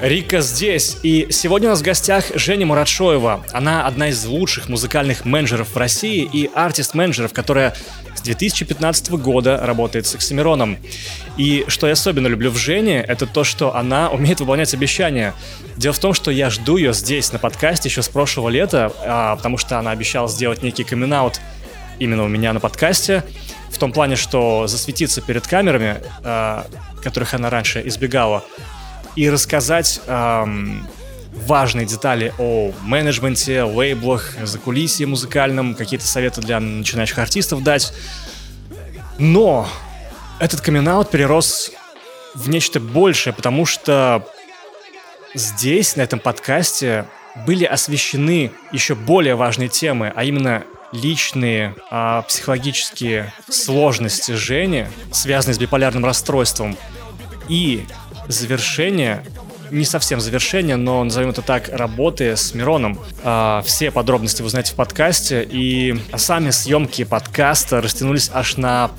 Рика здесь, и сегодня у нас в гостях Женя Муратшоева. Она одна из лучших музыкальных менеджеров в России и артист-менеджеров, которая с 2015 года работает с Оксимироном. И что я особенно люблю в Жене, это то, что она умеет выполнять обещания. Дело в том, что я жду ее здесь на подкасте еще с прошлого лета, а, потому что она обещала сделать некий камин именно у меня на подкасте, в том плане, что засветиться перед камерами, э, которых она раньше избегала, и рассказать эм, важные детали о менеджменте, лейблах, закулисье музыкальном, какие-то советы для начинающих артистов дать. Но этот камин перерос в нечто большее, потому что здесь, на этом подкасте, были освещены еще более важные темы, а именно личные а, психологические сложности Жени, связанные с биполярным расстройством, и завершение не совсем завершение, но назовем это так, работы с Мироном. А, все подробности вы узнаете в подкасте, и сами съемки подкаста растянулись аж на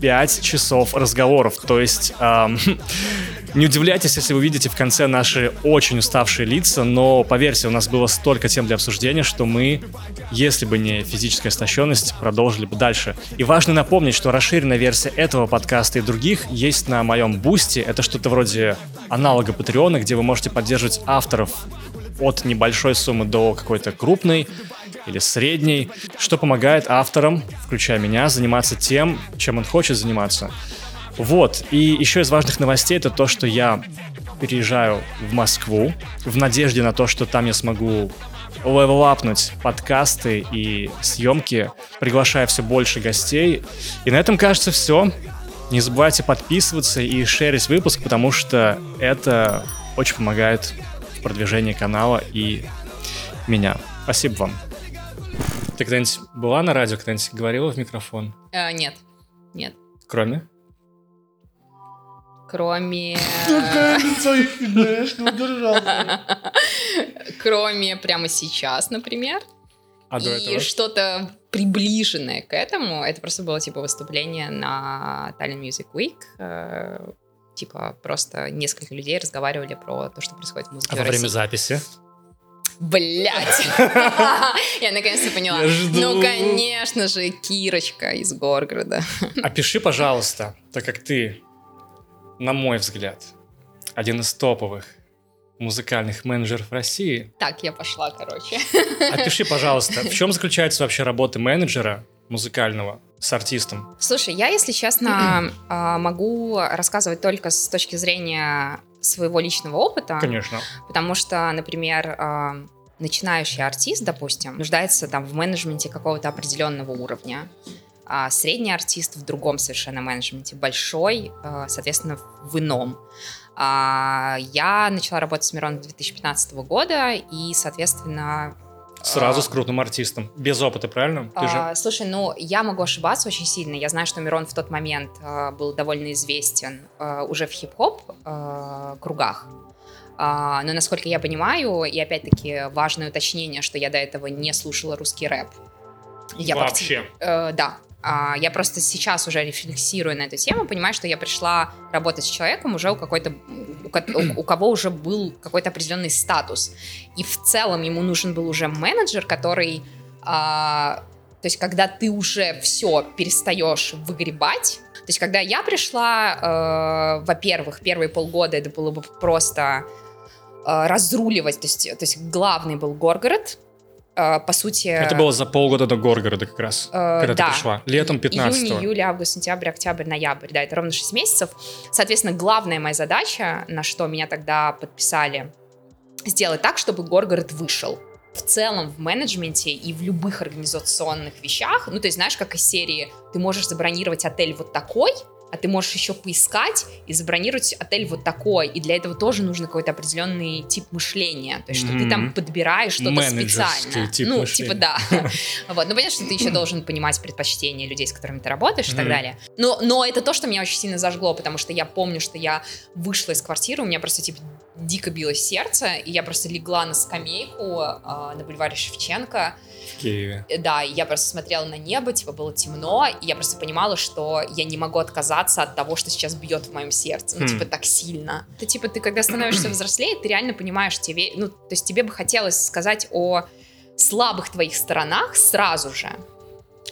5 часов разговоров. То есть эм, не удивляйтесь, если вы видите в конце наши очень уставшие лица, но поверьте, у нас было столько тем для обсуждения, что мы, если бы не физическая истощенность, продолжили бы дальше. И важно напомнить, что расширенная версия этого подкаста и других есть на моем бусте. Это что-то вроде аналога Патреона, где вы можете поддерживать авторов от небольшой суммы до какой-то крупной или средней, что помогает авторам, включая меня, заниматься тем, чем он хочет заниматься. Вот, и еще из важных новостей это то, что я переезжаю в Москву в надежде на то, что там я смогу левелапнуть подкасты и съемки, приглашая все больше гостей. И на этом, кажется, все. Не забывайте подписываться и шерить выпуск, потому что это очень помогает в продвижении канала и меня. Спасибо вам. Ты когда-нибудь была на радио, когда-нибудь говорила в микрофон? Э, нет, нет. Кроме? Кроме... Кроме прямо сейчас, например. А до И что-то приближенное к этому. Это просто было типа выступление на Tallinn Music Week. Э, типа просто несколько людей разговаривали про то, что происходит в музыке А во время записи? Блять. Я наконец-то поняла. Ну, конечно же, Кирочка из Горгорода. Опиши, пожалуйста, так как ты, на мой взгляд, один из топовых музыкальных менеджеров России. Так, я пошла, короче. Опиши, пожалуйста, в чем заключается вообще работа менеджера музыкального с артистом? Слушай, я, если честно, а, могу рассказывать только с точки зрения своего личного опыта. Конечно. Потому что, например, а, начинающий артист, допустим, нуждается там в менеджменте какого-то определенного уровня, а средний артист в другом совершенно менеджменте, большой, а, соответственно, в ином. Я начала работать с Мироном 2015 года, и, соответственно, Сразу с крупным артистом, без опыта, правильно? Ты же... Слушай, ну я могу ошибаться очень сильно. Я знаю, что Мирон в тот момент был довольно известен уже в хип-хоп кругах. А, но, насколько я понимаю, и опять-таки важное уточнение, что я до этого не слушала русский рэп. Я Вообще? Э, да. А, я просто сейчас уже рефлексирую на эту тему, понимаю, что я пришла работать с человеком уже у какой-то у, у кого уже был какой-то определенный статус. И в целом ему нужен был уже менеджер, который... А, то есть, когда ты уже все перестаешь выгребать, то есть, когда я пришла, э, во-первых, первые полгода это было бы просто Э, разруливать. То есть, то есть главный был Горгород, по сути... Это было за полгода до Горгорода как раз, э, когда да. ты пришла. Летом 15 Июнь, июль, август, сентябрь, октябрь, ноябрь. Да, это ровно 6 месяцев. Соответственно, главная моя задача, на что меня тогда подписали, сделать так, чтобы Горгород вышел. В целом в менеджменте и в любых организационных вещах, ну, то есть, знаешь, как из серии, ты можешь забронировать отель вот такой, а ты можешь еще поискать и забронировать отель вот такой. И для этого тоже нужно какой-то определенный тип мышления. То есть, что mm-hmm. ты там подбираешь что-то специально. Тип ну, мышления. типа, да. вот. Ну, понятно, что ты еще должен понимать предпочтения людей, с которыми ты работаешь и так далее. Но, но это то, что меня очень сильно зажгло, потому что я помню, что я вышла из квартиры, у меня просто, типа, дико билось сердце, и я просто легла на скамейку э, на бульваре Шевченко. В Киеве. Э, Да, я просто смотрела на небо, типа было темно, и я просто понимала, что я не могу отказаться от того, что сейчас бьет в моем сердце, ну, Хм. типа так сильно. Это типа ты, когда становишься взрослее, ты реально понимаешь, тебе, ну, то есть тебе бы хотелось сказать о слабых твоих сторонах сразу же.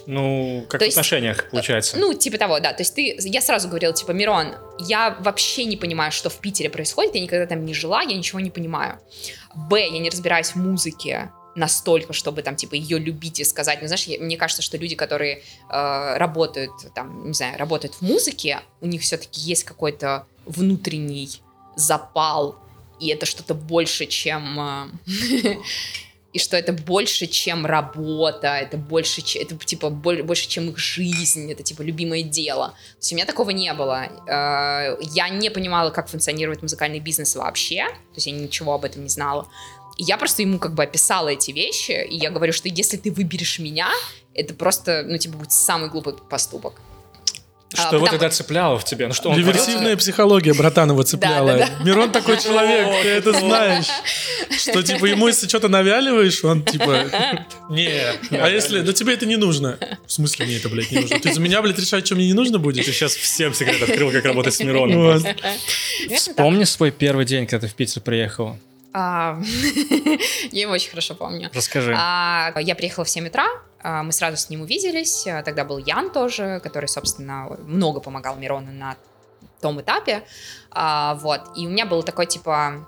Ну, как То в есть, отношениях, получается. Ну, типа того, да. То есть ты, я сразу говорила, типа, Мирон, я вообще не понимаю, что в Питере происходит, я никогда там не жила, я ничего не понимаю. Б, я не разбираюсь в музыке настолько, чтобы там, типа, ее любить и сказать. Ну, знаешь, я- мне кажется, что люди, которые э, работают, там, не знаю, работают в музыке, у них все-таки есть какой-то внутренний запал, и это что-то больше, чем... э, и что это больше, чем работа, это больше, это типа боль- больше, чем их жизнь, это типа любимое дело. То есть у меня такого не было. Э, Я не понимала, как функционирует музыкальный бизнес вообще, то есть я ничего об этом не знала. И я просто ему как бы описала эти вещи, и я говорю, что если ты выберешь меня, это просто, ну, типа, будет самый глупый поступок. Что а, его потому- тогда цепляло в тебе? Ну что, он Реверсивная психология Братанова цепляла. Да, да, Мирон такой человек, ты это знаешь. Что, типа, ему если что-то навяливаешь, он, типа, не. А если, да тебе это не нужно. В смысле мне это, блядь, не нужно? Ты за меня, блядь, решать, что мне не нужно будет? Ты сейчас всем секрет открыл, как работать с Мироном. Вспомни свой первый день, когда ты в Питер приехала. Я его очень хорошо помню. Расскажи. А, я приехала в 7 утра, а, мы сразу с ним увиделись. а, Тогда был Ян тоже, который, собственно, много помогал Мирону на том этапе. Вот. И у меня было такое, типа,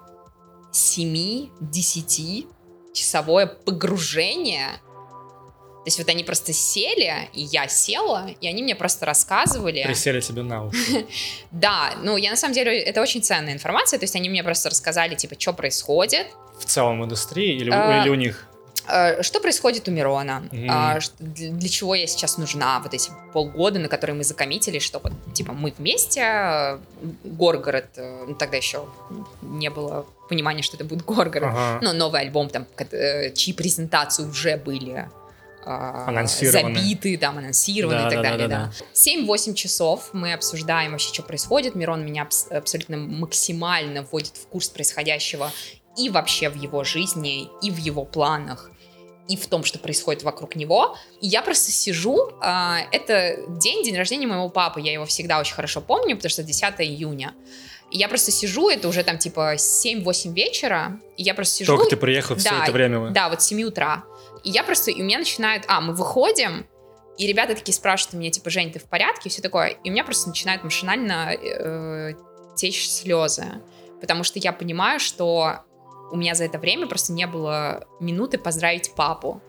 7-10 часовое погружение. То есть вот они просто сели, и я села, и они мне просто рассказывали. Присели тебе на уши. Да, ну я на самом деле, это очень ценная информация, то есть они мне просто рассказали, типа, что происходит, В целом индустрии или, у- или у них? Э, Что происходит у Мирона? Ш- Для чего я сейчас нужна? Вот эти полгода, на которые мы закоммитили, что вот, типа, мы вместе, э, Горгород, э, ну, тогда еще не было понимания, что это будет Горгород, Ага. ну, новый альбом, там, э, чьи презентации уже были. Забиты, там, анонсированы Да, и так да, далее, да, да. 7-8 часов мы обсуждаем вообще, что происходит. Мирон меня абс- абсолютно максимально вводит в курс происходящего и вообще в его жизни, и в его планах, и в том, что происходит вокруг него. И я просто сижу, а, это день, день рождения моего папы, я его всегда очень хорошо помню, потому что 10 июня. И я просто сижу, это уже там типа 7-8 вечера, и я просто сижу... Только ты приехал, все Да, это время. Да, вот с 7 утра. И я просто, и у меня начинает, а, мы выходим, и ребята такие спрашивают меня, типа, Жень, ты в порядке? И все такое. И у меня просто начинают машинально э, течь слезы. Потому что я понимаю, что у меня за это время просто не было минуты поздравить папу.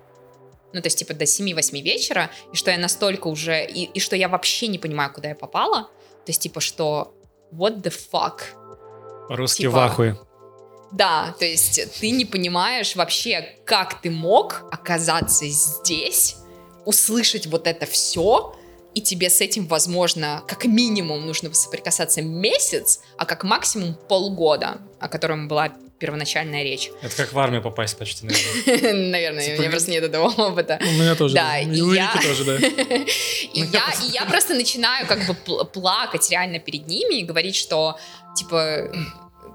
Ну, то есть, типа, до 7-8 вечера, и что я настолько уже... И, и что я вообще не понимаю, куда я попала. То есть, типа, что what the fuck? Русский типа, в ахуе. Да, то есть ты не понимаешь вообще, как ты мог оказаться здесь, услышать вот это все, и тебе с этим, возможно, как минимум нужно соприкасаться месяц, а как максимум полгода, о котором была первоначальная речь. Это как в армию попасть почти, наверное. Наверное, у Типа, меня просто нет этого опыта. У меня тоже. Да, и у тоже, да. И я, и я просто начинаю как бы пл- плакать реально перед ними и говорить, что, типа,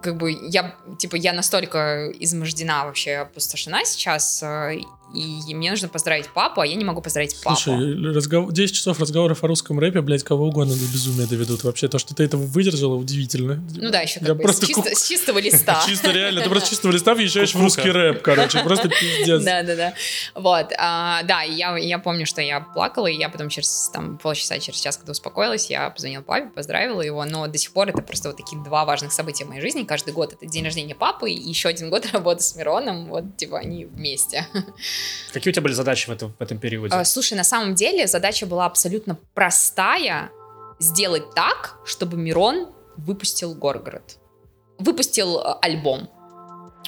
как бы я, типа, я настолько измождена вообще, опустошена сейчас, э, и мне нужно поздравить папу, а я не могу поздравить папу. Слушай, разгов- 10 часов разговоров о русском рэпе, блядь, кого угодно до безумия доведут. Вообще, то, что ты этого выдержала, удивительно. ну да, еще Я как бы с, просто чисто- ку- с чистого листа. Чисто реально, ты просто с чистого листа въезжаешь в русский рэп, короче, просто пиздец. Да, да, да. Вот, а, да, я, я помню, что я плакала, и я потом через там полчаса, через час, когда успокоилась, я позвонила папе, поздравила его, но до сих пор это просто вот такие два важных события в моей жизни. Каждый год это день рождения папы, и еще один год работы с Мироном, вот, типа, они вместе. Какие у тебя были задачи в этом, в этом периоде? А, Слушай, на самом деле задача была абсолютно простая, сделать так, чтобы Мирон выпустил Горгород. Выпустил э, альбом.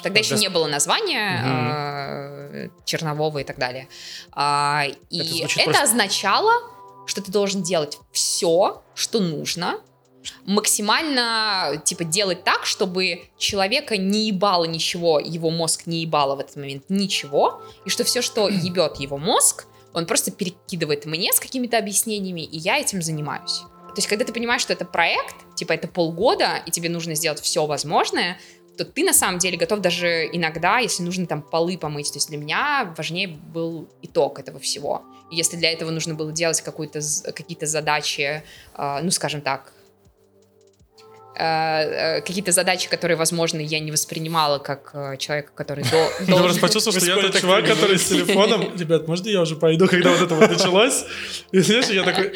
Тогда еще Когда- не было названия э, Чернового и так далее. А, И Это это, просто- означало, что ты должен делать все, что нужно, максимально, типа, делать так, чтобы человека не ебало ничего, его мозг не ебало в этот момент ничего, и что все, что ебет его мозг, он просто перекидывает мне с какими-то объяснениями, и я этим занимаюсь. То есть, когда ты понимаешь, что это проект, типа, это полгода, и тебе нужно сделать все возможное, то ты на самом деле готов даже иногда, если нужно там полы помыть. То есть для меня важнее был итог этого всего. И если для этого нужно было делать какие-то задачи, э, ну, скажем так, какие-то задачи, которые, возможно, я не воспринимала как э, человека, который до, должен... Я просто почувствовал, что я тот чувак, который с телефоном... Ребят, можно я уже пойду, когда вот это вот началось? И знаешь, я такой...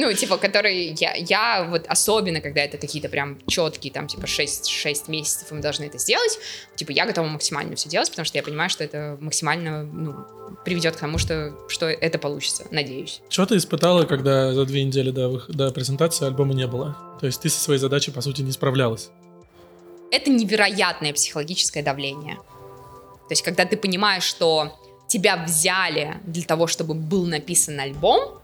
Ну, типа, который... Я вот особенно, когда это какие-то прям четкие, там, типа, 6, 6 месяцев, мы должны это сделать, типа, я готова максимально все делать, потому что я понимаю, что это максимально, ну, приведет к тому, что, что это получится, надеюсь. Что ты испытала, когда за две недели до, до презентации альбома не было? То есть ты со своей задачей, по сути, не справлялась? Это невероятное психологическое давление. То есть, когда ты понимаешь, что тебя взяли для того, чтобы был написан альбом,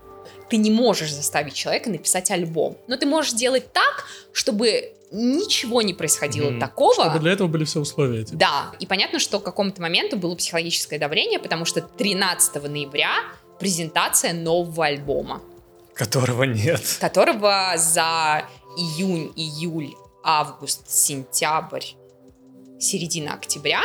ты не можешь заставить человека написать альбом. Но ты можешь сделать так, чтобы ничего не происходило mm-hmm. такого. Чтобы для этого были все условия. Типа. Да, и понятно, что к какому-то моменту было психологическое давление, потому что 13 ноября презентация нового альбома. Которого нет. Которого за июнь, июль, август, сентябрь, середина октября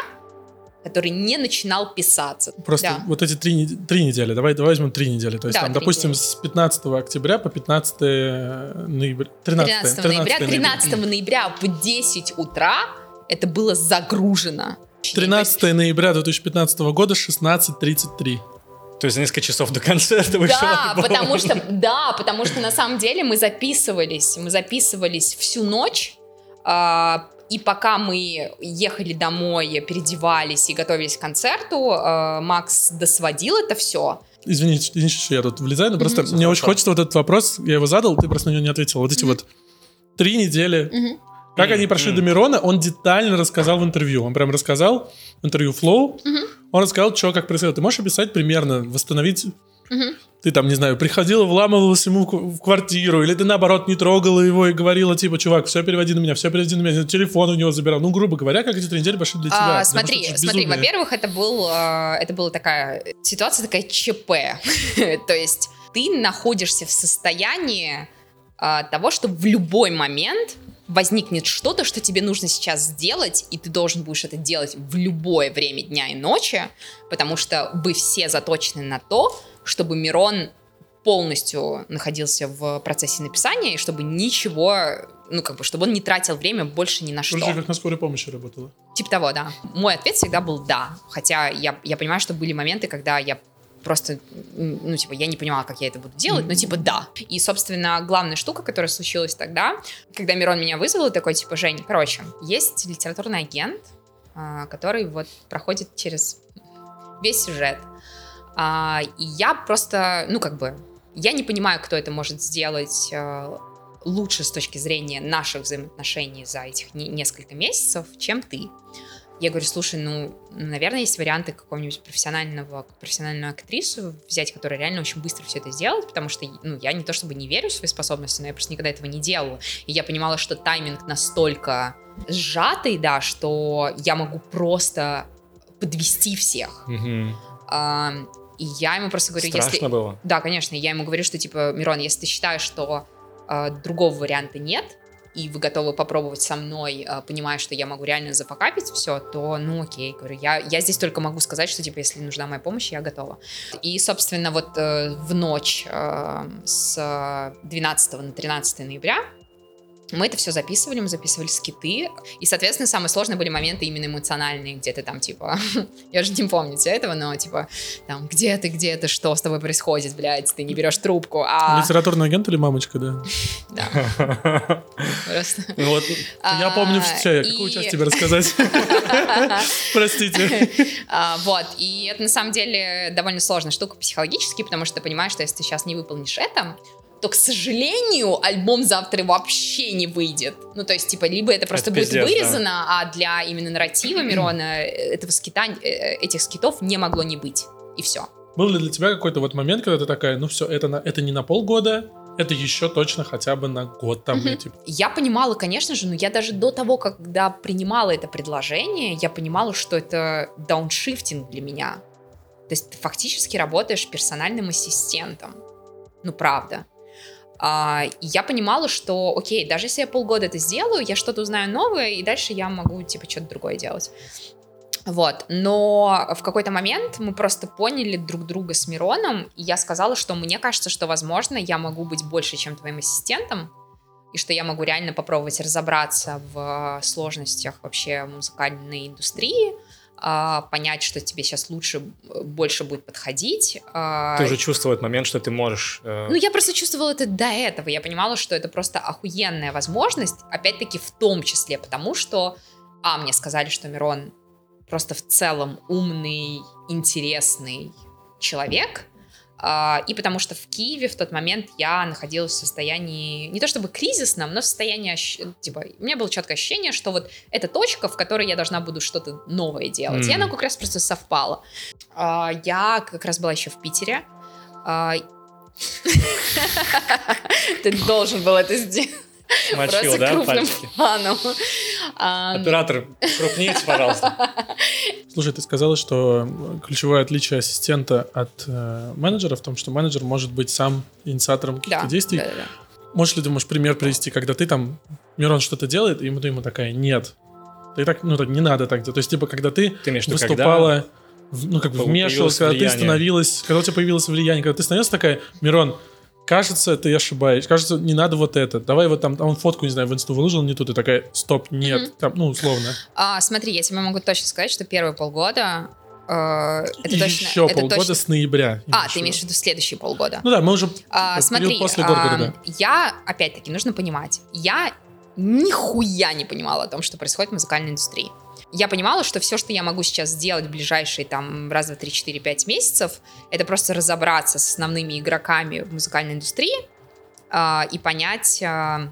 который не начинал писаться. Просто да. вот эти три, три недели, давай, давай возьмем три недели. То есть, да, там, допустим, недели. с 15 октября по 15 ноября. 13, 13, 13 ноября. 13 ноября. ноября в 10 утра это было загружено. 13 ноября 2015 года 16.33. То есть за несколько часов до концерта вышел Да, альбом. потому что, да, потому что на самом деле мы записывались, мы записывались всю ночь, а, и пока мы ехали домой, переодевались и готовились к концерту, э, Макс досводил это все. Извините, извините, что я тут влезаю, но просто mm-hmm. мне очень хочется вот этот вопрос, я его задал, ты просто на него не ответил. Вот эти mm-hmm. вот три недели, mm-hmm. как mm-hmm. они прошли mm-hmm. до Мирона, он детально рассказал в интервью. Он прям рассказал в интервью Flow, mm-hmm. Он рассказал, что как происходило. Ты можешь описать примерно, восстановить mm ты там, не знаю, приходила, вламывалась ему в квартиру, или ты, наоборот, не трогала его и говорила, типа, чувак, все переводи на меня, все переводи на меня, телефон у него забирал. Ну, грубо говоря, как эти три недели пошли для тебя. А, смотри, смотри, во-первых, это, был, а, это была такая ситуация, такая ЧП. То есть ты находишься в состоянии а, того, что в любой момент возникнет что-то, что тебе нужно сейчас сделать, и ты должен будешь это делать в любое время дня и ночи, потому что вы все заточены на то, чтобы Мирон полностью находился в процессе написания, и чтобы ничего, ну, как бы, чтобы он не тратил время больше ни на что. Уже как на скорой помощи работала. Типа того, да. Мой ответ всегда был «да». Хотя я, я понимаю, что были моменты, когда я просто, ну, типа, я не понимала, как я это буду делать, но, типа, да. И, собственно, главная штука, которая случилась тогда, когда Мирон меня вызвал, такой, типа, Жень, короче, есть литературный агент, а, который вот проходит через весь сюжет. А, и я просто, ну, как бы, я не понимаю, кто это может сделать э, лучше с точки зрения наших взаимоотношений за этих несколько месяцев, чем ты. Я говорю, слушай, ну, наверное, есть варианты какого-нибудь профессионального, профессиональную актрису взять, которая реально очень быстро все это сделает, потому что, ну, я не то чтобы не верю в свои способности, но я просто никогда этого не делала. И я понимала, что тайминг настолько сжатый, да, что я могу просто подвести всех. Mm-hmm. А, и я ему просто говорю, Страшно если... было? Да, конечно. Я ему говорю, что, типа, Мирон, если ты считаешь, что э, другого варианта нет, и вы готовы попробовать со мной, э, понимая, что я могу реально зафакапить все, то, ну, окей, говорю, я, я здесь только могу сказать, что, типа, если нужна моя помощь, я готова. И, собственно, вот э, в ночь э, с 12 на 13 ноября мы это все записывали, мы записывали скиты, и, соответственно, самые сложные были моменты именно эмоциональные, где ты там, типа, я же не помню все этого, но, типа, там, где ты, где ты, что с тобой происходит, блядь, ты не берешь трубку, а... Литературный агент или мамочка, да? Да. Просто. Вот, я помню все, какую часть тебе рассказать? Простите. А, вот, и это, на самом деле, довольно сложная штука психологически, потому что ты понимаешь, что если ты сейчас не выполнишь это, то, к сожалению, альбом завтра вообще не выйдет. Ну, то есть, типа, либо это просто это будет пиздец, вырезано, да. а для именно нарратива Мирона этого скита, э, этих скитов не могло не быть. И все. Был ли для тебя какой-то вот момент, когда ты такая, ну все, это, на, это не на полгода, это еще точно хотя бы на год там. Угу. Типа. Я понимала, конечно же, но я даже до того, когда принимала это предложение, я понимала, что это дауншифтинг для меня. То есть ты фактически работаешь персональным ассистентом. Ну, правда. А, я понимала, что, окей, даже если я полгода это сделаю, я что-то узнаю новое, и дальше я могу, типа, что-то другое делать. Вот, но в какой-то момент мы просто поняли друг друга с Мироном, и я сказала, что мне кажется, что, возможно, я могу быть больше, чем твоим ассистентом, и что я могу реально попробовать разобраться в сложностях вообще музыкальной индустрии, понять, что тебе сейчас лучше, больше будет подходить. А, ты уже чувствовал этот момент, что ты можешь... Э... Ну, я просто чувствовала это до этого. Я понимала, что это просто охуенная возможность, опять-таки в том числе, потому что, а, мне сказали, что Мирон просто в целом умный, интересный человек, а, и потому что в Киеве в тот момент я находилась в состоянии, не то чтобы кризисном, но в состоянии, типа, у меня было четкое ощущение, что вот эта точка, в которой я должна буду что-то новое делать. Mm. И она как раз просто совпала. А, я как раз была еще в Питере. А, Ты должен был это сделать. Мочил, да, пальчики? Планом. Оператор, крупнее, пожалуйста. Слушай, ты сказала, что ключевое отличие ассистента от э, менеджера в том, что менеджер может быть сам инициатором каких-то действий. Можешь ли ты можешь пример привести, когда ты там, Мирон что-то делает, и ему, такая, нет, ты так, ну, так не надо так делать. То есть, типа, когда ты, ты выступала, когда ну, как бы вмешивалась, когда ты становилась, когда у тебя появилось влияние, когда ты становилась такая, Мирон, кажется, ты ошибаешься, кажется, не надо вот это, давай вот там, он фотку, не знаю, в инсту выложил не тут, и такая, стоп, нет, mm-hmm. там, ну, условно. А, смотри, я тебе могу точно сказать, что первые полгода э, это точно, еще это полгода точно... с ноября. А, ты имеешь в виду следующие полгода? Ну да, мы уже а, смотри, после Горгорода. А, я, опять-таки, нужно понимать, я нихуя не понимала о том, что происходит в музыкальной индустрии я понимала, что все, что я могу сейчас сделать в ближайшие там раз, два, три, четыре, пять месяцев, это просто разобраться с основными игроками в музыкальной индустрии э, и понять, э,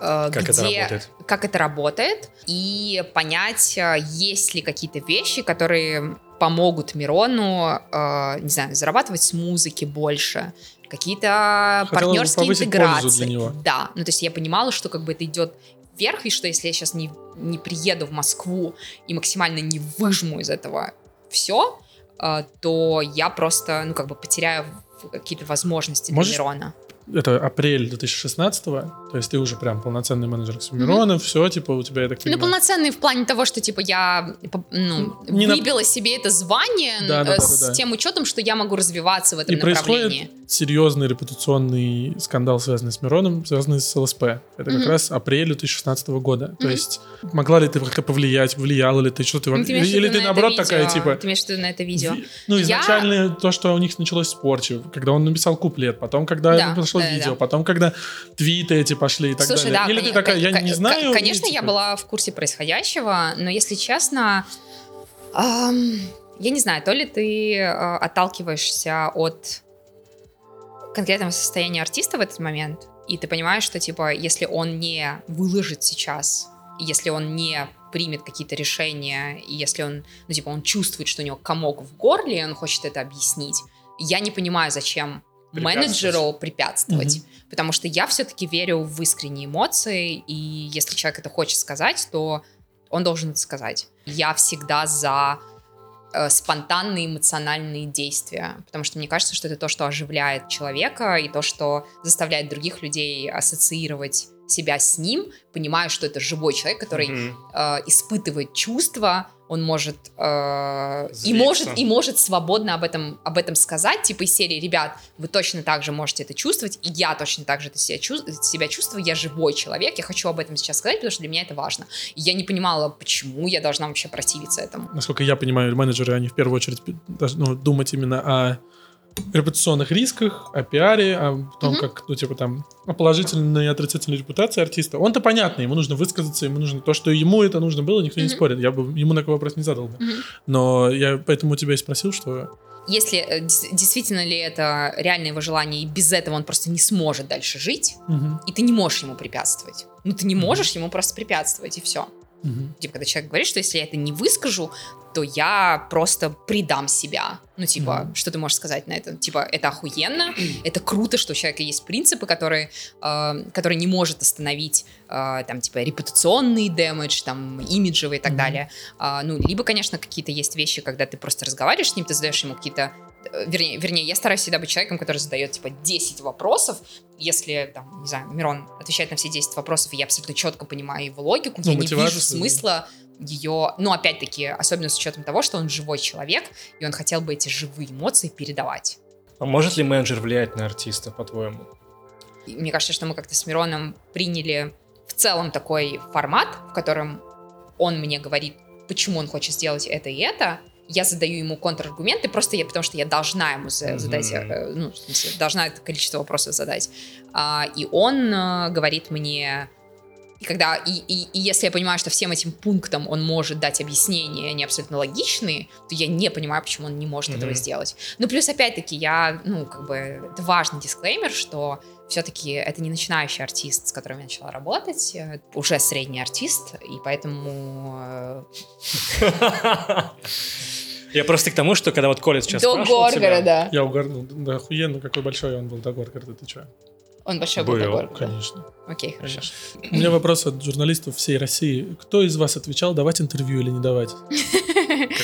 как, где, это работает. как это работает, и понять, есть ли какие-то вещи, которые помогут Мирону, э, не знаю, зарабатывать с музыки больше, какие-то партнерские интеграции. Да, ну то есть я понимала, что как бы это идет вверх, и что если я сейчас не, не приеду в Москву и максимально не выжму из этого все, э, то я просто, ну, как бы потеряю какие-то возможности Можешь для Мирона это апрель 2016 то есть ты уже прям полноценный менеджер Оксимирона, mm-hmm. все, типа, у тебя, я так ну, понимаю... Ну, полноценный в плане того, что, типа, я ну, не выбила на... себе это звание да, да, с да, да, тем учетом, что я могу развиваться в этом И направлении. происходит серьезный репутационный скандал, связанный с Мироном, связанный с ЛСП. Это mm-hmm. как раз апрель 2016 года. Mm-hmm. То есть могла ли ты как-то повлиять, влияла ли ты, что ты... Ну, ты Или ты, наоборот, такая, типа... Ты имеешь в виду на это видео? Ну, изначально я... то, что у них началось с порчи, когда он написал куплет, потом, когда да, пошло да, видео, да. потом, когда твиты эти пошли и так Слушай, далее. Да, Или кон- ты такая, я кон- не знаю. Конечно, я была в курсе происходящего, но если честно, эм, я не знаю, то ли ты э, отталкиваешься от конкретного состояния артиста в этот момент, и ты понимаешь, что типа, если он не выложит сейчас, если он не примет какие-то решения, и если он, ну, типа, он чувствует, что у него комок в горле, и он хочет это объяснить, я не понимаю, зачем менеджеру препятствовать. Угу. Потому что я все-таки верю в искренние эмоции, и если человек это хочет сказать, то он должен это сказать. Я всегда за э, спонтанные эмоциональные действия, потому что мне кажется, что это то, что оживляет человека, и то, что заставляет других людей ассоциировать себя с ним, понимая, что это живой человек, который mm-hmm. э, испытывает чувства, он может э, и может и может свободно об этом об этом сказать, типа из серии, ребят, вы точно так же можете это чувствовать, и я точно так же это себя, чувств, себя чувствую, я живой человек, я хочу об этом сейчас сказать, потому что для меня это важно. И я не понимала, почему я должна вообще противиться этому. Насколько я понимаю, менеджеры, они в первую очередь должны ну, думать именно о репутационных рисках, о пиаре, о том, mm-hmm. как, ну, типа, там, о положительной и отрицательной репутации артиста. Он-то понятный, ему нужно высказаться, ему нужно то, что ему это нужно было, никто mm-hmm. не спорит. Я бы ему такой вопрос не задал бы. Mm-hmm. Но я поэтому у тебя и спросил, что... Если э, действительно ли это реальное его желание, и без этого он просто не сможет дальше жить, mm-hmm. и ты не можешь ему препятствовать. Ну, ты не можешь mm-hmm. ему просто препятствовать, и все. Угу. Типа, когда человек говорит, что если я это не выскажу, то я просто предам себя. Ну, типа, mm-hmm. что ты можешь сказать на это? Типа, это охуенно, это круто, что у человека есть принципы, которые, э, которые не может остановить, э, там, типа, репутационный дэмэдж, там, имиджевый и так mm-hmm. далее. Э, ну, либо, конечно, какие-то есть вещи, когда ты просто разговариваешь с ним, ты задаешь ему какие-то вернее, вернее, я стараюсь всегда быть человеком, который задает, типа, 10 вопросов. Если, там, не знаю, Мирон отвечает на все 10 вопросов, и я абсолютно четко понимаю его логику, ну, я не вижу смысла ее, ну, опять-таки, особенно с учетом того, что он живой человек, и он хотел бы эти живые эмоции передавать. А может ли менеджер влиять на артиста, по-твоему? Мне кажется, что мы как-то с Мироном приняли в целом такой формат, в котором он мне говорит, почему он хочет сделать это и это, я задаю ему контраргументы, просто я, потому что я должна ему задать, mm-hmm. ну, в смысле, должна это количество вопросов задать. А, и он а, говорит мне, и когда, и, и, и если я понимаю, что всем этим пунктам он может дать объяснения, они абсолютно логичные, то я не понимаю, почему он не может mm-hmm. этого сделать. Ну, плюс, опять-таки, я, ну, как бы, это важный дисклеймер, что все-таки это не начинающий артист, с которым я начала работать, э, уже средний артист, и поэтому... Э, я просто к тому, что когда вот Коля сейчас До Горгора, да. Я угорнул, да охуенно, какой большой он был до Горгора, ты что? Он большой был, был такой? конечно. Окей, хорошо. У меня вопрос от журналистов всей России. Кто из вас отвечал, давать интервью или не давать?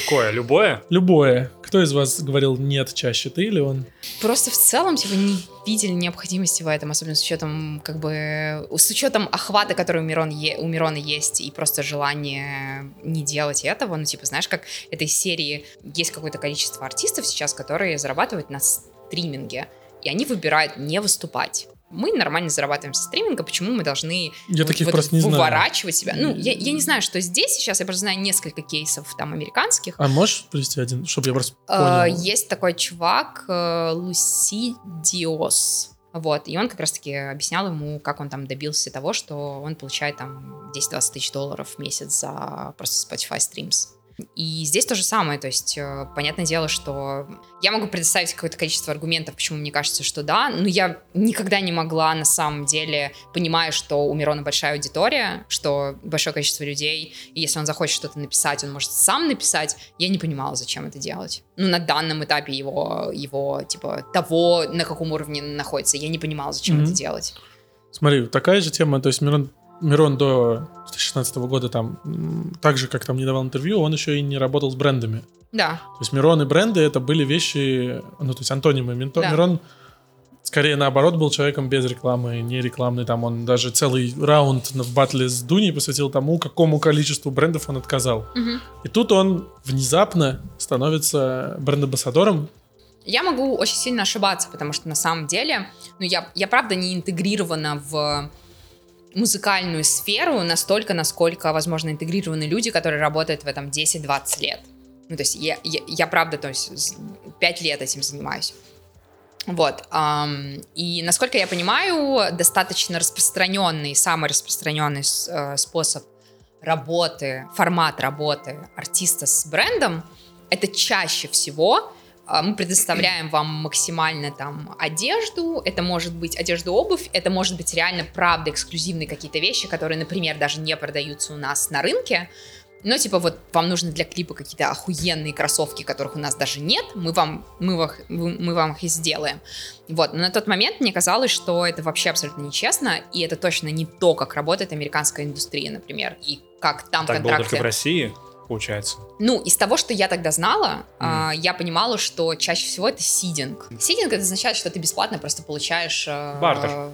Какое? Любое? Любое. Кто из вас говорил нет чаще, ты или он? Просто в целом, типа, не видели необходимости в этом, особенно с учетом, как бы, с учетом охвата, который у, Мирон е, у Мирона есть, и просто желание не делать этого. Ну, типа, знаешь, как этой серии есть какое-то количество артистов сейчас, которые зарабатывают на стриминге, и они выбирают не выступать мы нормально зарабатываем со стриминга, почему мы должны я вот, таких вот просто не выворачивать себя? Ну, я, я не знаю, что здесь сейчас, я просто знаю несколько кейсов там американских. А можешь привести один, чтобы я просто а, понял? Есть такой чувак, э, Лусидиос, вот, и он как раз-таки объяснял ему, как он там добился того, что он получает там 10-20 тысяч долларов в месяц за просто Spotify Streams. И здесь то же самое, то есть, э, понятное дело, что я могу предоставить какое-то количество аргументов, почему мне кажется, что да, но я никогда не могла на самом деле, понимая, что у Мирона большая аудитория, что большое количество людей, и если он захочет что-то написать, он может сам написать, я не понимала, зачем это делать. Ну, на данном этапе его, его типа, того, на каком уровне находится, я не понимала, зачем mm-hmm. это делать. Смотри, такая же тема, то есть Мирон Мирон до 2016 года там, так же, как там не давал интервью, он еще и не работал с брендами. Да. То есть Мирон и бренды это были вещи, ну, то есть антонимы. Да. Мирон скорее наоборот был человеком без рекламы, не рекламный. Там он даже целый раунд в батле с Дуней посвятил тому, какому количеству брендов он отказал. Угу. И тут он внезапно становится бренд-амбассадором я могу очень сильно ошибаться, потому что на самом деле, ну, я, я правда не интегрирована в музыкальную сферу настолько, насколько, возможно, интегрированы люди, которые работают в этом 10-20 лет. Ну, то есть я, я, я правда, то есть 5 лет этим занимаюсь. Вот. И, насколько я понимаю, достаточно распространенный, самый распространенный uh, способ работы, формат работы артиста с брендом, это чаще всего мы предоставляем вам максимально там одежду, это может быть одежда, обувь, это может быть реально правда эксклюзивные какие-то вещи, которые, например, даже не продаются у нас на рынке, но типа вот вам нужны для клипа какие-то охуенные кроссовки, которых у нас даже нет, мы вам, мы, вам, мы вам их и сделаем. Вот, но на тот момент мне казалось, что это вообще абсолютно нечестно, и это точно не то, как работает американская индустрия, например, и как там так контракты... было только в России? Получается? Ну, из того, что я тогда знала, mm. э, я понимала, что чаще всего это сидинг. Сидинг это означает, что ты бесплатно просто получаешь... Э, Бартер.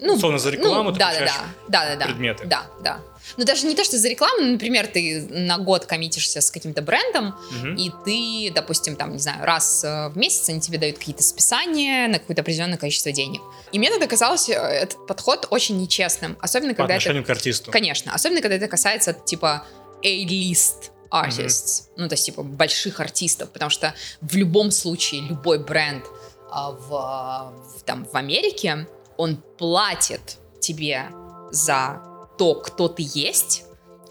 Ну, Условно, за рекламу ну, ты да, получаешь да, да, да, предметы. Да, да. Ну, даже не то, что за рекламу, но, например, ты на год коммитишься с каким-то брендом, угу. и ты, допустим, там, не знаю, раз э, в месяц они тебе дают какие-то списания на какое-то определенное количество денег. И мне тогда казалось э, этот подход очень нечестным. Особенно, когда По отношению это... к артисту. Конечно. Особенно, когда это касается, типа, A-list artists, mm-hmm. ну, то есть, типа, больших артистов, потому что в любом случае любой бренд а, в, в, там, в Америке, он платит тебе за то, кто ты есть,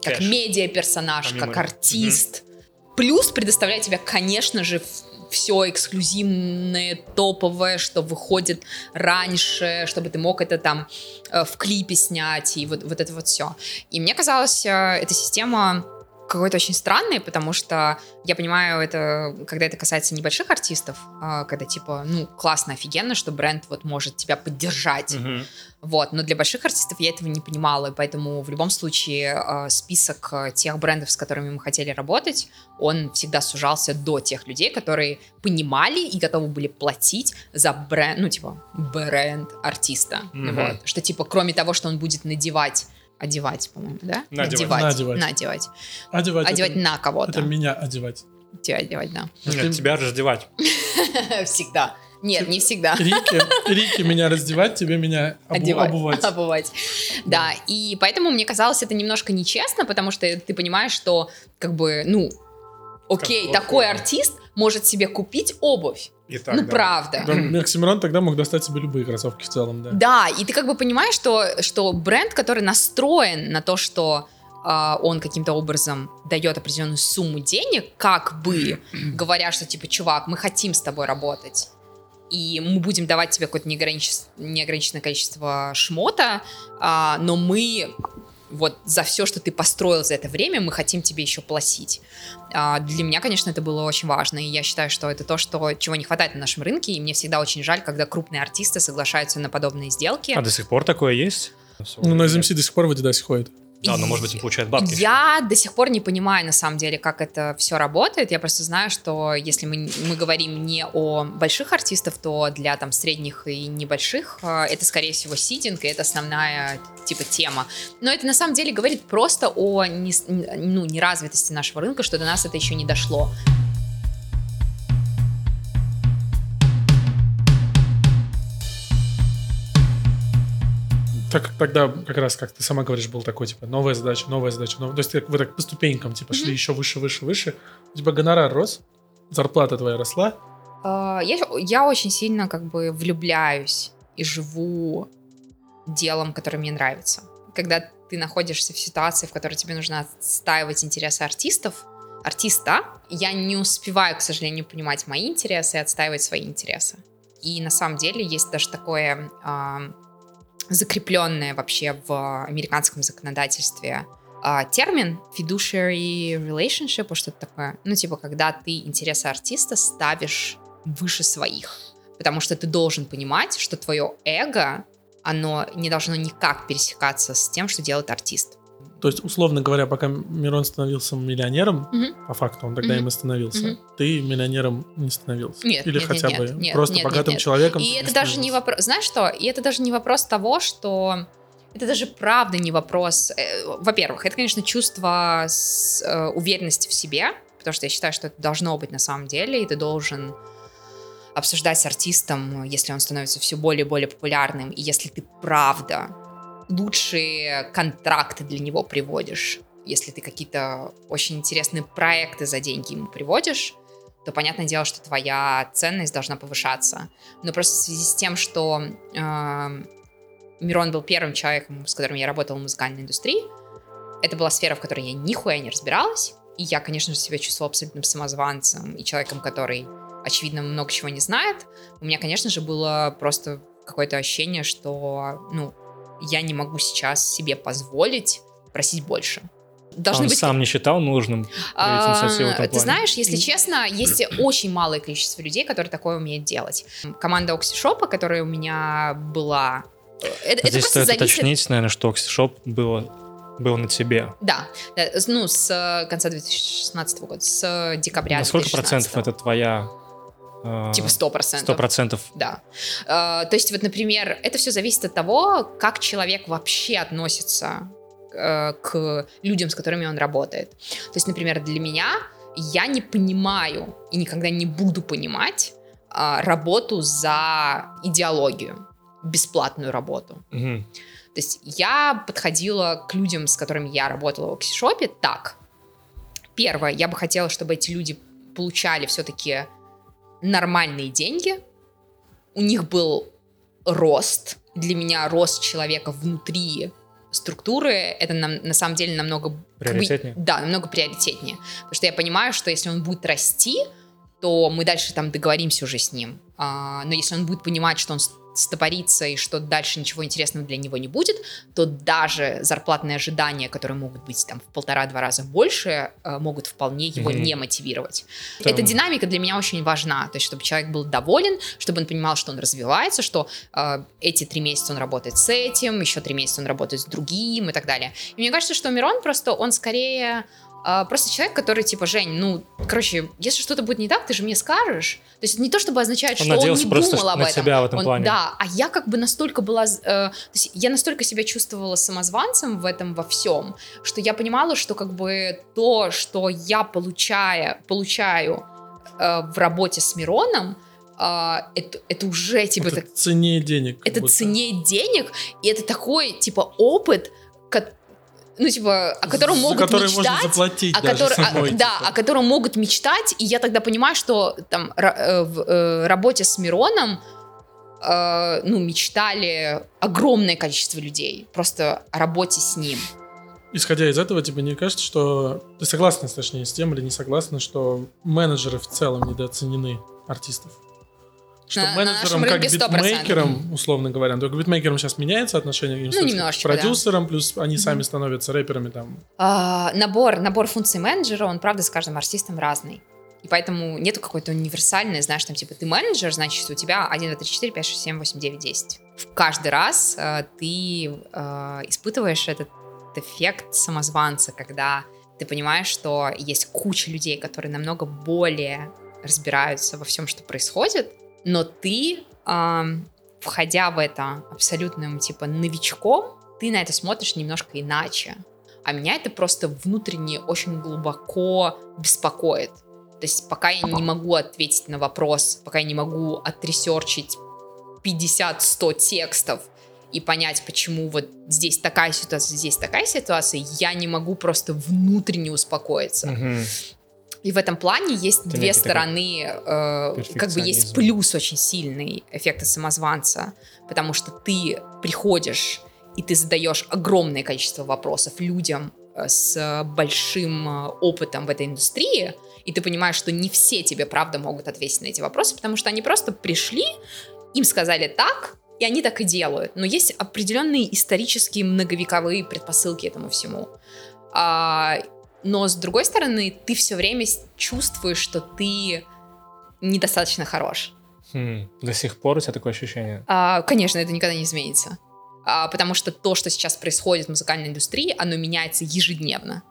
как медиа-персонаж, как артист, mm-hmm. плюс предоставляет тебе, конечно же, все эксклюзивное, топовое, что выходит раньше, чтобы ты мог это там э, в клипе снять, и вот, вот это вот все. И мне казалось, э, эта система какой-то очень странный, потому что я понимаю это, когда это касается небольших артистов, а, когда типа, ну, классно, офигенно, что бренд вот может тебя поддержать. Мгм. Вот, но для больших артистов я этого не понимала, и поэтому в любом случае э, список э, тех брендов, с которыми мы хотели работать, он всегда сужался до тех людей, которые понимали и готовы были платить за бренд, ну, типа, бренд артиста. Мгм. Вот, что, типа, кроме того, что он будет надевать, одевать, по-моему, да? Надевать. Надевать. Надевать. Одевать. Одевать это, на кого-то. это меня одевать. Тебя одевать, да. Нет, Ты- тебя раздевать. Всегда. Нет, не всегда. Рики, Рики меня раздевать, тебе меня обу- Одевать. обувать. Обувать. Да, и поэтому мне казалось это немножко нечестно, потому что ты понимаешь, что как бы, ну, окей, Как такой артист может себе купить обувь. И так, ну, да. правда. Да, Оксимирон тогда мог достать себе любые кроссовки в целом, да. Да, и ты как бы понимаешь, что, что бренд, который настроен на то, что а, он каким-то образом дает определенную сумму денег, как бы говоря, что типа, чувак, мы хотим с тобой работать, и мы будем давать тебе какое-то неограничес- неограниченное количество шмота, а, но мы вот за все, что ты построил за это время, мы хотим тебе еще платить. А, Для меня, конечно, это было очень важно, и я считаю, что это то, что, чего не хватает на нашем рынке, и мне всегда очень жаль, когда крупные артисты соглашаются на подобные сделки. А до сих пор такое есть? Ну, на SMC до сих пор в Adidas ходит. Да, но может быть он получает бабки. Я до сих пор не понимаю, на самом деле, как это все работает. Я просто знаю, что если мы, мы говорим не о больших артистах, то для там средних и небольших э, это, скорее всего, сидинг, и это основная типа тема. Но это на самом деле говорит просто о не, ну, неразвитости нашего рынка, что до нас это еще не дошло. Так, тогда как раз, как ты сама говоришь, был такой, типа, новая задача, новая задача. новая- То есть ты- вы так по ступенькам, типа, шли еще выше, выше, выше. У тебя гонорар рос, зарплата твоя росла. Э, Я, я очень сильно как бы влюбляюсь и живу делом, которое мне нравится. Когда ты находишься в ситуации, в которой тебе нужно отстаивать интересы артистов, артиста, я не успеваю, к сожалению, понимать мои интересы и отстаивать свои интересы. И на самом деле есть даже такое а, закрепленное вообще в американском законодательстве а, термин fiduciary relationship, и что-то такое. Ну, типа, когда ты интересы артиста ставишь выше своих. Потому что ты должен понимать, что твое эго, оно не должно никак пересекаться с тем, что делает артист. То есть, условно говоря, пока Мирон становился миллионером, Мгм. по факту он тогда Мгм. им и становился, Мгм. ты миллионером не становился. Нет, Или нет, хотя нет, бы нет, нет, просто нет, нет, богатым нет. человеком. И это даже не вопрос... Знаешь что? И это даже не вопрос того, что... Это даже правда не вопрос... э, Во-первых, это, конечно, чувство с, э, уверенности в себе, потому что я считаю, что это должно быть на самом деле, и ты должен обсуждать с артистом, если он становится все более и более популярным, и если ты правда лучшие контракты для него приводишь, если ты какие-то очень интересные проекты за деньги ему приводишь, то понятное дело, что твоя ценность должна повышаться. Но просто в связи с тем, что э, Мирон был первым человеком, с которым я работала в музыкальной индустрии, это была сфера, в которой я нихуя не разбиралась, и я, конечно же, себя чувствовала абсолютным самозванцем и человеком, который, очевидно, много чего не знает. У меня, конечно же, было просто какое-то ощущение, что, ну, я не могу сейчас себе позволить просить больше. Должны он быть сам не считал нужным а, Ты плане. знаешь, если честно, есть очень малое количество людей, которые такое умеют делать. Команда Оксишопа, которая у меня была... э, Это, это Здесь просто стоит зависит... уточнить, наверное, что Оксишоп было, был на тебе. Да, да, с- ну, с э, конца 2016 года, с декабря На сколько 2016. процентов это твоя... э, Типа 100%. Сто процентов. Да. Э, то есть, вот, например, это все зависит от того, как человек вообще относится э, к людям, с которыми он работает. То есть, например, для меня я не понимаю и никогда не буду понимать э, работу за идеологию, бесплатную работу. Мгм. То есть я подходила к людям, с которыми я работала в Оксишопе, так. Первое, я бы хотела, чтобы эти люди получали все-таки нормальные деньги. У них был рост. Для меня рост человека внутри структуры это нам, на самом деле намного Приоритетнее? Да, намного приоритетнее. Потому что я понимаю, что если он будет расти, то мы дальше там договоримся уже с ним. А, но если он будет понимать, что он стопорится и что дальше ничего интересного для него не будет, то даже зарплатные ожидания, которые могут быть там в полтора-два раза больше, э, могут вполне его mm-hmm. не мотивировать. Там... Эта динамика для меня очень важна, то есть чтобы человек был доволен, чтобы он понимал, что он развивается, что э, эти три месяца он работает с этим, еще три месяца он работает с другим и так далее. И мне кажется, что Мирон просто, он скорее а, просто человек, который типа, Жень, ну, короче, если что-то будет не так, ты же мне скажешь. То есть не то, чтобы означает, он что он не просто думал об этом. Себя в этом он, плане. Да, а я как бы настолько была, э, то есть я настолько себя чувствовала самозванцем в этом во всем, что я понимала, что как бы то, что я получаю, получаю э, в работе с Мироном, Uh, это, это уже типа это так, ценнее денег. Это будто. ценнее денег, и это такой типа опыт, ну, типа, о котором За могут который мечтать. можно заплатить о даже который, самой, о, Да, типа. о котором могут мечтать, и я тогда понимаю, что там э, в э, работе с Мироном э, ну, мечтали огромное количество людей просто о работе с ним. Исходя из этого, тебе не кажется, что... Ты согласна, точнее, с тем или не согласна, что менеджеры в целом недооценены артистов? Что На- на менеджерам, нашем как рынке 100%. битмейкерам, условно говоря, только битмейкерам сейчас меняется отношение Ну, немножечко, к продюсерам, плюс они сами становятся рэперами там. А, набор, набор функций менеджера, он, правда, с каждым артистом разный. И поэтому нету какой-то универсальной, знаешь, там, типа, ты менеджер, значит, у тебя 1, 2, 3, 4, 5, 6, 7, 8, 9, 10. Каждый раз э, ты э, испытываешь этот эффект самозванца, когда ты понимаешь, что есть куча людей, которые намного более разбираются во всем, что происходит, но ты, эм, входя в это абсолютным, типа, новичком, ты на это смотришь немножко иначе. А меня это просто внутренне очень глубоко беспокоит. То есть пока я не могу ответить на вопрос, пока я не могу отресерчить 50-100 текстов и понять, почему вот здесь такая ситуация, здесь такая ситуация, я не могу просто внутренне успокоиться. Мгм. И в этом плане есть Это две стороны, э, как бы есть плюс очень сильный эффекта самозванца, потому что ты приходишь и ты задаешь огромное количество вопросов людям э, с большим э, опытом в этой индустрии, и ты понимаешь, что не все тебе правда могут ответить на эти вопросы, потому что они просто пришли, им сказали так, и они так и делают. Но есть определенные исторические многовековые предпосылки этому всему. А, но с другой стороны, ты все время чувствуешь, что ты недостаточно хорош. Хм, До сих пор у тебя такое ощущение? А, конечно, это никогда не изменится. А, потому что то, что сейчас происходит в музыкальной индустрии, оно меняется ежедневно.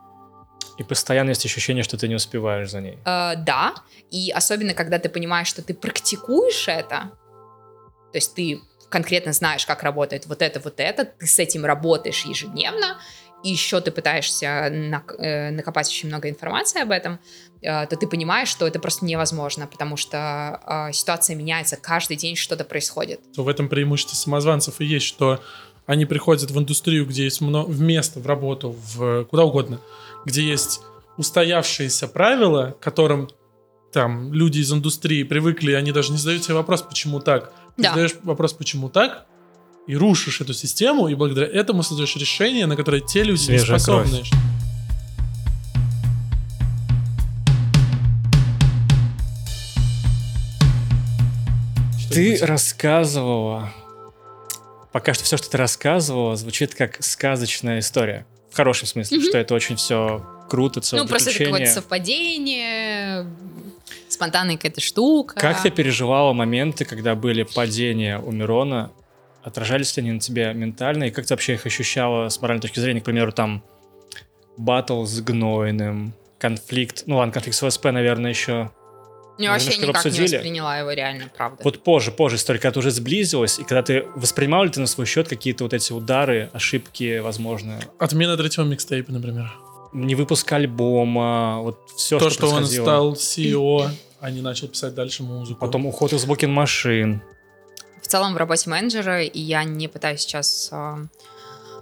И постоянно есть ощущение, что ты не успеваешь за ней. Э, да, и особенно, когда ты понимаешь, что ты практикуешь это, то есть ты конкретно знаешь, как работает вот это, вот это, ты с этим работаешь ежедневно, и еще ты пытаешься э, накопать очень много информации об этом, э, то ты понимаешь, что это просто невозможно, потому что э, ситуация меняется, каждый день что-то происходит. То в этом преимущество самозванцев и есть, что они приходят в индустрию, где есть много, в место, в работу, в куда угодно, где есть устоявшиеся правила, которым там люди из индустрии привыкли, они даже не задают себе вопрос, почему так. Ты Да. задаешь вопрос, почему так, и рушишь эту систему, и благодаря этому создаешь решение, на которое те люди Свежая способны. Ты рассказывала... Пока что все, что ты рассказывала, звучит как сказочная история. В хорошем смысле, Мгм. что это очень все круто, целое ну, просто это какое-то совпадение, спонтанная какая-то штука. Как ты переживала моменты, когда были падения у Мирона? Отражались ли они на тебе ментально? И как ты вообще их ощущала с моральной точки зрения? К примеру, там, батл с Гнойным, конфликт. Ну ладно, конфликт с ВСП, наверное, еще. Я вообще никак не обсудили. восприняла его реально, правда. Вот позже, позже история, когда ты уже сблизилась, и когда ты воспринимал ли ты на свой счет какие-то вот эти удары, ошибки, возможно, Отмена третьего микстейпа, например. не выпуск альбома, вот все, То, что, что он стал CEO, а не начал писать дальше музыку. Потом уход из букин машин. Целом в работе менеджера, и я не пытаюсь сейчас а,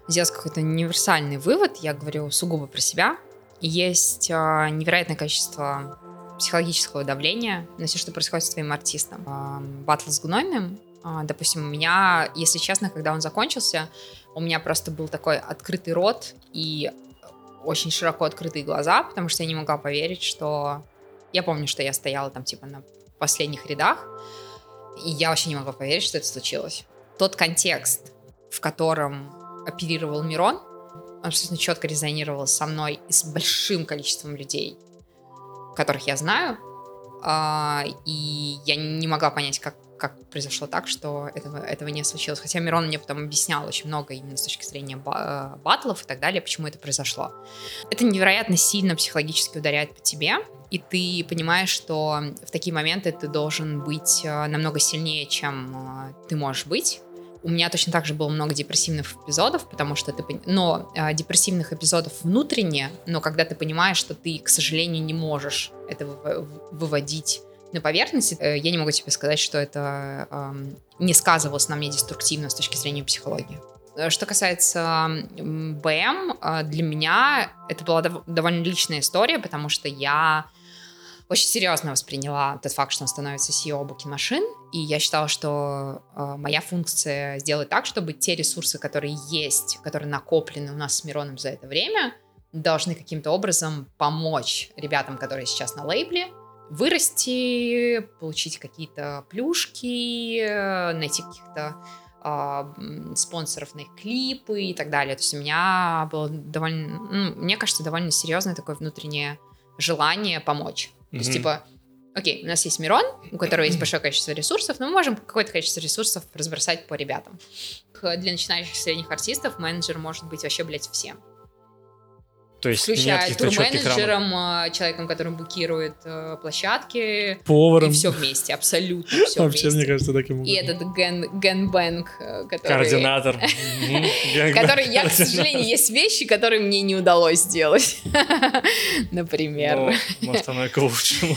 сделать какой-то универсальный вывод, я говорю сугубо про себя. Есть а, невероятное количество психологического давления на все, что происходит с твоим артистом. А, Батл с Гнойным, а, допустим, у меня, если честно, когда он закончился, у меня просто был такой открытый рот и очень широко открытые глаза, потому что я не могла поверить, что... Я помню, что я стояла там типа на последних рядах, И я вообще не могла поверить, что это случилось. Тот контекст, в котором оперировал Мирон, абсолютно четко резонировал со мной и с большим количеством людей, которых я знаю. А, и я не могла понять, как, как произошло так, что этого, этого не случилось. Хотя Мирон мне потом объяснял очень много именно с точки зрения ба- батлов и так далее, почему это произошло. Это невероятно сильно психологически ударяет по тебе, и ты понимаешь, что в такие моменты ты должен быть э, намного сильнее, чем э, ты можешь быть. У меня точно так же было много депрессивных эпизодов, потому что ты... Но э, депрессивных эпизодов внутренне, но когда ты понимаешь, что ты, к сожалению, не можешь это выводить на поверхности, э, я не могу тебе сказать, что это э, не сказывалось на мне деструктивно с точки зрения психологии. Э, что касается БМ, э, для меня это была довольно личная история, потому что я очень серьезно восприняла тот факт, что он становится CEO Booking машин, и я считала, что э, моя функция сделать так, чтобы те ресурсы, которые есть, которые накоплены у нас с Мироном за это время, должны каким-то образом помочь ребятам, которые сейчас на лейбле, вырасти, получить какие-то плюшки, найти каких-то э, спонсоров на их клипы и так далее. То есть у меня было довольно, ну, мне кажется, довольно серьезное такое внутреннее желание помочь. То есть, типа, окей, у нас есть Мирон, у которого есть большое количество ресурсов, но мы можем какое-то количество ресурсов разбросать по ребятам. Для начинающих средних артистов менеджер может быть вообще, блядь, всем. То есть Включая турменеджером, а, человеком, который букирует э, площадки. Поваром. И все вместе, абсолютно все Вообще, вместе. мне кажется, так и могут. И этот ген, генбэнк, э, который... Координатор. Который, я, к сожалению, есть вещи, которые мне не удалось сделать. Например. Может, оно и к лучшему.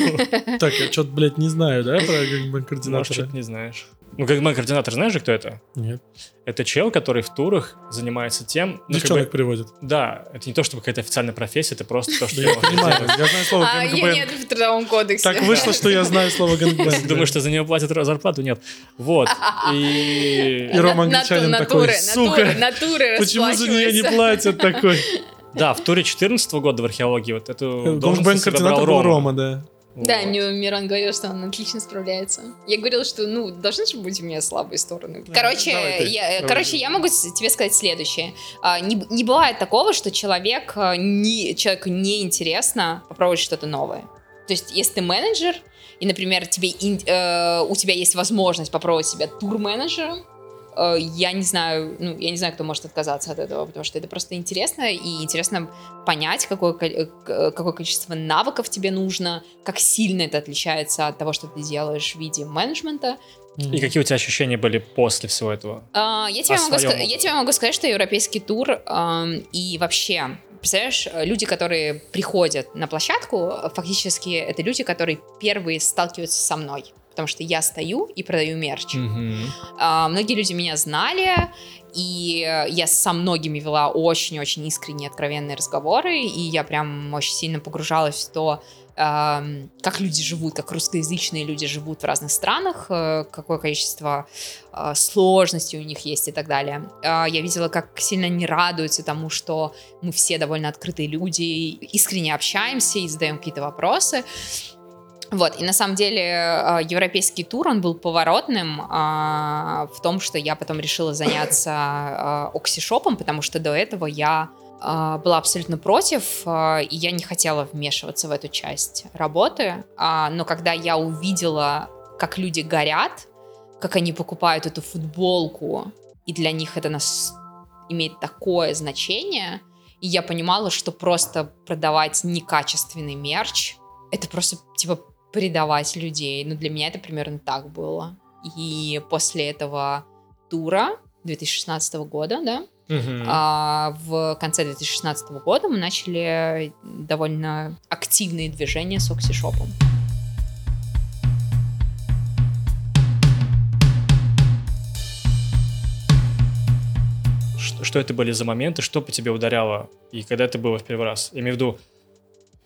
Так, я что-то, блядь, не знаю, да, про gangbang-координатора? Может, что-то не знаешь. Ну, как мой координатор, знаешь же, кто это? Нет. Это чел, который в турах занимается тем... Ну, Девчонок как бы, приводит. Да, это не то, чтобы какая-то официальная профессия, это просто то, что Я понимаю, я знаю слово А, gangbang. нет в трудовом кодексе. Так вышло, что я знаю слово gangbang. Думаешь, что за него платят зарплату? Нет. Вот. И... И Рома Англичанин такой, натуры, сука, Почему за нее не платят такой? Да, в туре 14 года в археологии вот эту должность был Рома, да. Да, Вот. мне Мирон говорил, что он отлично справляется. Я говорила, что, ну, должны же быть у меня слабые стороны. Короче, давай ты, я, давай короче, я могу тебе сказать следующее. А, Не, не бывает такого, что человек, а, не, человеку неинтересно попробовать что-то новое. То есть, если ты менеджер, и, например, тебе, э, у тебя есть возможность попробовать себя тур-менеджером, я не знаю, ну, я не знаю, кто может отказаться от этого, потому что это просто интересно, и интересно понять, какое, ко- э, к- какое количество навыков тебе нужно, как сильно это отличается от того, что ты делаешь в виде менеджмента. И какие у тебя ощущения были после всего этого? А, я, тебе могу своем я тебе могу сказать, что европейский тур ам, и вообще, представляешь, э, люди, которые приходят на площадку, э, фактически это люди, которые первые сталкиваются со мной. Потому что я стою и продаю мерч. Мгм. А, многие люди меня знали, и я со многими вела очень-очень искренние, откровенные разговоры, и я прям очень сильно погружалась в то, как люди живут, как русскоязычные люди живут в разных странах, э, какое количество э, сложностей у них есть и так далее. Э, Я видела, как сильно они радуются тому, что мы все довольно открытые люди, искренне общаемся и задаем какие-то вопросы. Вот, и на самом деле э, европейский тур, он был поворотным а, в том, что я потом решила заняться а, оксишопом, потому что до этого я а, была абсолютно против, а, и я не хотела вмешиваться в эту часть работы. А, Но когда я увидела, как люди горят, как они покупают эту футболку, и для них это нас имеет такое значение, и я понимала, что просто продавать некачественный мерч, это просто, типа, предавать людей. Ну, для меня это примерно так было. И после этого тура 2016 года, да, Мгм. а, в конце 2016 года мы начали довольно активные движения с оксишопом. Что, что это были за моменты, что по тебе ударяло, и когда это было в первый раз? Я имею в виду,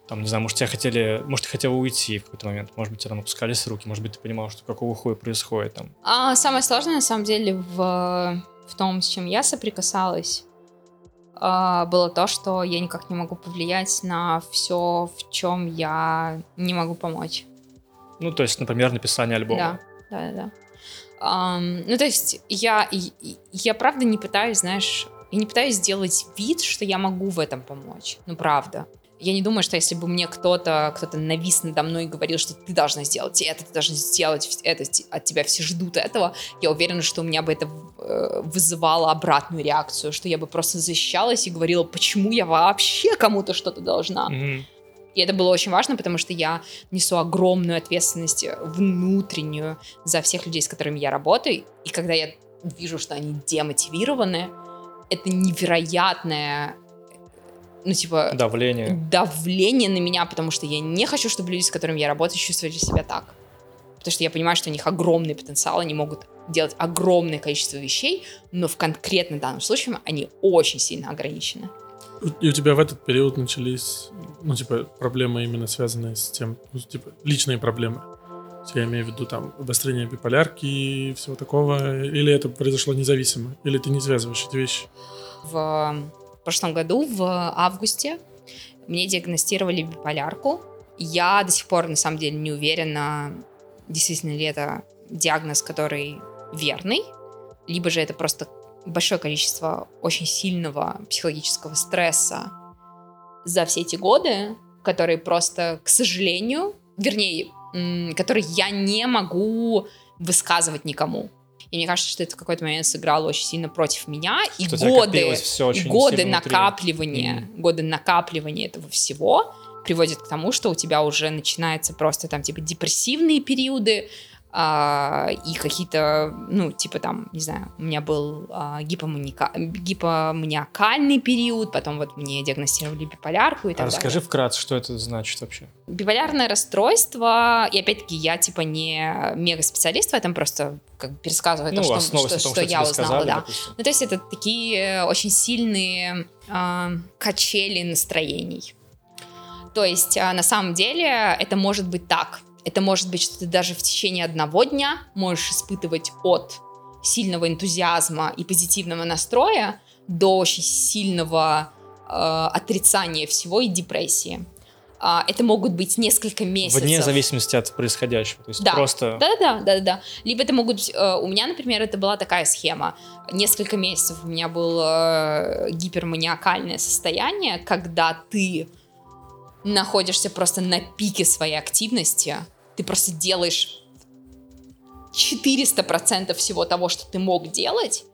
там, не знаю, может, тебя хотели, может, ты хотел уйти в какой-то момент, может быть, тебя там опускались руки, может быть, ты понимал, что какого хуя происходит там. А самое сложное, на самом деле, в, в том, с чем я соприкасалась, а, было то, что я никак не могу повлиять на все, в чем я не могу помочь. Ну, то есть, например, написание альбома. Да, да, да, да. Um, ну, то есть я, я правда не пытаюсь, знаешь, я не пытаюсь сделать вид, что я могу в этом помочь. Ну, правда. Я не думаю, что если бы мне кто-то кто навис надо мной и говорил, что ты должна сделать это, ты должна сделать это, от тебя все ждут этого, я уверена, что у меня бы это э, вызывало обратную реакцию, что я бы просто защищалась и говорила, почему я вообще кому-то что-то должна. Mm-hmm. И это было очень важно, потому что я несу огромную ответственность внутреннюю за всех людей, с которыми я работаю. И когда я вижу, что они демотивированы, это невероятное ну, типа... Давление. Давление на меня, потому что я не хочу, чтобы люди, с которыми я работаю, чувствовали себя так. Потому что я понимаю, что у них огромный потенциал, они могут делать огромное количество вещей, но в конкретно данном случае они очень сильно ограничены. И у тебя в этот период начались, ну, типа, проблемы именно связанные с тем, ну, типа, личные проблемы. Я имею в виду там обострение биполярки и всего такого, или это произошло независимо, или ты не связываешь эти вещи? В прошлом году, в августе, мне диагностировали биполярку. Я до сих пор, на самом деле, не уверена, действительно ли это диагноз, который верный, либо же это просто большое количество очень сильного психологического стресса за все эти годы, которые просто, к сожалению, вернее, которые я не могу высказывать никому. И мне кажется, что это в какой-то момент сыграло очень сильно против меня. И годы, и годы накапливания, mm. годы накапливания этого всего приводит к тому, что у тебя уже начинается просто там типа депрессивные периоды, а, и какие-то, ну, типа там, не знаю, у меня был а, гипоманика... гипоманиакальный период, потом вот мне диагностировали биполярку и так а расскажи далее. вкратце, что это значит вообще? Биполярное расстройство, и опять-таки я типа не мега-специалист в этом, просто как бы пересказываю ну, то, что, что, том, что, что я узнала, сказали, да. Допустим. Ну, то есть это такие очень сильные э, качели настроений. То есть э, на самом деле это может быть так – это может быть, что ты даже в течение одного дня можешь испытывать от сильного энтузиазма и позитивного настроя до очень сильного э, отрицания всего и депрессии. Uh, это могут быть несколько месяцев. Вне зависимости от происходящего. То есть да. просто... Да, да, да, да, да. Либо это могут быть... Uh, у меня, например, это была такая схема. Несколько месяцев у меня было uh, гиперманиакальное состояние, когда ты находишься просто на пике своей активности, ты просто делаешь 400% всего того, что ты мог делать,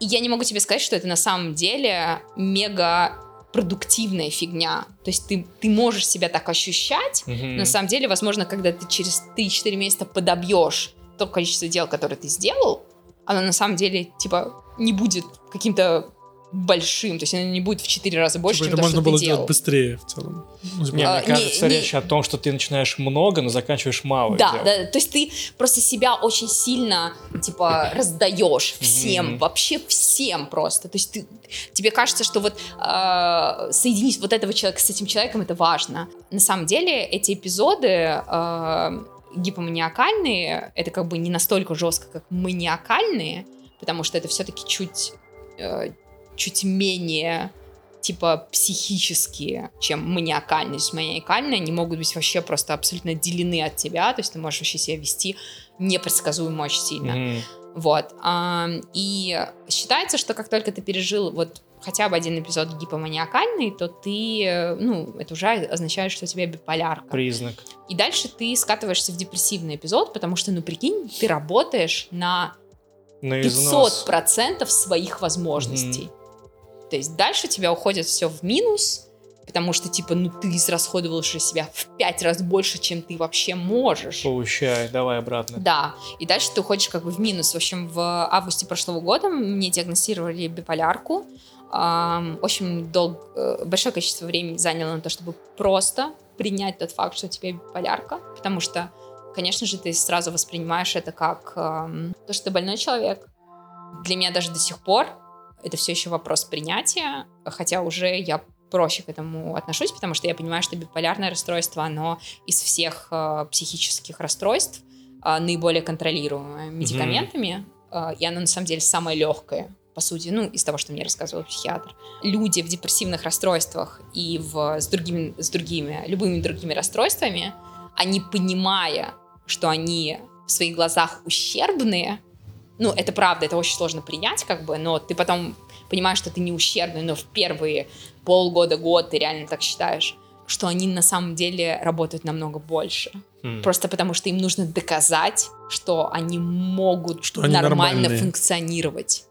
и я не могу тебе сказать, что это на самом деле мега продуктивная фигня. То есть ты, ты можешь себя так ощущать, mm-hmm. на самом деле, возможно, когда ты через 3-4 месяца подобьешь то количество дел, которое ты сделал, оно на самом деле, типа, не будет каким-то большим, то есть она не будет в 4 раза больше, типа, чем это то, можно было сделать быстрее в целом. Типа, не, а, мне кажется, не, речь не... о том, что ты начинаешь много, но заканчиваешь мало. Да, делать. да, то есть ты просто себя очень сильно, типа, раздаешь всем, mm-hmm. вообще всем просто. То есть ты, тебе кажется, что вот э, соединить вот этого человека с этим человеком, это важно. На самом деле эти эпизоды э, гипоманиакальные, это как бы не настолько жестко, как маниакальные, потому что это все-таки чуть э, чуть менее типа психические, чем маниакальность. Маниакальные, они могут быть вообще просто абсолютно отделены от тебя, то есть ты можешь вообще себя вести непредсказуемо очень сильно. Mm. Вот. И считается, что как только ты пережил вот хотя бы один эпизод гипоманиакальный, то ты, ну, это уже означает, что у тебя биполярка. Признак. И дальше ты скатываешься в депрессивный эпизод, потому что, ну, прикинь, ты работаешь на, на 500% своих возможностей. Mm. То есть дальше тебя уходит все в минус, потому что, типа, ну ты израсходовал же себя в пять раз больше, чем ты вообще можешь. Получай, давай обратно. Да, и дальше ты уходишь как бы в минус. В общем, в августе прошлого года мне диагностировали биполярку. Очень долг, э, большое количество времени заняло на то, чтобы просто принять тот факт, что у тебя биполярка, потому что, конечно же, ты сразу воспринимаешь это как то, что ты больной человек. Для меня даже до сих пор это все еще вопрос принятия, хотя уже я проще к этому отношусь, потому что я понимаю, что биполярное расстройство, оно из всех э, психических расстройств э, наиболее контролируемое медикаментами, mm-hmm. э, и оно на самом деле самое легкое, по сути, ну, из того, что мне рассказывал психиатр. Люди в депрессивных расстройствах и в, с, другими, с другими, любыми другими расстройствами, они, понимая, что они в своих глазах ущербные, Ну, это правда, это очень сложно принять, как бы, но ты потом понимаешь, что ты не ущербный, но в первые полгода, год ты реально так считаешь, что они на самом деле работают намного больше. Mm. Просто потому что им нужно доказать, что они могут что они нормально нормальные. функционировать.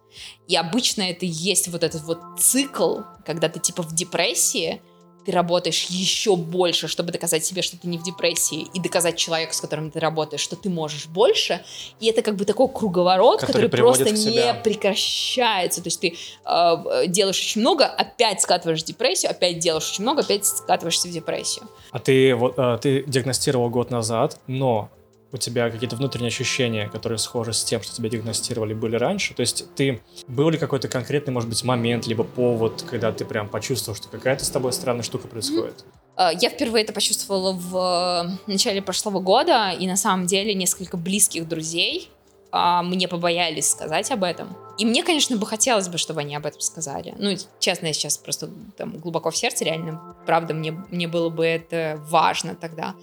И обычно это и есть вот этот вот цикл, когда ты типа в депрессии, ты работаешь еще больше, чтобы доказать себе, что ты не в депрессии, и доказать человеку, с которым ты работаешь, что ты можешь больше. И это как бы такой круговорот, который, который просто не прекращается. То есть ты э, делаешь очень много, опять скатываешь в депрессию, опять делаешь очень много, опять скатываешься в депрессию. А ты вот э, ты диагностировал год назад, но у тебя какие-то внутренние ощущения, которые схожи с тем, что тебя диагностировали, были раньше? То есть ты был ли какой-то конкретный, может быть, момент, либо повод, когда ты прям почувствовал, что какая-то с тобой странная штука происходит? А, я впервые это почувствовала в начале прошлого года, и на самом деле несколько близких друзей а, мне побоялись сказать об этом. И мне, конечно, бы хотелось бы, чтобы они об этом сказали. Ну, честно, я сейчас просто там глубоко в сердце, реально, правда, мне, мне было бы это важно тогда.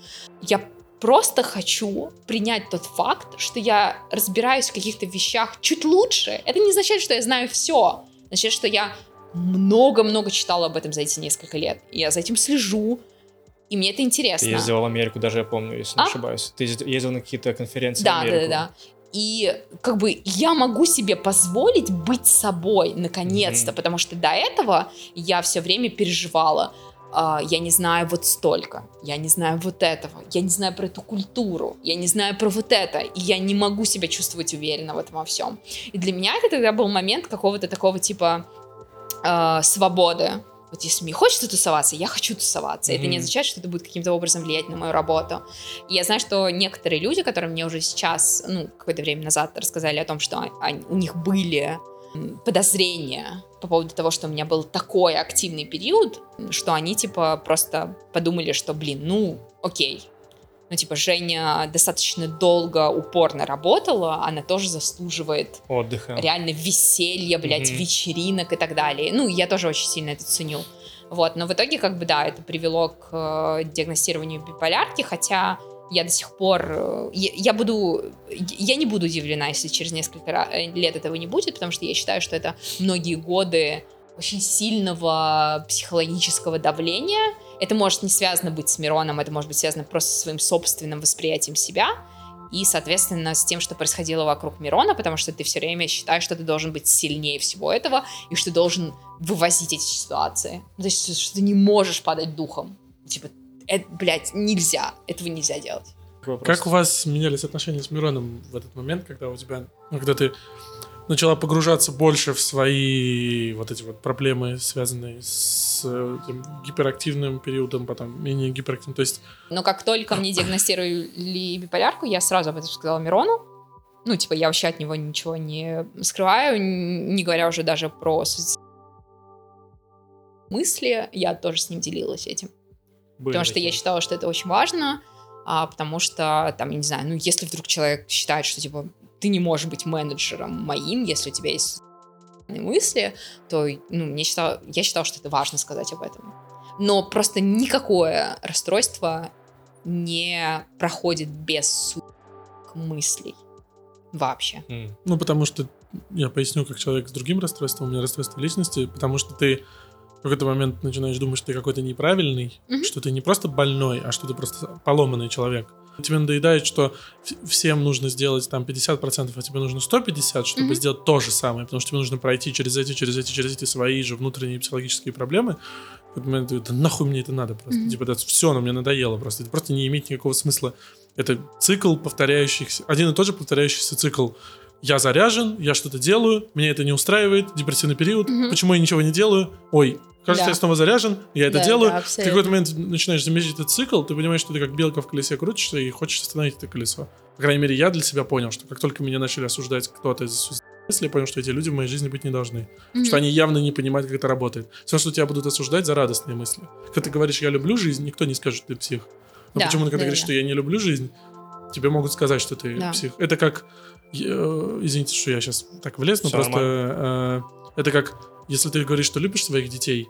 Я просто хочу принять тот факт, что я разбираюсь в каких-то вещах чуть лучше. Это не означает, что я знаю все. Значит, что я много-много читала об этом за эти несколько лет. Я за этим слежу, и мне это интересно. Ты ездила в Америку, даже я помню, если а? не ошибаюсь. Ты ездила на какие-то конференции да, в Америку. Да, да, да. И как бы я могу себе позволить быть собой наконец-то, mm-hmm. потому что до этого я все время переживала Uh, я не знаю вот столько, я не знаю вот этого, я не знаю про эту культуру, я не знаю про вот это, и я не могу себя чувствовать уверенно в этом во всем. И для меня это тогда был момент какого-то такого типа uh, свободы. Вот если мне хочется тусоваться, я хочу тусоваться. Mm-hmm. Это не означает, что это будет каким-то образом влиять на мою работу. И я знаю, что некоторые люди, которые мне уже сейчас, ну, какое-то время назад рассказали о том, что они, у них были подозрения по поводу того, что у меня был такой активный период, что они, типа, просто подумали, что, блин, ну, окей. Ну, типа, Женя достаточно долго, упорно работала, она тоже заслуживает отдыха. Реально веселья, блядь, mm-hmm. вечеринок и так далее. Ну, я тоже очень сильно это ценю. Вот, но в итоге, как бы, да, это привело к э, диагностированию биполярки, хотя я до сих пор... Э, я, я буду... Я не буду удивлена, если через несколько э, лет этого не будет, потому что я считаю, что это многие годы очень сильного психологического давления. Это может не связано быть с Мироном, это может быть связано просто со своим собственным восприятием себя и, соответственно, с тем, что происходило вокруг Мирона, потому что ты все время считаешь, что ты должен быть сильнее всего этого и что ты должен вывозить эти ситуации. То есть, что ты не можешь падать духом. Типа, это, блядь, нельзя, этого нельзя делать. Как у вас менялись отношения с Мироном в этот момент, когда у тебя, ну, когда ты начала погружаться больше в свои вот эти вот проблемы, связанные с этим гиперактивным периодом, потом менее гиперактивным, то есть... Но как только мне диагностировали биполярку, я сразу об этом сказала Мирону, ну, типа, я вообще от него ничего не скрываю, не говоря уже даже про мысли, я тоже с ним делилась этим. Были потому такие. что я считала, что это очень важно, а, потому что, там, я не знаю, ну, если вдруг человек считает, что, типа, ты не можешь быть менеджером моим, если у тебя есть мысли, то, ну, мне считала, я считала, что это важно сказать об этом. Но просто никакое расстройство не проходит без мыслей вообще. Mm. Ну, потому что, я поясню, как человек с другим расстройством, у меня расстройство личности, потому что ты какой-то момент начинаешь думать, что ты какой-то неправильный, mm-hmm. что ты не просто больной, а что ты просто поломанный человек. Тебе надоедает, что всем нужно сделать там 50%, а тебе нужно 150, чтобы mm-hmm. сделать то же самое, потому что тебе нужно пройти через эти, через эти, через эти свои же внутренние психологические проблемы. В этот момент да нахуй мне это надо просто. Mm-hmm. Типа, это все, оно мне надоело просто. Это просто не имеет никакого смысла. Это цикл повторяющихся, один и тот же повторяющийся цикл я заряжен, я что-то делаю, меня это не устраивает, депрессивный период, угу. почему я ничего не делаю? Ой, кажется, да. я снова заряжен, я это да, делаю. Да, в какой-то момент начинаешь замечать этот цикл, ты понимаешь, что ты как белка в колесе крутишься и хочешь остановить это колесо. По крайней мере, я для себя понял, что как только меня начали осуждать кто-то из мысли, я понял, что эти люди в моей жизни быть не должны. Mm-hmm. Что они явно не понимают, как это работает. Все, что тебя будут осуждать за радостные мысли. Когда ты говоришь, я люблю жизнь, никто не скажет, что ты псих. Но да, почему, когда да, ты говоришь, да. что я не люблю жизнь, тебе могут сказать, что ты да. псих. Это как Э, извините, что я сейчас так влез, но Все просто э, это как, если ты говоришь, что любишь своих детей,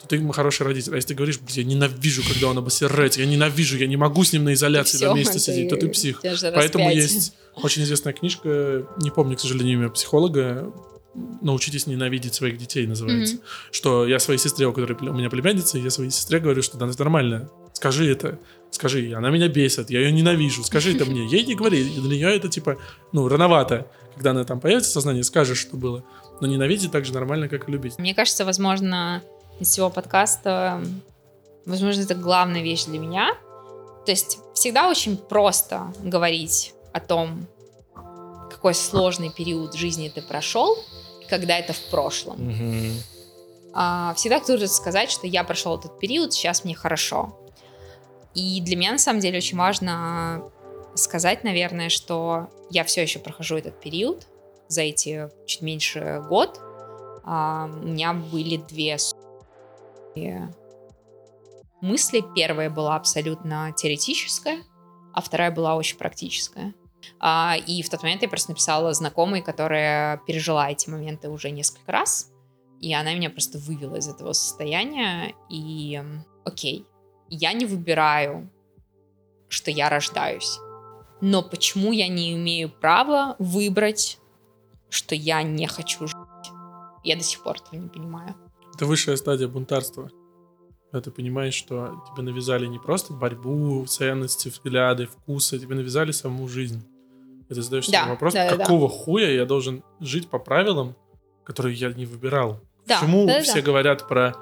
то ты хороший родитель. А если ты говоришь, я ненавижу, когда он обосирается, я ненавижу, я не могу с ним на изоляции все, вместе сидеть, то ты псих. Поэтому есть очень известная книжка, не помню, к сожалению, имя психолога, научитесь ненавидеть своих детей, называется. Mm-hmm. Что я своей сестре, у которой у меня племянница, я своей сестре говорю, что да, это нормально. Скажи это. Скажи, она меня бесит, я ее ненавижу. Скажи это мне. Ей не говори. Для нее это типа, ну, рановато. Когда она там появится в сознании, скажешь, что было. Но ненавидеть так же нормально, как и любить. Мне кажется, возможно, из всего подкаста, возможно, это главная вещь для меня. То есть всегда очень просто говорить о том, какой сложный период жизни ты прошел, когда это в прошлом. Mm-hmm. А, всегда кто-то сказать, что я прошел этот период, сейчас мне хорошо. И для меня на самом деле очень важно сказать, наверное, что я все еще прохожу этот период за эти чуть меньше год. А, у меня были две мысли. Первая была абсолютно теоретическая, а вторая была очень практическая. А, и в тот момент я просто написала знакомой, которая пережила эти моменты уже несколько раз, и она меня просто вывела из этого состояния, и окей, я не выбираю, что я рождаюсь, но почему я не имею права выбрать, что я не хочу жить? Я до сих пор этого не понимаю. Это высшая стадия бунтарства. Когда ты понимаешь, что тебе навязали не просто борьбу, ценности, взгляды, вкусы, тебе навязали саму жизнь. И ты задаешь да, себе вопрос, да, какого да. хуя я должен жить по правилам, которые я не выбирал? Да, Почему да, все да. говорят про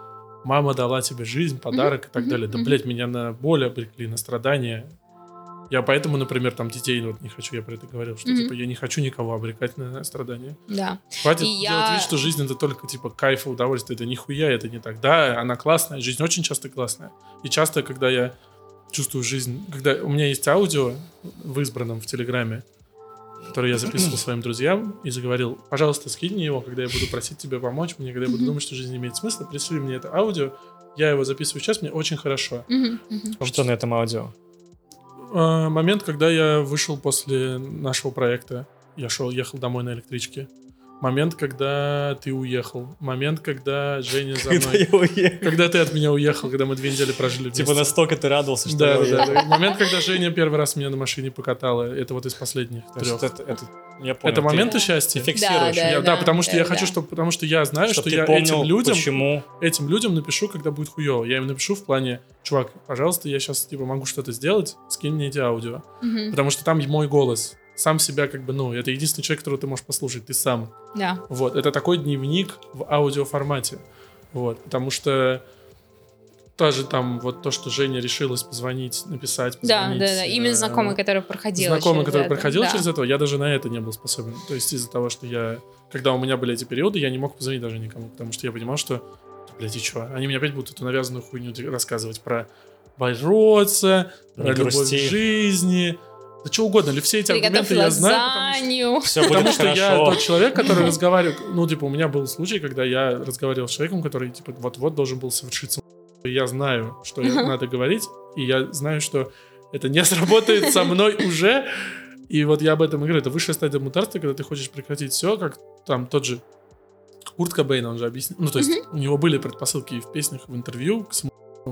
мама дала тебе жизнь, подарок mm-hmm, и так mm-hmm, далее? Да, mm-hmm. блядь, меня на боль обрекли, на страдания. Я поэтому, например, там детей вот не хочу, я про это говорил, что mm-hmm. типа я не хочу никого обрекать на страдания. Да. Хватит и делать я... вид, что жизнь это только типа кайф и удовольствие. Это нихуя, это не так. Да, она классная, жизнь очень часто классная. И часто, когда я чувствую жизнь, когда у меня есть аудио в избранном в Телеграме, который я записывал своим друзьям и заговорил, пожалуйста, скинь мне его, когда я буду просить тебя помочь мне, когда я буду думать, что жизнь имеет смысл, пришли мне это аудио, я его записываю сейчас, мне очень хорошо. Что на этом аудио? А, момент, когда я вышел после нашего проекта. Я шел, ехал домой на электричке. Момент, когда ты уехал. Момент, когда Женя за мной... Когда я уехал. Когда ты от меня уехал, когда мы две недели прожили вместе. Типа настолько ты радовался, что да, да, да. Момент, когда Женя первый раз меня на машине покатала. Это вот из последних трех. Это, это, я понял, это моменты счастья. Ты фиксируешь. Да, да, я, да, да потому что да, я да. хочу, чтобы, потому что я знаю, Чтоб что я помнил, этим людям, почему. этим людям напишу, когда будет хуево. Я им напишу в плане, чувак, пожалуйста, я сейчас типа могу что-то сделать, скинь мне эти аудио, угу. потому что там мой голос сам себя как бы, ну, это единственный человек, которого ты можешь послушать, ты сам. Да. Вот, это такой дневник в аудиоформате. Вот, потому что тоже там вот то, что Женя решилась позвонить, написать, позвонить. Да, да, да. Именно э, знакомый, который проходил Знакомый, который это. проходил да. через это, я даже на это не был способен. То есть из-за того, что я... Когда у меня были эти периоды, я не мог позвонить даже никому, потому что я понимал, что, блядь, и что? Они мне опять будут эту навязанную хуйню рассказывать про бороться, про любовь к жизни, да что угодно, или все эти аргументы я знаю, потому что, Все потому что я тот человек, который разговаривает, ну, типа, у меня был случай, когда я разговаривал с человеком, который, типа, вот-вот должен был совершиться. Я знаю, что надо говорить, и я знаю, что это не сработает со мной уже, и вот я об этом говорю, это высшая стадия мутарства, когда ты хочешь прекратить все, как там тот же Курт Кобейн, он же объяснил, ну, то есть у него были предпосылки в песнях, в интервью к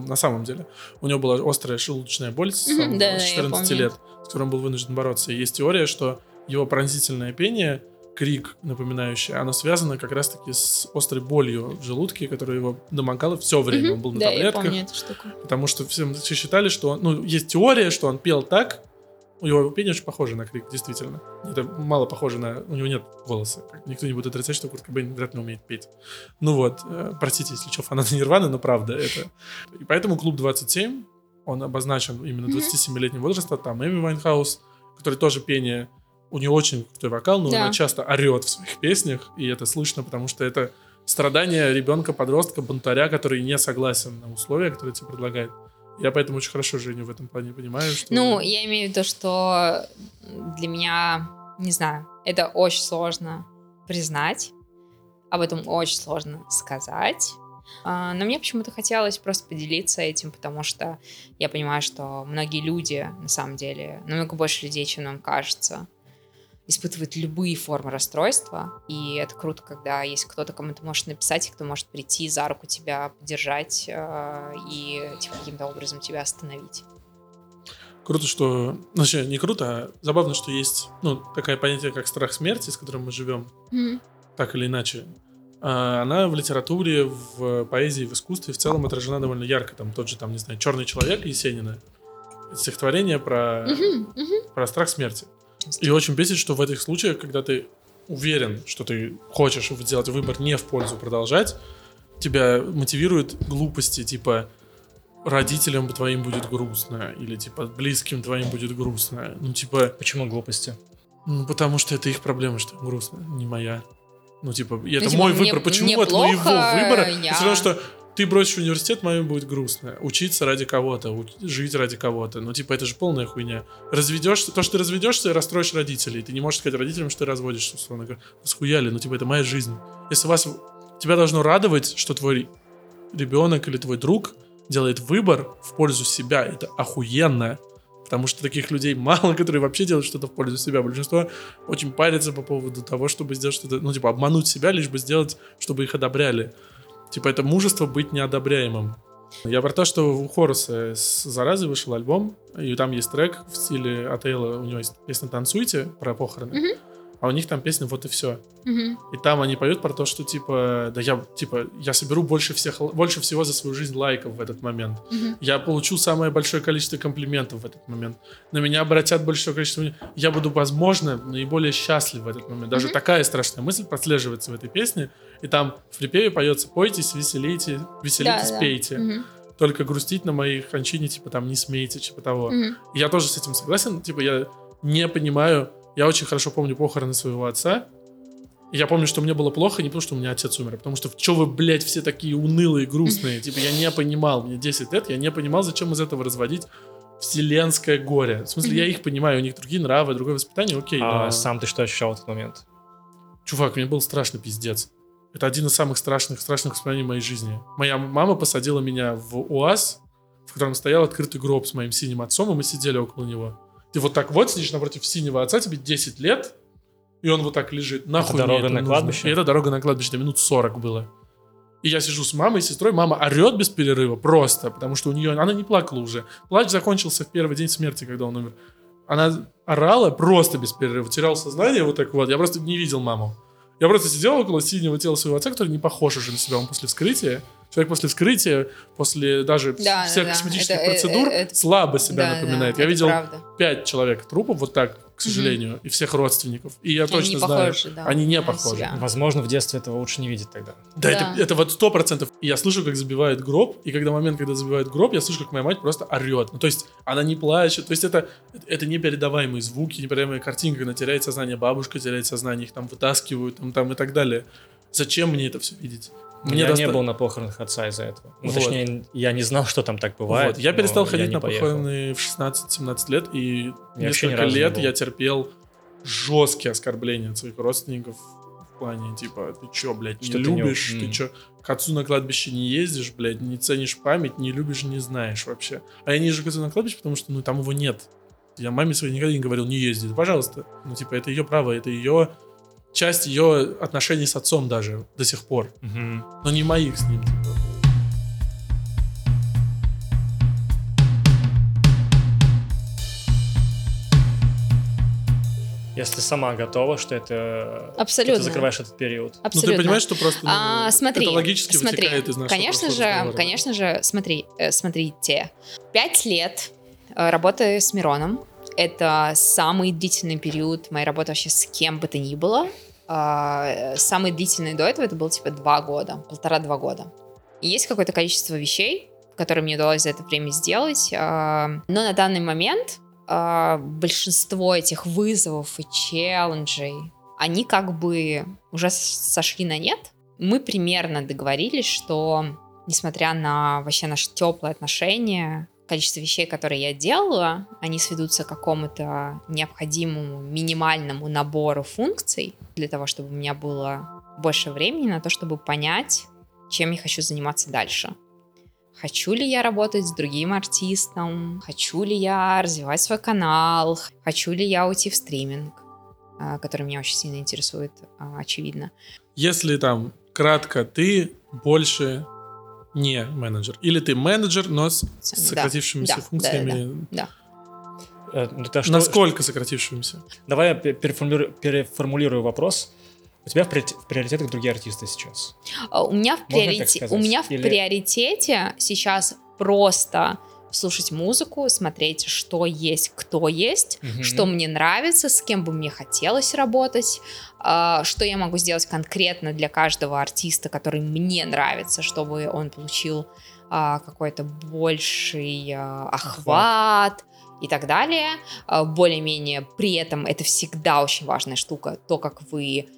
на самом деле. У него была острая желудочная боль с, mm-hmm, да, с 14 лет, с которой он был вынужден бороться. И есть теория, что его пронзительное пение, крик напоминающий, оно связано как раз-таки с острой болью в желудке, которая его домогала все время. Mm-hmm, он был на да, таблетках. Я помню эту штуку. Потому что все, все считали, что он, ну, есть теория, что он пел так, у него пение очень похоже на крик, действительно. Это мало похоже на... У него нет голоса. Никто не будет отрицать, что Курт Кобейн вряд ли умеет петь. Ну вот, э, простите, если что, фанаты Нирваны, но правда это. И поэтому клуб 27, он обозначен именно 27-летним возрастом. Там Эми Вайнхаус, который тоже пение... У нее очень крутой вокал, но да. она часто орет в своих песнях, и это слышно, потому что это страдания ребенка-подростка, бунтаря, который не согласен на условия, которые тебе предлагает. Я поэтому очень хорошо Женю в этом плане понимаю. Что... Ну, я имею в виду, что для меня, не знаю, это очень сложно признать, об этом очень сложно сказать. А, но мне почему-то хотелось просто поделиться этим, потому что я понимаю, что многие люди, на самом деле, намного больше людей, чем нам кажется, испытывает любые формы расстройства. И это круто, когда есть кто-то, кому ты можешь написать, и кто может прийти за руку тебя поддержать э, и типа, каким-то образом тебя остановить. Круто, что... Ну, вообще, не круто, а забавно, что есть ну, такое понятие, как страх смерти, с которым мы живем, mm-hmm. так или иначе. А она в литературе, в поэзии, в искусстве в целом отражена довольно ярко. Там тот же, там, не знаю, «Черный человек» Есенина. Стихотворение про, mm-hmm. Mm-hmm. про страх смерти. И очень бесит, что в этих случаях, когда ты уверен, что ты хочешь сделать выбор не в пользу продолжать, тебя мотивируют глупости, типа родителям твоим будет грустно, или типа близким твоим будет грустно. Ну, типа... Почему глупости? Ну, потому что это их проблема, что грустно, не моя. Ну, типа, это ну, типа, мой выбор. Почему от моего выбора? Я... Все равно, что ты бросишь университет, моим будет грустно. Учиться ради кого-то, жить ради кого-то. Ну, типа, это же полная хуйня. Разведешься, то, что ты разведешься, расстроишь родителей. Ты не можешь сказать родителям, что ты разводишься, условно говоря. Схуяли, ну, типа, это моя жизнь. Если вас... Тебя должно радовать, что твой ребенок или твой друг делает выбор в пользу себя. Это охуенно. Потому что таких людей мало, которые вообще делают что-то в пользу себя. Большинство очень парятся по поводу того, чтобы сделать что-то, ну, типа, обмануть себя, лишь бы сделать, чтобы их одобряли. Типа, это мужество быть неодобряемым. Я про то, что у Хорреса с «Заразы» вышел альбом, и там есть трек в стиле Атейла, у него есть песня «Танцуйте» про похороны. Mm-hmm а у них там песня «Вот и все». Угу. И там они поют про то, что, типа, да я, типа, я соберу больше, всех, больше всего за свою жизнь лайков в этот момент. Угу. Я получу самое большое количество комплиментов в этот момент. На меня обратят большое количество... Я буду, возможно, наиболее счастлив в этот момент. Даже угу. такая страшная мысль прослеживается в этой песне. И там в припеве поется «Пойтесь, веселите, веселитесь, да, пейте». Да. Угу только грустить на моей кончине, типа, там, не смейте, типа того. Mm-hmm. Я тоже с этим согласен, типа, я не понимаю, я очень хорошо помню похороны своего отца. Я помню, что мне было плохо не потому, что у меня отец умер, а потому что, что вы, блядь, все такие унылые, грустные. Типа, я не понимал, мне 10 лет, я не понимал, зачем из этого разводить вселенское горе. В смысле, я их понимаю, у них другие нравы, другое воспитание, окей. А но... сам ты что ощущал в этот момент? Чувак, мне был страшно пиздец. Это один из самых страшных, страшных воспоминаний моей жизни. Моя мама посадила меня в УАЗ, в котором стоял открытый гроб с моим синим отцом, и мы сидели около него. Ты вот так вот сидишь напротив синего отца, тебе 10 лет, и он вот так лежит. Нахуй это дорога это на нужно? кладбище? И это дорога на кладбище, на минут 40 было. И я сижу с мамой и сестрой, мама орет без перерыва просто, потому что у нее, она не плакала уже. Плач закончился в первый день смерти, когда он умер. Она орала просто без перерыва, терял сознание вот так вот. Я просто не видел маму. Я просто сидел около синего тела своего отца, который не похож уже на себя, он после вскрытия. Человек после вскрытия, после даже да, всех да, косметических это, процедур это, это, слабо себя да, напоминает. Да, я видел пять человек трупов вот так, к сожалению, mm и всех родственников. И я они точно знаю, похожи, да, они не похожи. Себя. Возможно, в детстве этого лучше не видеть тогда. Да, да. Это, это вот сто процентов. Я слышу, как забивает гроб, и когда момент, когда забивает гроб, я слышу, как моя мать просто орет. Ну, то есть она не плачет, то есть это, это непередаваемые звуки, непередаваемая картинка, когда теряет сознание бабушка, теряет сознание, их там вытаскивают, там, там и так далее. Зачем мне это все видеть? Мне я доста... не был на похоронах отца из-за этого. Ну, вот. точнее, я не знал, что там так бывает. Вот. Я перестал ходить на поехал. похороны в 16-17 лет, и я несколько лет я терпел жесткие оскорбления от своих родственников в плане, типа, ты чё, блядь, не что любишь, ты, не... ты чё, к отцу на кладбище не ездишь, блядь, не ценишь память, не любишь, не знаешь вообще. А я не езжу к отцу на кладбище, потому что, ну, там его нет. Я маме своей никогда не говорил, не езди, пожалуйста. Ну, типа, это ее право, это ее часть ее отношений с отцом даже до сих пор. Угу. Но не моих с ним. Если сама готова, что это... Абсолютно. Ты закрываешь этот период. Абсолютно. Ну, ты понимаешь, что просто ну, а, смотри, это логически смотри, вытекает из нашего Конечно же, разговора. конечно же, смотри, э, смотрите. Пять лет э, работы с Мироном, это самый длительный период моей работы вообще с кем бы то ни было. Uh, самый длительный до этого это было типа два года, полтора-два года. И есть какое-то количество вещей, которые мне удалось за это время сделать. Uh, но на данный момент uh, большинство этих вызовов и челленджей, они как бы уже сошли на нет. Мы примерно договорились, что несмотря на вообще наши теплые отношения, количество вещей, которые я делала, они сведутся к какому-то необходимому минимальному набору функций для того, чтобы у меня было больше времени на то, чтобы понять, чем я хочу заниматься дальше. Хочу ли я работать с другим артистом? Хочу ли я развивать свой канал? Хочу ли я уйти в стриминг? а, который меня очень сильно интересует, а, очевидно. Если там кратко, ты больше не менеджер. Или ты менеджер, но с сократившимися да, функциями. Да, да, да. Это что, Насколько сократившимися? Давай я переформулирую, переформулирую вопрос. У тебя в, приоритетах другие артисты сейчас? У меня в, приорите... у меня в Или... приоритете сейчас просто слушать музыку, смотреть, что есть, кто есть, mm что мне нравится, с кем бы мне хотелось работать, э, что я могу сделать конкретно для каждого артиста, который мне нравится, чтобы он получил э, какой-то больший э, охват. И так далее. Более-менее при этом это всегда очень важная штука. То, как вы,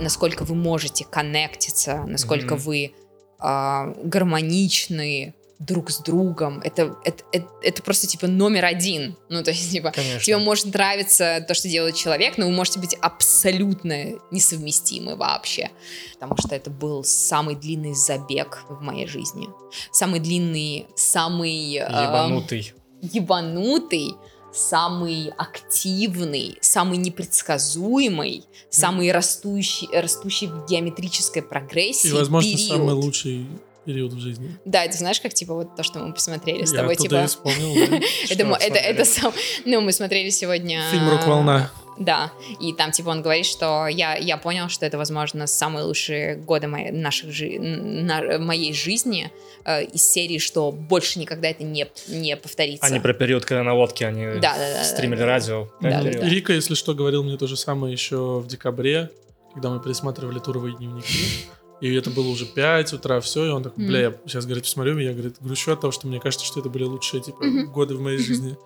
насколько вы можете коннектиться, насколько mm вы гармоничны, друг с другом. Это, это, это, это просто, типа, номер один. Ну, то есть, типа, Конечно. тебе может нравиться то, что делает человек, но вы можете быть абсолютно несовместимы вообще. Потому что это был самый длинный забег в моей жизни. Самый длинный, самый... Ебанутый. Э, ебанутый самый активный, самый непредсказуемый, самый растущий, растущий в геометрической прогрессии. И, возможно, период. самый лучший период в жизни. Да, это знаешь, как типа вот то, что мы посмотрели с Я тобой, типа. вспомнил. Это это это сам. Ну мы смотрели сегодня. Фильм "Рок-волна". Да, и там типа он говорит, что я я понял, что это возможно самые лучшие годы моей наших жи на, моей жизни э, из серии, что больше никогда это не не повторится. Они про период, когда на лодке они да, да, да, стримили да, радио. Да, да, да. Рика, если что, говорил мне то же самое еще в декабре, когда мы пересматривали туровые дневники. И это было уже 5 утра, все, и он такой, бля, я сейчас, говорит, посмотрю, и я, говорит, грущу от того, что мне кажется, что это были лучшие, типа, mm-hmm. годы в моей жизни.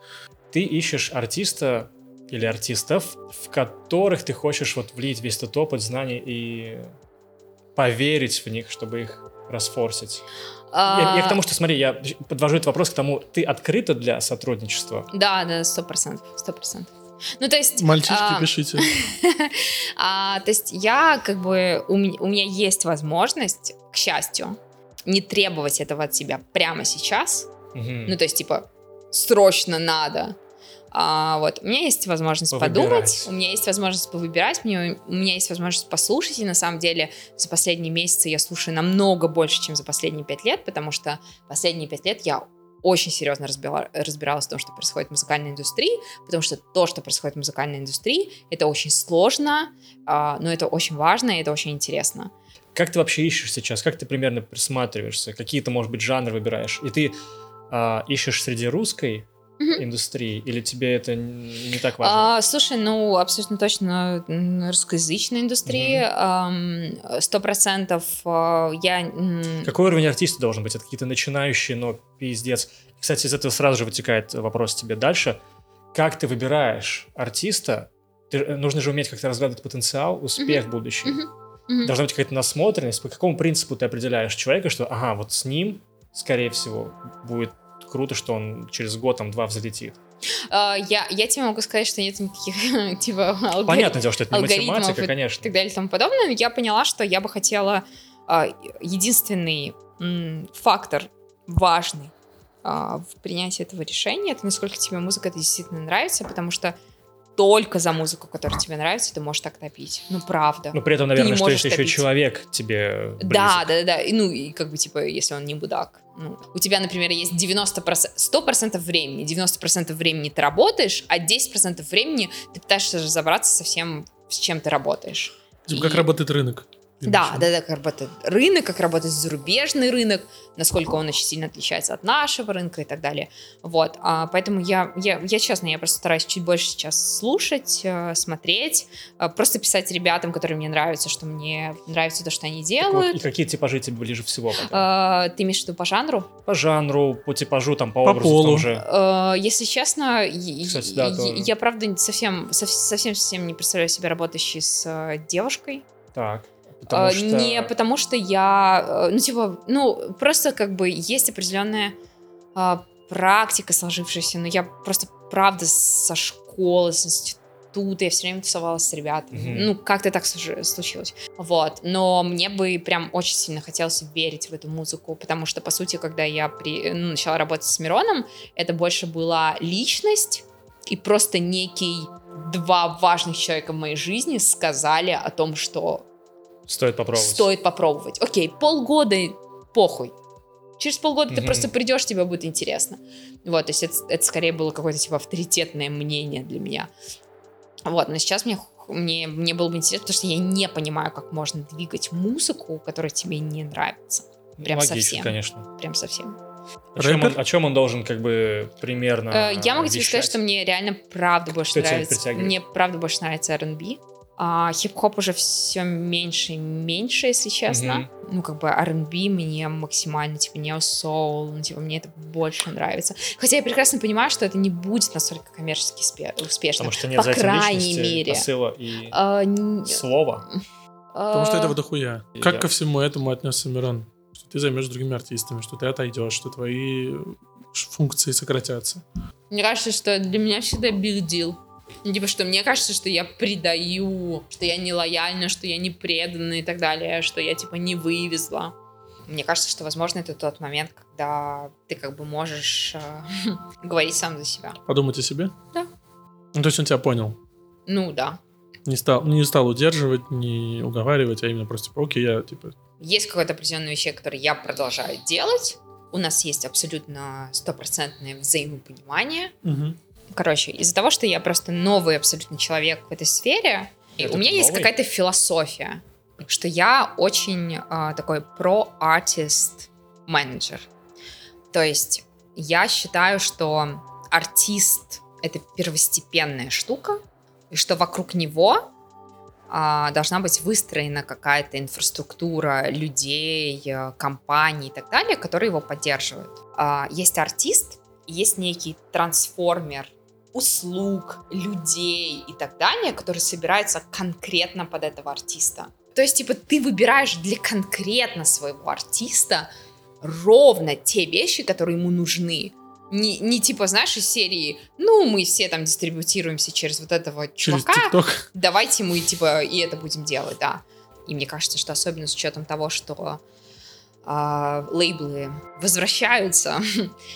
Ты ищешь артиста или артистов, в которых ты хочешь вот влить весь этот опыт, знаний и поверить в них, чтобы их расфорсить. Я, я к тому, что, смотри, я подвожу этот вопрос к тому, ты открыта для сотрудничества? Да, да, сто процентов, сто процентов. Ну, то есть... Мальчишки, а, пишите. а, то есть я как бы... У, у меня есть возможность, к счастью, не требовать этого от себя прямо сейчас. Угу. Ну, то есть, типа, срочно надо. А, вот, у меня есть возможность Повыбирать. подумать, у меня есть возможность повыбирать, мне, у меня есть возможность послушать, и на самом деле за последние месяцы я слушаю намного больше, чем за последние пять лет, потому что последние пять лет я очень серьезно разбирала, разбиралась в том, что происходит в музыкальной индустрии, потому что то, что происходит в музыкальной индустрии, это очень сложно, э, но это очень важно, и это очень интересно. Как ты вообще ищешь сейчас? Как ты примерно присматриваешься? Какие-то, может быть, жанры выбираешь? И ты э, ищешь среди русской mm-hmm. индустрии, или тебе это не так важно? А, слушай, ну, абсолютно точно русскоязычная индустрия. Сто процентов а, я... Какой уровень артиста должен быть? Это какие-то начинающие, но пиздец. Кстати, из этого сразу же вытекает вопрос тебе дальше. Как ты выбираешь артиста? Ты, э, нужно же уметь как-то разгадывать потенциал, успех mm-hmm. будущий. Mm-hmm. Должна быть какая-то насмотренность. По какому принципу ты определяешь человека, что, ага, вот с ним, скорее всего, будет круто, что он через год, там, два взлетит. Uh, я, я тебе могу сказать, что нет никаких, типа, алгорит... Понятное дело, что это не математика, конечно. И так далее и тому подобное. Я поняла, что я бы хотела... Uh, единственный фактор важный uh, в принятии этого решения, это насколько тебе музыка действительно нравится, потому что только за музыку, которая тебе нравится, ты можешь так топить. Ну, правда. Ну, при этом, наверное, что если топить. еще человек тебе близок. Да, да, да. Ну, и как бы, типа, если он не будак. Ну, у тебя, например, есть 90%, 100% времени, 90% времени ты работаешь, а 10% времени ты пытаешься разобраться со всем, с чем ты работаешь. Типа, и... как работает рынок. Да, да, да, как работает рынок, как работает зарубежный рынок, насколько он очень сильно отличается от нашего рынка и так далее. Вот, а, поэтому я, я, я честно, я просто стараюсь чуть больше сейчас слушать, э, смотреть, э, просто писать ребятам, которые мне нравятся, что мне нравится то, что они делают. Вот, и какие типажи тебе ближе всего? А, ты имеешь в виду по жанру? По жанру, по типажу, там, по, по образу полу. же. А, если честно, Кстати, да, я, то... я правда совсем, совсем, совсем не представляю себя работающей с девушкой. Так. Потому а, что... Не потому что я, э, ну типа, ну просто как бы есть определенная а, практика сложившаяся, но я просто правда со школы, с института, я все время тусовалась с ребятами. Mm-hmm. Ну, как-то так случилось. Вот. Но мне бы прям очень сильно хотелось верить в эту музыку, потому что, по сути, когда я при... ну, начала работать с Мироном, это больше была личность и просто некий два важных человека в моей жизни сказали о том, что Стоит попробовать. стоит попробовать. Окей, полгода похуй. Через полгода ты Мгм. просто придешь, тебе будет интересно. Вот, то есть это, это скорее было какое-то типа авторитетное мнение для меня. Вот, но сейчас мне, мне, мне было бы интересно, потому что я не понимаю, как можно двигать музыку, которая тебе не нравится. Прям Логично, совсем. конечно. Прям совсем. О чем, он, о чем он должен как бы примерно Э, Я могу тебе сказать, вещать? что мне реально правда больше тебя нравится. Мне правда больше нравится R&B. А, хип-хоп уже все меньше и меньше, если честно. Ну, как бы R&B мне максимально, типа, не соул, ну, типа, мне это больше нравится. Хотя я прекрасно понимаю, что это не будет настолько коммерчески спе- успешно. Потому что нет По крайней мере. посыла и А, слова. Потому что а, этого дохуя. Я- Как ко всему этому отнесся Мирон? Что ты займешь другими артистами, что ты отойдешь, что твои функции сократятся. Мне кажется, что для меня всегда big deal. Ну, Типа, что мне кажется, что я предаю, что я не лояльна, что я не предана и так далее, что я, типа, не вывезла. Мне кажется, что, возможно, это тот момент, когда ты как бы можешь э, говорить сам за себя. Подумать о себе? Да. Ну, то есть он тебя понял. Ну, да. Не стал, не стал удерживать, не уговаривать, а именно просто, типа, окей, я, типа, Есть какое-то определенное вещи, которые я продолжаю делать. У нас есть абсолютно стопроцентное взаимопонимание. мгм. Короче, из-за того, что я просто новый абсолютно человек в этой сфере, Это у меня есть новый? какая-то философия, что я очень а, такой про-артист менеджер. То есть я считаю, что артист — это первостепенная штука, и что вокруг него а, должна быть выстроена какая-то инфраструктура людей, э, компаний и так далее, которые его поддерживают. А, есть артист, есть некий трансформер услуг, людей и так далее, который собирается конкретно под этого артиста. То есть, типа, ты выбираешь для конкретно своего артиста ровно те вещи, которые ему нужны. Не, не типа, знаешь, из серии, ну, мы все там дистрибутируемся через вот этого через чувака, ТикТок. давайте мы, типа, и это будем делать, да. И мне кажется, что особенно с учетом того, что а, лейблы возвращаются,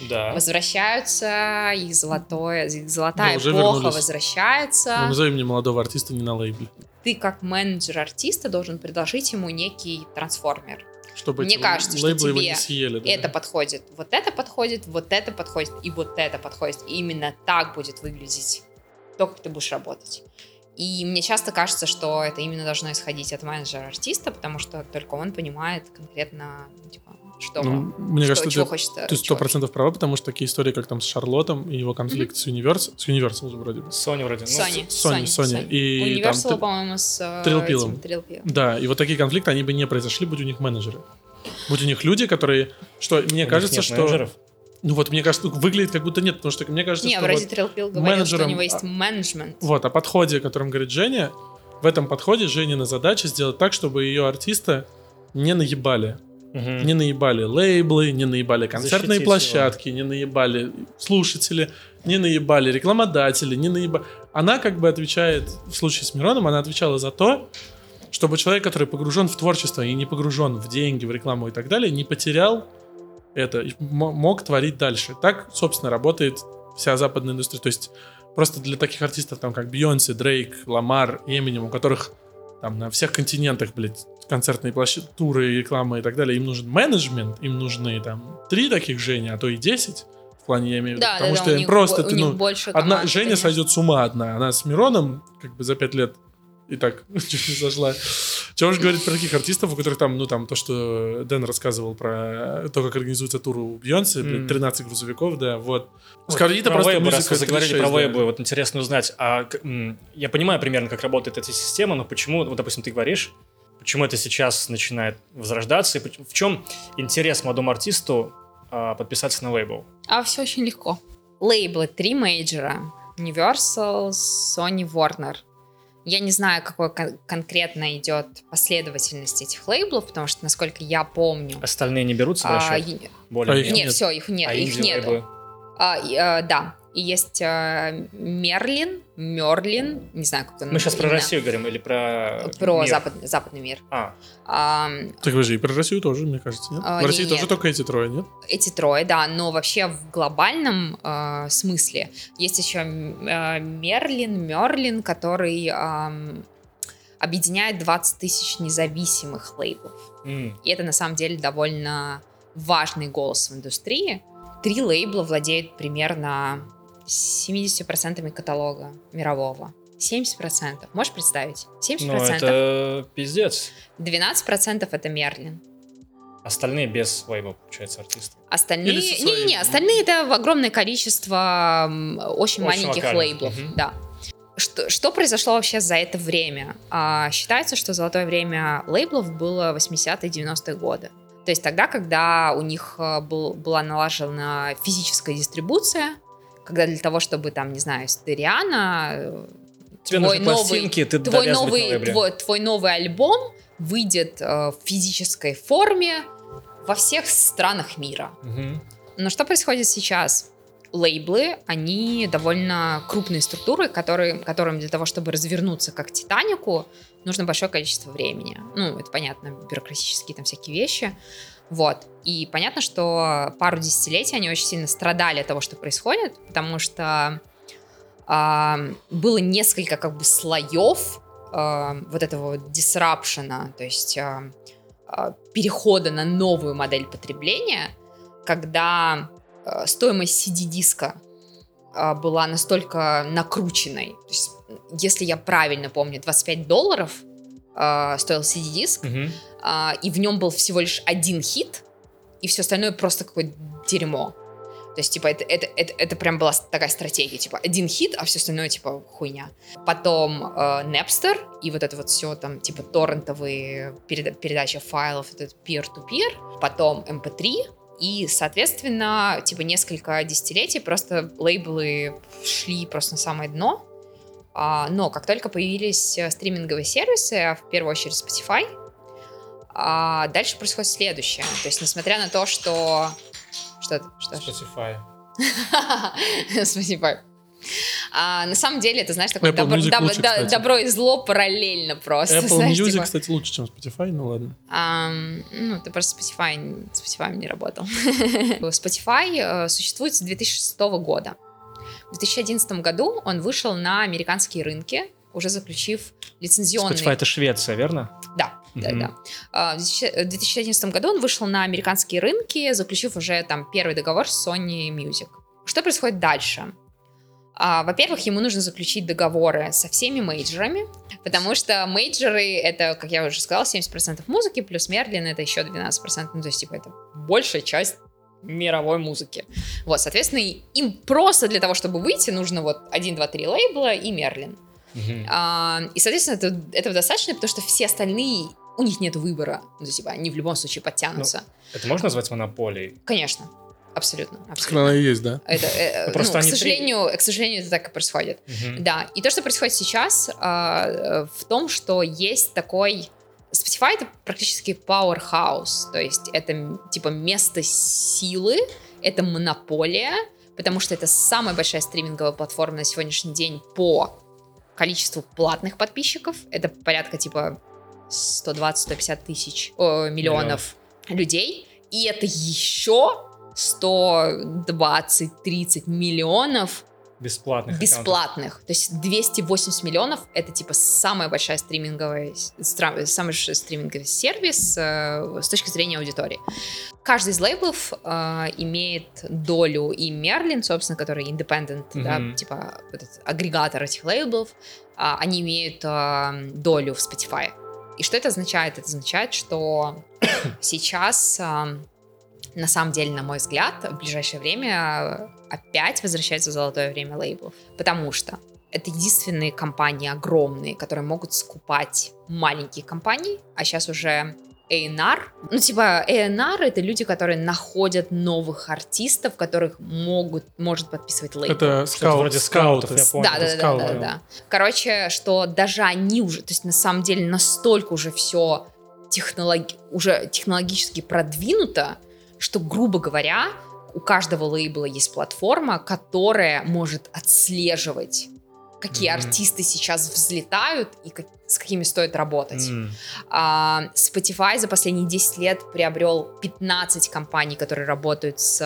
Да. возвращаются, их золотое, их золотая Да, эпоха вернулись. возвращается. Ну, назови мне молодого артиста не на лейбле. Ты как менеджер артиста должен предложить ему некий трансформер. Чтобы Мне кажется, что лейблы его тебе не съели. да. Это подходит, вот это подходит, вот это подходит и вот это подходит. И именно так будет выглядеть то, как ты будешь работать. И мне часто кажется, что это именно должно исходить от менеджера артиста, потому что только он понимает конкретно, ну, типа, что, Ну, мне что- кажется, чего ты- хочет Ты сто процентов права, потому что такие истории, как там с Шарлотом и его конфликт с Universal, с Universal же вроде бы. Sony вроде. ну, Sony, Sony, Sony. И Universal, там по-моему, с э, Трилпилом. Да, и вот такие конфликты, они бы не произошли, будь у них менеджеры. Будь у них люди, которые... Что, мне у кажется, нет что... менеджеров. Ну вот, мне кажется, выглядит как будто нет, потому что мне кажется, Не, что вроде вот, говорил, что у менеджером, него есть а- менеджмент. вот о подходе, о котором говорит Женя, в этом подходе Женина задача сделать так, чтобы ее артиста не наебали. Мгм. Не наебали лейблы, не наебали концертные Защитить площадки, не наебали слушатели, не наебали рекламодатели, не наебали... Она как бы отвечает, в случае с Мироном, она отвечала за то, чтобы человек, который погружен в творчество и не погружен в деньги, в рекламу и так далее, не потерял это мог творить дальше. Так, собственно, работает вся западная индустрия. То есть просто для таких артистов, там, как Бейонсе, Дрейк, Ламар, Эминем, у которых там на всех континентах, блядь, концертные площадки, туры, реклама и так далее, им нужен менеджмент, им нужны там три таких Жени, а то и десять. В плане, я имею в виду, Да, потому да, что да, них просто, бо- у ты, них ну, больше одна, команд, Женя конечно. сойдет с ума одна, она с Мироном, как бы за пять лет и так чуть не сошла. Чего уж говорить про таких артистов, у которых там, ну там, то, что Дэн рассказывал про то, как организуется тур у блядь, М. 13 грузовиков, да, вот. Вот Скарлетта про просто вейбы, раз вы заговорили 3.6, про да. вейбы, вот интересно узнать, а я понимаю примерно, как работает эта система, но почему, вот, допустим, ты говоришь, почему это сейчас начинает возрождаться, и в чем интерес молодому артисту а, подписаться на лейбл? А все очень легко. Лейблы три мейджора. Universal, Sony, Warner. Я не знаю, какой кон- конкретно идет последовательность этих лейблов, потому что, насколько я помню... Остальные не берутся в а, расчет? и- Более А их нет, все, их нет, А их нету. А, и, а, да. И есть э, Мерлин, Мерлин, не знаю, как он. Мы сейчас именно. про Россию говорим или про Про мир? Запад, западный мир. А. А, так вы же и про Россию тоже, мне кажется, нет? А, в России нет, тоже только эти трое, нет? Эти трое, да, но вообще в глобальном э, смысле есть еще э, Мерлин, Мерлин, который э, объединяет 20 тысяч независимых лейблов. Mm. И это на самом деле довольно важный голос в индустрии. Три лейбла владеют примерно 70% каталога мирового. 70%. Можешь представить? 70%. Ну, это пиздец. 12% это Мерлин. Остальные без своего, получается, артиста. Остальные... Не-не-не, остальные это огромное количество очень, очень маленьких локально. лейблов. Угу. Да. Что, что произошло вообще за это время? А, считается, что золотое время лейблов было 80-е 90-е годы. То есть тогда, когда у них э, был, была налажена физическая дистрибуция, когда для того, чтобы там, не знаю, Стериана, э, Тебе твой новый, ты твой новый, твой, твой новый альбом выйдет э, в физической форме во всех странах мира. Угу. Но что происходит сейчас? Лейблы, они довольно крупные структуры, которые, которым для того, чтобы развернуться как Титанику, нужно большое количество времени. Ну, это понятно, бюрократические там всякие вещи. Вот. И понятно, что пару десятилетий они очень сильно страдали от того, что происходит, потому что э, было несколько как бы слоев э, вот этого дисрапшена, то есть э, э, перехода на новую модель потребления, когда э, стоимость CD-диска э, была настолько накрученной. То есть, если я правильно помню, 25 долларов э, стоил CD-диск, mm-hmm. э, и в нем был всего лишь один хит, и все остальное просто какое-то дерьмо. То есть, типа, это, это, это, это прям была такая стратегия, типа, один хит, а все остальное, типа, хуйня. Потом э, Napster, и вот это вот все там, типа, торрентовые переда- передача файлов, этот peer-to-peer. Потом MP3, эм и, соответственно, типа, несколько десятилетий просто лейблы шли просто на самое дно. А, но как только появились э, стриминговые сервисы, в первую очередь Spotify, а дальше происходит следующее. То есть, несмотря на то, что что это? Что? Spotify. Spotify. А, на самом деле, это, знаешь, такое добро, доб, лучше, до, добро и зло параллельно просто. Apple знаешь, Music, типа... кстати, лучше, чем Spotify, ну ладно. А, ну, ты просто Spotify, Spotify не работал. Spotify э, существует с 2006 года. В 2011 году он вышел на американские рынки, уже заключив лицензионный... Spotify — это Швеция, верно? Да. Да, mm-hmm. да. А, в 2011 году он вышел на американские рынки, заключив уже там первый договор с Sony Music. Что происходит дальше? А, во-первых, ему нужно заключить договоры со всеми мейджорами, потому что мейджоры — это, как я уже сказала, 70% музыки, плюс Мерлин — это еще 12%, ну, то есть, типа, это большая часть мировой музыки. Вот, соответственно, им просто для того, чтобы выйти, нужно вот 1, 2, 3 лейбла и Мерлин. Uh-huh. А, и, соответственно, это, этого достаточно, потому что все остальные у них нет выбора. Ну, типа, они в любом случае подтянутся. Ну, это можно назвать монополией? Конечно. Абсолютно. абсолютно. Она и есть, да? Это, э, ну, Просто ну, к, сожалению, три... к сожалению, это так и происходит. Угу. Да. И то, что происходит сейчас, э, в том, что есть такой... Spotify — это практически powerhouse. То есть это, типа, место силы, это монополия, потому что это самая большая стриминговая платформа на сегодняшний день по количеству платных подписчиков. Это порядка, типа, 120-150 тысяч о, миллионов Миллион. людей. И это еще 120-30 миллионов бесплатных. Бесплатных. Аккаунтов. То есть 280 миллионов это типа самая большая стриминговая, самый большой стриминговый сервис э, с точки зрения аудитории. Каждый из лейблов э, имеет долю и Merlin, собственно, который independent, mm-hmm. да, типа этот агрегатор этих лейблов, э, они имеют э, долю в Spotify. И что это означает? Это означает, что сейчас, на самом деле, на мой взгляд, в ближайшее время опять возвращается золотое время лейблов. Потому что это единственные компании огромные, которые могут скупать маленькие компании, а сейчас уже A&R. Ну, типа, A&R — это люди, которые находят новых артистов, которых могут, может подписывать лейбл. Это скаут, вроде скаутов, я помню. Да, да, да, да, да. Короче, что даже они уже, то есть на самом деле настолько уже все технологи уже технологически продвинуто, что, грубо говоря, у каждого лейбла есть платформа, которая может отслеживать какие mm-hmm. артисты сейчас взлетают и как, с какими стоит работать. Mm. А, Spotify за последние 10 лет приобрел 15 компаний, которые работают с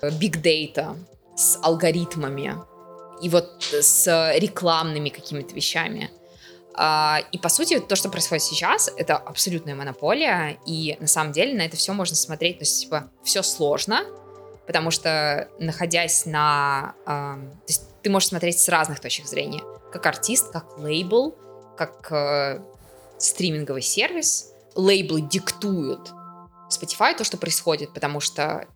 э, big data, с алгоритмами и вот с рекламными какими-то вещами. А, и по сути то, что происходит сейчас, это абсолютная монополия, и на самом деле на это все можно смотреть, то есть типа все сложно, потому что находясь на, то есть ты можешь смотреть с разных точек зрения, как артист, как лейбл, как э, стриминговый сервис. Лейблы диктуют Spotify то, что происходит, потому что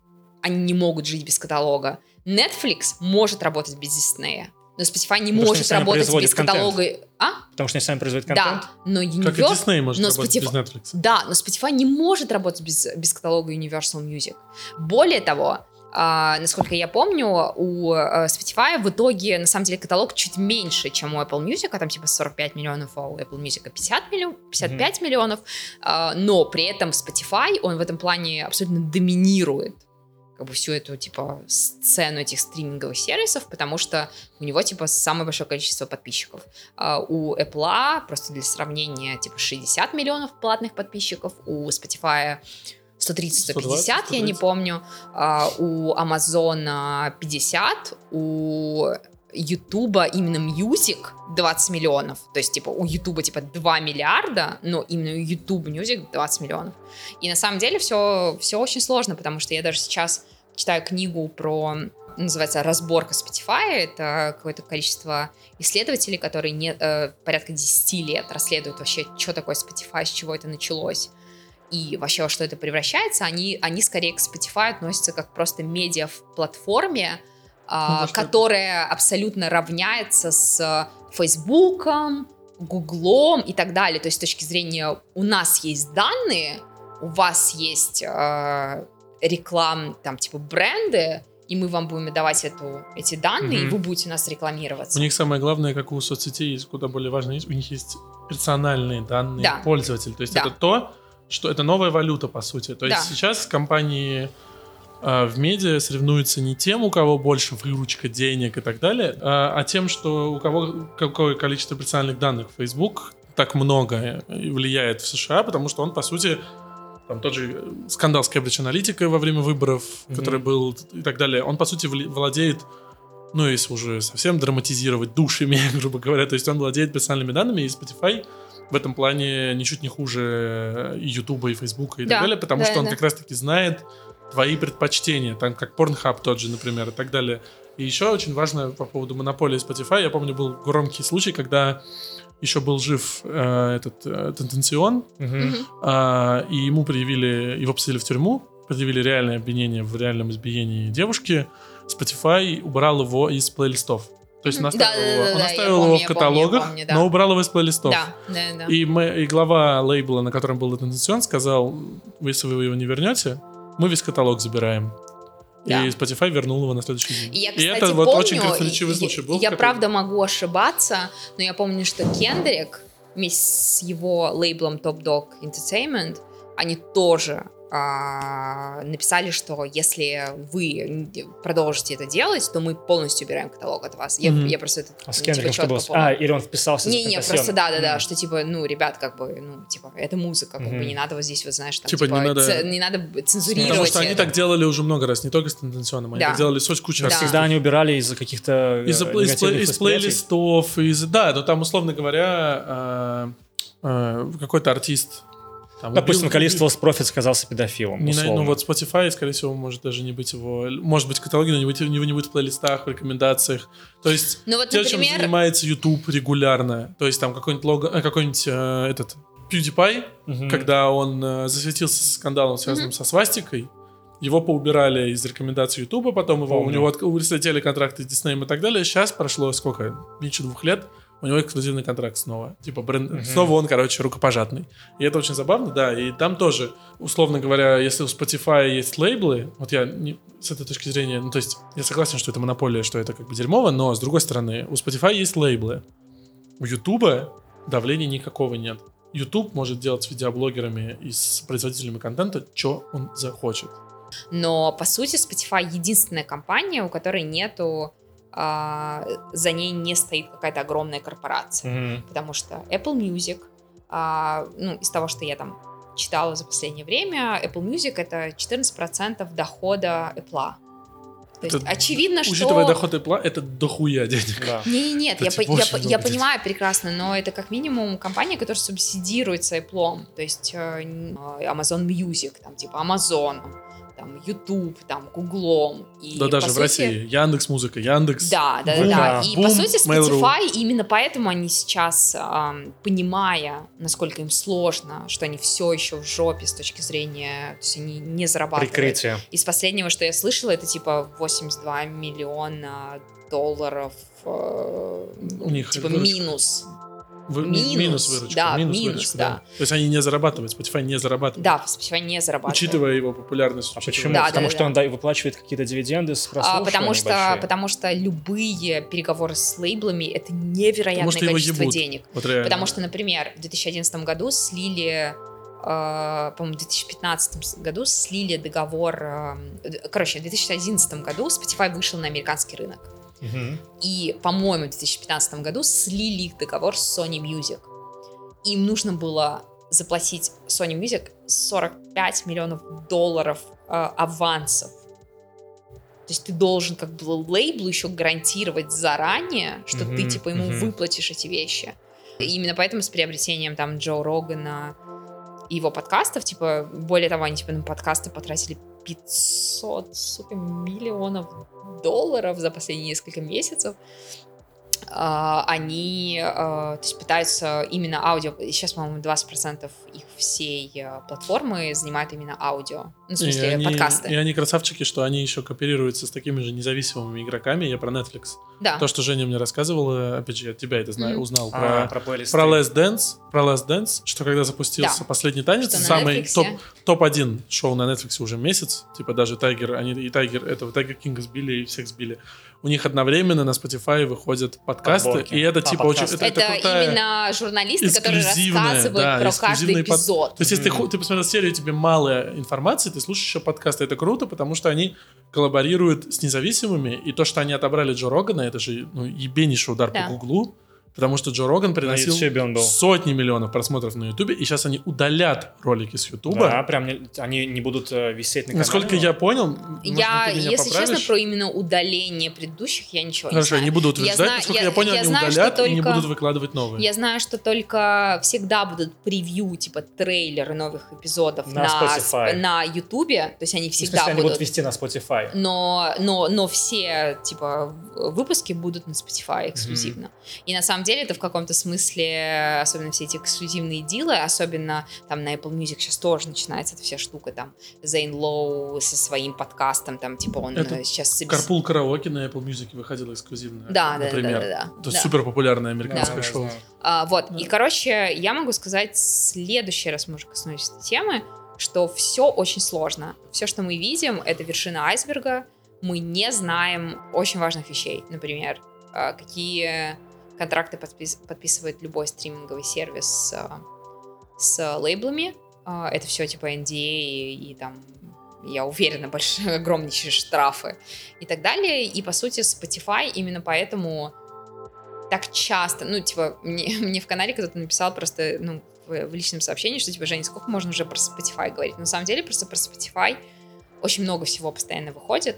они не могут жить без каталога. Netflix может работать без Disney, но Spotify не Потому может работать без контент. каталога. А? Потому что они сами производят контент. Да, но Universal... Как и Disney может но работать Spotify... без Netflix. Да, но Spotify не может работать без, без каталога Universal Music. Более того, Uh, насколько я помню, у uh, Spotify в итоге, на самом деле, каталог чуть меньше, чем у Apple Music, а там типа 45 миллионов, а у Apple Music 50 миллион, 55 mm-hmm. миллионов, uh, но при этом Spotify, он в этом плане абсолютно доминирует как бы всю эту, типа, сцену этих стриминговых сервисов, потому что у него, типа, самое большое количество подписчиков. А у Apple, просто для сравнения, типа, 60 миллионов платных подписчиков, у Spotify 130-150, я не помню, а у Amazon 50, у Ютуба именно Music 20 миллионов. То есть, типа, у Ютуба, типа, 2 миллиарда, но именно у YouTube Music 20 миллионов. И на самом деле все, все очень сложно, потому что я даже сейчас читаю книгу про называется разборка Spotify. Это какое-то количество исследователей, которые не, э, порядка 10 лет расследуют вообще, что такое Spotify, с чего это началось и вообще во что это превращается. Они, они скорее к Spotify относятся как просто медиа в платформе, ну, которая абсолютно равняется с Фейсбуком, Гуглом и так далее. То есть с точки зрения у нас есть данные, у вас есть э, реклам, там типа бренды, и мы вам будем давать эту, эти данные, mm-hmm. и вы будете у нас рекламироваться. У них самое главное, как у соцсетей, куда более важно, у них есть персональные данные да. пользователя. То есть да. это то, что это новая валюта, по сути. То есть да. сейчас компании а, в медиа соревнуются не тем, у кого больше выручка денег и так далее, а, а тем, что у кого какое количество персональных данных. Facebook так много влияет в США, потому что он, по сути, там тот же скандал с Cambridge Analytica во время выборов, mm-hmm. который был и так далее, он, по сути, владеет, ну, если уже совсем драматизировать душами, грубо говоря, то есть он владеет персональными данными, и Spotify в этом плане ничуть не хуже и YouTube, и Facebook, и да, так далее, потому да, что он да. как раз-таки знает, твои предпочтения, там как Pornhub тот же, например, и так далее. И еще очень важно по поводу монополии Spotify, я помню, был громкий случай, когда еще был жив э, этот э, Тентенцион, uh-huh. э, и ему предъявили, его посадили в тюрьму, предъявили реальное обвинение в реальном избиении девушки, Spotify убрал его из плейлистов. То есть он оставил, да, его, да, он оставил помню, его в каталогах, помню, да. но убрал его из плейлистов. Да, да, да. И, мы, и глава лейбла, на котором был Тентенцион, сказал, если вы его не вернете, мы весь каталог забираем. Да. И Spotify вернул его на следующий день. И, я, кстати, и это помню, вот очень красноречивый случай был. Я, который... правда могу ошибаться, но я помню, что Кендрик вместе с его лейблом Top Dog Entertainment, они тоже написали, что если вы продолжите это делать, то мы полностью убираем каталог от вас. Я, mm-hmm. я просто это а с кем типа, четко помню. А, или он вписался Не, не, просто да-да-да, mm-hmm. что типа, ну, ребят, как бы, ну, типа, это музыка, как mm-hmm. бы не надо вот здесь, вот знаешь, там, типа, типа не, надо... Ц- не надо цензурировать Потому что они так делали уже много раз, не только с тенденционным, они да. так делали с очень кучей да. Всегда они убирали из-за каких-то Из, э, из, из плейлистов, из, да, но там, условно говоря, э, э, какой-то артист там, Допустим, убил, количество убил... профит сказался педофилом. Не, ну вот Spotify, скорее всего, может даже не быть его... Может быть, в каталоге, но не, быть, не, не будет в плейлистах, в рекомендациях. То есть, ну, вот, те, например... чем занимается YouTube регулярно. То есть, там какой-нибудь, лого... Э, какой-нибудь э, этот PewDiePie, угу. когда он э, засветился скандалом, связанным угу. со свастикой, его поубирали из рекомендаций YouTube, потом его, у него слетели контракты с Disney и так далее. Сейчас прошло сколько? Меньше двух лет у него эксклюзивный контракт снова. Типа, бренд... mm-hmm. снова он, короче, рукопожатный. И это очень забавно, да. И там тоже, условно говоря, если у Spotify есть лейблы, вот я не... с этой точки зрения, ну, то есть, я согласен, что это монополия, что это как бы дерьмово, но, с другой стороны, у Spotify есть лейблы. У YouTube давления никакого нет. YouTube может делать с видеоблогерами и с производителями контента, что он захочет. Но, по сути, Spotify единственная компания, у которой нету а, за ней не стоит какая-то огромная корпорация. Мгм. Потому что Apple Music, а, ну, из того, что я там читала за последнее время, Apple Music это 14% дохода Apple. То есть Это, очевидно, что... Учитывая доход Apple, это дохуя денег. Да. Не, нет, Это я, типа по- я, я понимаю прекрасно, но это как минимум компания, которая субсидируется Apple. То есть э, э, Amazon Music, там типа Amazon, там YouTube, там Гуглом. И, Да даже в сути- России. Яндекс Музыка, Яндекс. Да, да, да. И Бум, по сути Mail.ru. Spotify именно поэтому они сейчас, понимая, насколько им сложно, что они все еще в жопе с точки зрения, то есть они не зарабатывают. Прикрытие. Из последнего, что я слышала, это типа 82 миллиона долларов. э, У них типа минус. Вы- ми- минус, выручка. да, минус, минус, выручка, да. То есть они не зарабатывают, Spotify не зарабатывает. Да, Spotify не зарабатывает. Учитывая его популярность. А учитывая- почему? Да, потому да, что да. он да, выплачивает какие-то дивиденды с А, прослушивания потому что, большие. потому что любые переговоры с лейблами это невероятное Потому что его количество ебут. денег. Вот реально. Потому что, например, в 2011 году слили, э, по-моему, в 2015 году слили договор, э, короче, в 2011 году Spotify вышел на американский рынок. И, по-моему, в 2015 году слили их договор с Sony Music. Им нужно было заплатить Sony Music 45 миллионов долларов э, авансов. То есть ты должен как бы лейблу еще гарантировать заранее, что ты Мгм, типа ему мгм. выплатишь эти вещи. И именно поэтому с приобретением там Джо Рогана и его подкастов, типа, более того, они типа на подкасты потратили 500, сука, миллионов долларов за последние несколько месяцев. А, они а, то есть пытаются именно аудио, сейчас, по-моему, 20% их всей а, платформы занимают именно аудио, ну, в И смысле они, подкасты. и они красавчики, что они еще кооперируются с такими же независимыми игроками. Я про Netflix. Да. То, что Женя мне рассказывала, опять же, я от тебя это знаю, Мгм. узнал А, про, про про Last Dance, про Last Dance, что когда запустился Да. последний танец, Что самый топ, топ-1 шоу на Netflix уже месяц, типа даже Тайгер, они и Тайгер, этого Тайгер Кинга сбили и всех сбили. У них одновременно на Spotify выходят подкасты, Подборки. и это А, типа подкасты. очень... это крутая- именно журналисты, которые рассказывают да, про каждый под- эпизод. То есть, если ты, ты посмотрел серию, тебе мало информации, ты слушаешь еще подкасты. Это круто, потому что они коллаборируют с независимыми. И то, что они отобрали Джо Рогана, это же ну, ебенейший удар Да. по Гуглу. Потому что Джо Роган приносил сотни миллионов просмотров на Ютубе, и сейчас они удалят ролики с Ютуба. Да, прям не- они не будут э, висеть на канале. Насколько я понял, может быть, Я, ты меня если честно, поправишь? про именно удаление предыдущих я ничего Хорошо, не знаю. я не буду Я утверждать, знаю- насколько я- я, понял, я они знаю, удалят и не только- будут выкладывать новые. Я знаю, что только всегда будут превью, типа трейлеры новых эпизодов На на, Spotify. на Ютубе, то есть они всегда смысле, они будут. будут вести на Spotify. но, но, но все, типа, выпуски будут на Spotify эксклюзивно. И на самом деле это в каком-то смысле, особенно все эти эксклюзивные дилы, особенно там на Apple Music сейчас тоже начинается эта вся штука, там, Зейн Лоу со своим подкастом, там, типа, он Это э, сейчас... Карпул караоке на Apple Music выходило эксклюзивно. Да, да, да, например. да, да, Это да. супер популярное Да, американское да, шоу. А, вот, Да. и, короче, я могу сказать следующий раз, мы уже коснулись этой темы, что все очень сложно. Все, что мы видим, это вершина айсберга. Мы не знаем очень важных вещей. Например, а, какие контракты подпис- подписывает любой стриминговый сервис а, с лейблами. А, Это все типа NDA и, и там я уверена, большие, огромнейшие штрафы и так далее. И, по сути, Spotify именно поэтому так часто, ну, типа, мне, мне в канале кто-то написал просто, ну, в, в личном сообщении, что, типа, Женя, сколько можно уже про Spotify говорить? На самом деле, просто про Spotify очень много всего постоянно выходит,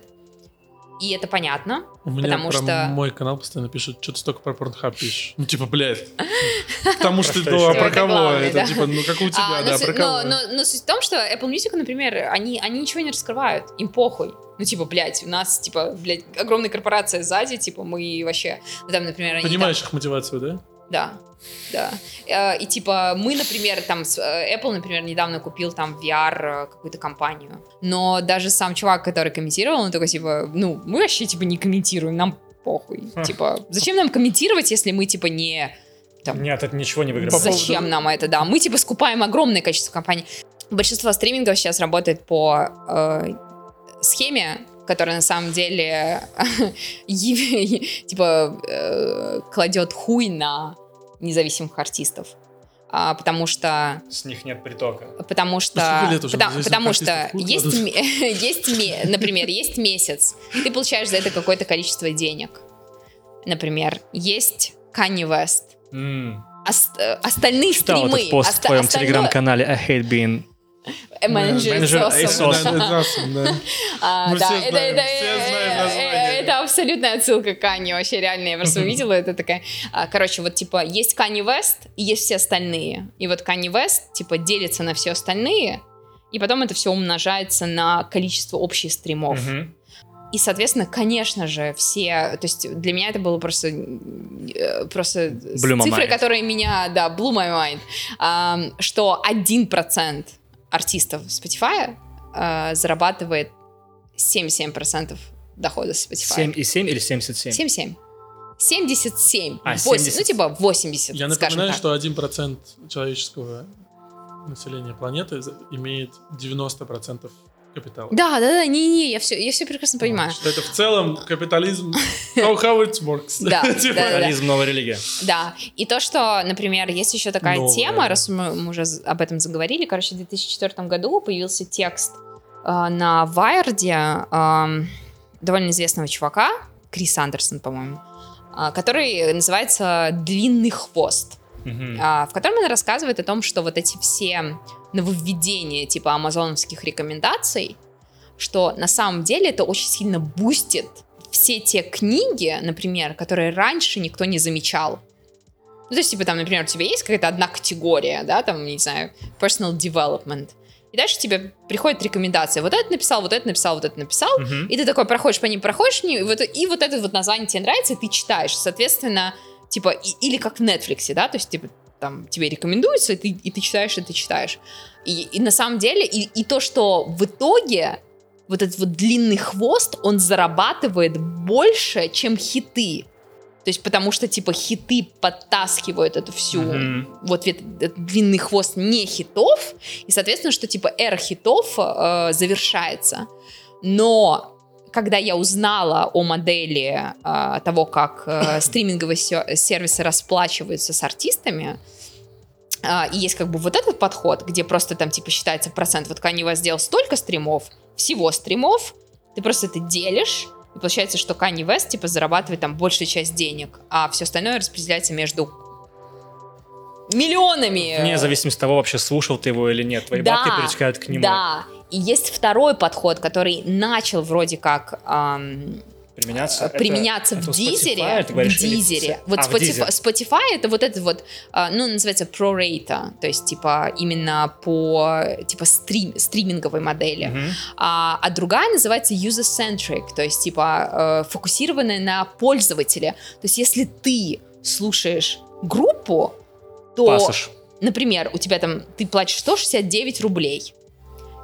и это понятно, У меня Потому про что- мой канал постоянно пишут, что ты столько про Pornhub пишешь. Ну, типа, блядь. Потому что, ну, а про кого? Это типа, ну, как у А, тебя, но, да, суть- про кого? но- суть в том, что Apple Music, например, они, они ничего не раскрывают, им похуй. Ну, типа, блядь, у нас, типа, блядь, огромная корпорация сзади, типа, мы вообще... Ну, там, например, Понимаешь их мотивацию, да? Да, да. Э, И типа мы, например, там с- э, Apple, например, недавно купил там VR э, какую-то компанию, но даже сам чувак, который комментировал, он такой типа, ну мы вообще типа не комментируем, нам похуй, Ха. типа зачем нам комментировать, если мы типа не там, Нет, это ничего не выигрывает. поводу- Зачем нам это, да? Мы типа скупаем огромное количество компаний. Большинство стримингов сейчас работает по э, схеме, которая на самом деле типа э, кладет хуй на независимых артистов. а, потому что... С них нет притока. Потому что... Лет уже потому, потому что есть, есть, например, есть месяц, ты получаешь за это какое-то количество денег. Например, есть Kanye West. Mm. Ост, остальные Читал стримы... этот пост оста- в твоем остальное... телеграм-канале I Hate Being Менеджер is awesome. Это абсолютная отсылка к Кани, вообще реально, я просто увидела, это такая... А, короче, вот типа есть Кани Вест и есть все остальные. И вот Кани Вест типа делится на все остальные, и потом это все умножается на количество общих стримов. И, соответственно, конечно же, все... То есть для меня это было просто... Э, просто blew цифры, которые меня... Да, blew my mind. Что 1% артистов Spotify э, зарабатывает 77% дохода с Spotify. 7,7 или 77? 77. 77. А, 8, 70. Ну, типа 80, Я напоминаю, так. что 1% человеческого населения планеты имеет 90% капитала. Да, да, да, не-не, я все, я все прекрасно понимаю. Что это в целом капитализм, how, how it works. Да, типа. Капитализм, новая религия. Да, и то, что, например, есть еще такая тема, раз мы, уже об этом заговорили, короче, в 2004 году появился текст э, на Вайерде довольно известного чувака, Крис Андерсон, по-моему, э, который называется «Длинный хвост», э, в котором он рассказывает о том, что вот эти все нововведение типа амазоновских рекомендаций, что на самом деле это очень сильно бустит все те книги, например, которые раньше никто не замечал. Ну, то есть, типа, там, например, у тебя есть какая-то одна категория, да, там, не знаю, personal development, и дальше тебе приходит рекомендация. Вот это написал, вот это написал, вот это написал. Uh-huh. И ты такой проходишь по ним, проходишь, и вот, и вот это вот название тебе нравится, и ты читаешь. Соответственно, типа, и, или как в Netflix, да, то есть, типа, там тебе рекомендуется, и ты, и ты читаешь, и ты читаешь. И, и на самом деле, и, и то, что в итоге вот этот вот длинный хвост, он зарабатывает больше, чем хиты. То есть потому что, типа, хиты подтаскивают эту всю, mm-hmm. вот этот, этот длинный хвост не хитов, и, соответственно, что, типа, эра хитов э, завершается. Но когда я узнала о модели э, того, как э, стриминговые сервисы расплачиваются с артистами, э, и есть как бы вот этот подход, где просто там типа считается процент, вот Kanye West сделал столько стримов, всего стримов, ты просто это делишь, и получается, что Kanye West типа зарабатывает там большую часть денег, а все остальное распределяется между миллионами. Вне зависимости от того, вообще слушал ты его или нет, твои да, бабки перетекают к нему. Да, и есть второй подход, который начал вроде как эм, применяться, применяться это, в это дизере. Spotify, говоришь, в дизере. Вот а, Spotify, Spotify это вот это вот, э, ну, называется прорейта, то есть, типа, именно по, типа, стрим, стриминговой модели. Uh-huh. А, а другая называется user-centric, то есть, типа, э, фокусированная на пользователе. То есть, если ты слушаешь группу, то, Пассаж. например, у тебя там, ты платишь 169 рублей,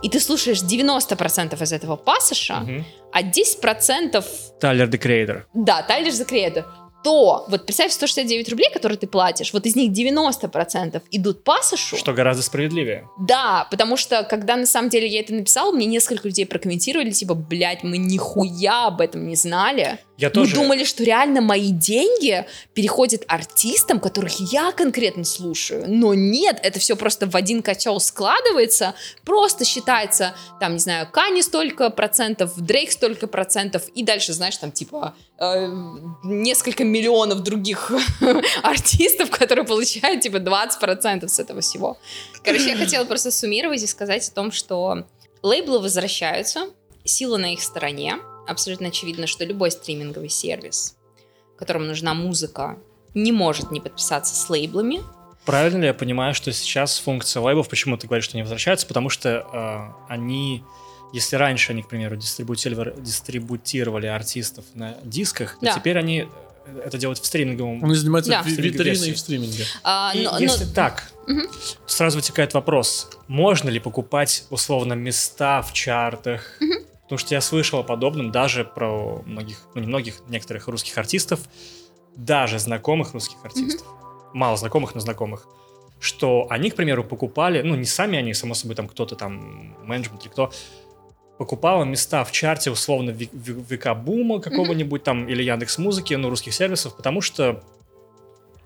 и ты слушаешь 90% из этого пассажа, угу. а 10%... Тайлер the Creator. Да, Тайлер the Creator то вот представь 169 рублей, которые ты платишь, вот из них 90% идут по Сашу. Что гораздо справедливее. Да, потому что когда на самом деле я это написала, мне несколько людей прокомментировали, типа, блядь, мы нихуя об этом не знали. Я тоже... Мы думали, что реально мои деньги переходят артистам, которых я конкретно слушаю. Но нет, это все просто в один котел складывается, просто считается, там, не знаю, Кани столько процентов, Дрейк столько процентов, и дальше, знаешь, там, типа, э, несколько миллионов других артистов, которые получают, типа, 20% с этого всего. Короче, я хотела просто суммировать и сказать о том, что лейблы возвращаются, сила на их стороне, абсолютно очевидно, что любой стриминговый сервис, которому нужна музыка, не может не подписаться с лейблами. Правильно ли я понимаю, что сейчас функция лейблов, почему ты говоришь, что не возвращаются? Потому что э, они, если раньше они, к примеру, дистрибутировали, дистрибутировали артистов на дисках, да. то теперь они э, это делают в стриминговом. Они занимаются да. витриной в стриминге. А, но, И если но... так, угу. сразу возникает вопрос: можно ли покупать условно места в чартах? Угу Потому что я слышал о подобном даже про многих, ну не многих, некоторых русских артистов, даже знакомых русских артистов, mm-hmm. мало знакомых, но знакомых, что они, к примеру, покупали, ну не сами они, само собой, там кто-то там, менеджмент или кто, покупал места в чарте условно ВК Бума какого-нибудь mm-hmm. там или Яндекс Музыки, ну русских сервисов, потому что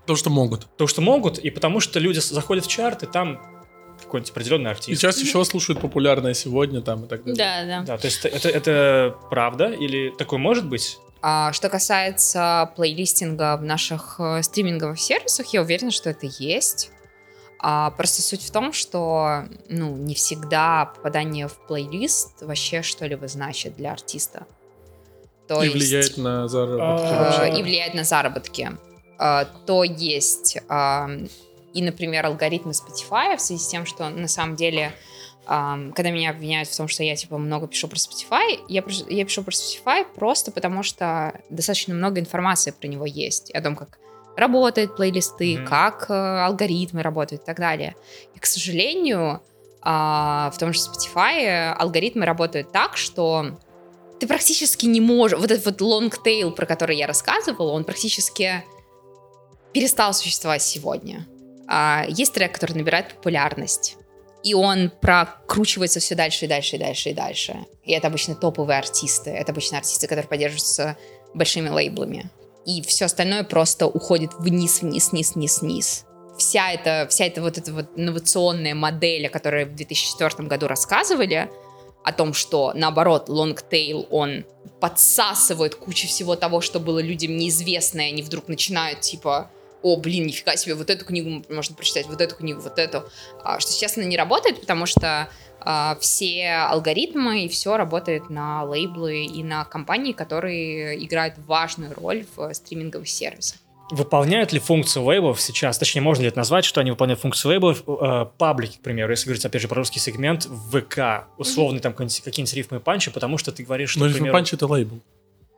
Потому что могут. Потому что могут, и потому что люди заходят в чарты, там какой-нибудь определенный артист. И чаще всего слушают популярное сегодня там и так далее. Да, да. Да, то есть это, это правда или такое может быть? А что касается плейлистинга в наших э, стриминговых сервисах, я уверена, что это есть. А просто суть в том, что ну, не всегда попадание в плейлист вообще что-либо значит для артиста. То и есть, влияет на заработки. Э. И влияет на заработки. Э, то есть, э, и, например, алгоритмы Spotify в связи с тем, что на самом деле Um, когда меня обвиняют в том, что я типа много пишу про Spotify, я, я пишу про Spotify просто потому, что достаточно много информации про него есть о том, как работают плейлисты, mm-hmm. как э, алгоритмы работают и так далее. И, к сожалению, э, в том же Spotify алгоритмы работают так, что ты практически не можешь... Вот этот вот long tail, про который я рассказывала, он практически перестал существовать сегодня. А, есть трек, который набирает популярность, и он прокручивается все дальше и дальше и дальше и дальше. И это обычно топовые артисты, это обычно артисты, которые поддерживаются большими лейблами. И все остальное просто уходит вниз, вниз, вниз, вниз, вниз. Вся эта, вся эта вот эта вот инновационная модель, о которой в 2004 году рассказывали, о том, что, наоборот, long tail, он подсасывает кучу всего того, что было людям неизвестно, и они вдруг начинают, типа, о, блин, нифига себе, вот эту книгу можно прочитать, вот эту книгу, вот эту. А, что сейчас она не работает, потому что а, все алгоритмы и все работает на лейблы и на компании, которые играют важную роль в стриминговых сервисах. Выполняют ли функцию лейблов сейчас, точнее, можно ли это назвать, что они выполняют функцию лейблов, э, паблики, к примеру, если говорить, опять же, про русский сегмент, в ВК, условно, mm-hmm. там какие-нибудь рифмы и панчи, потому что ты говоришь, что, Но рифмы панчи — это лейбл.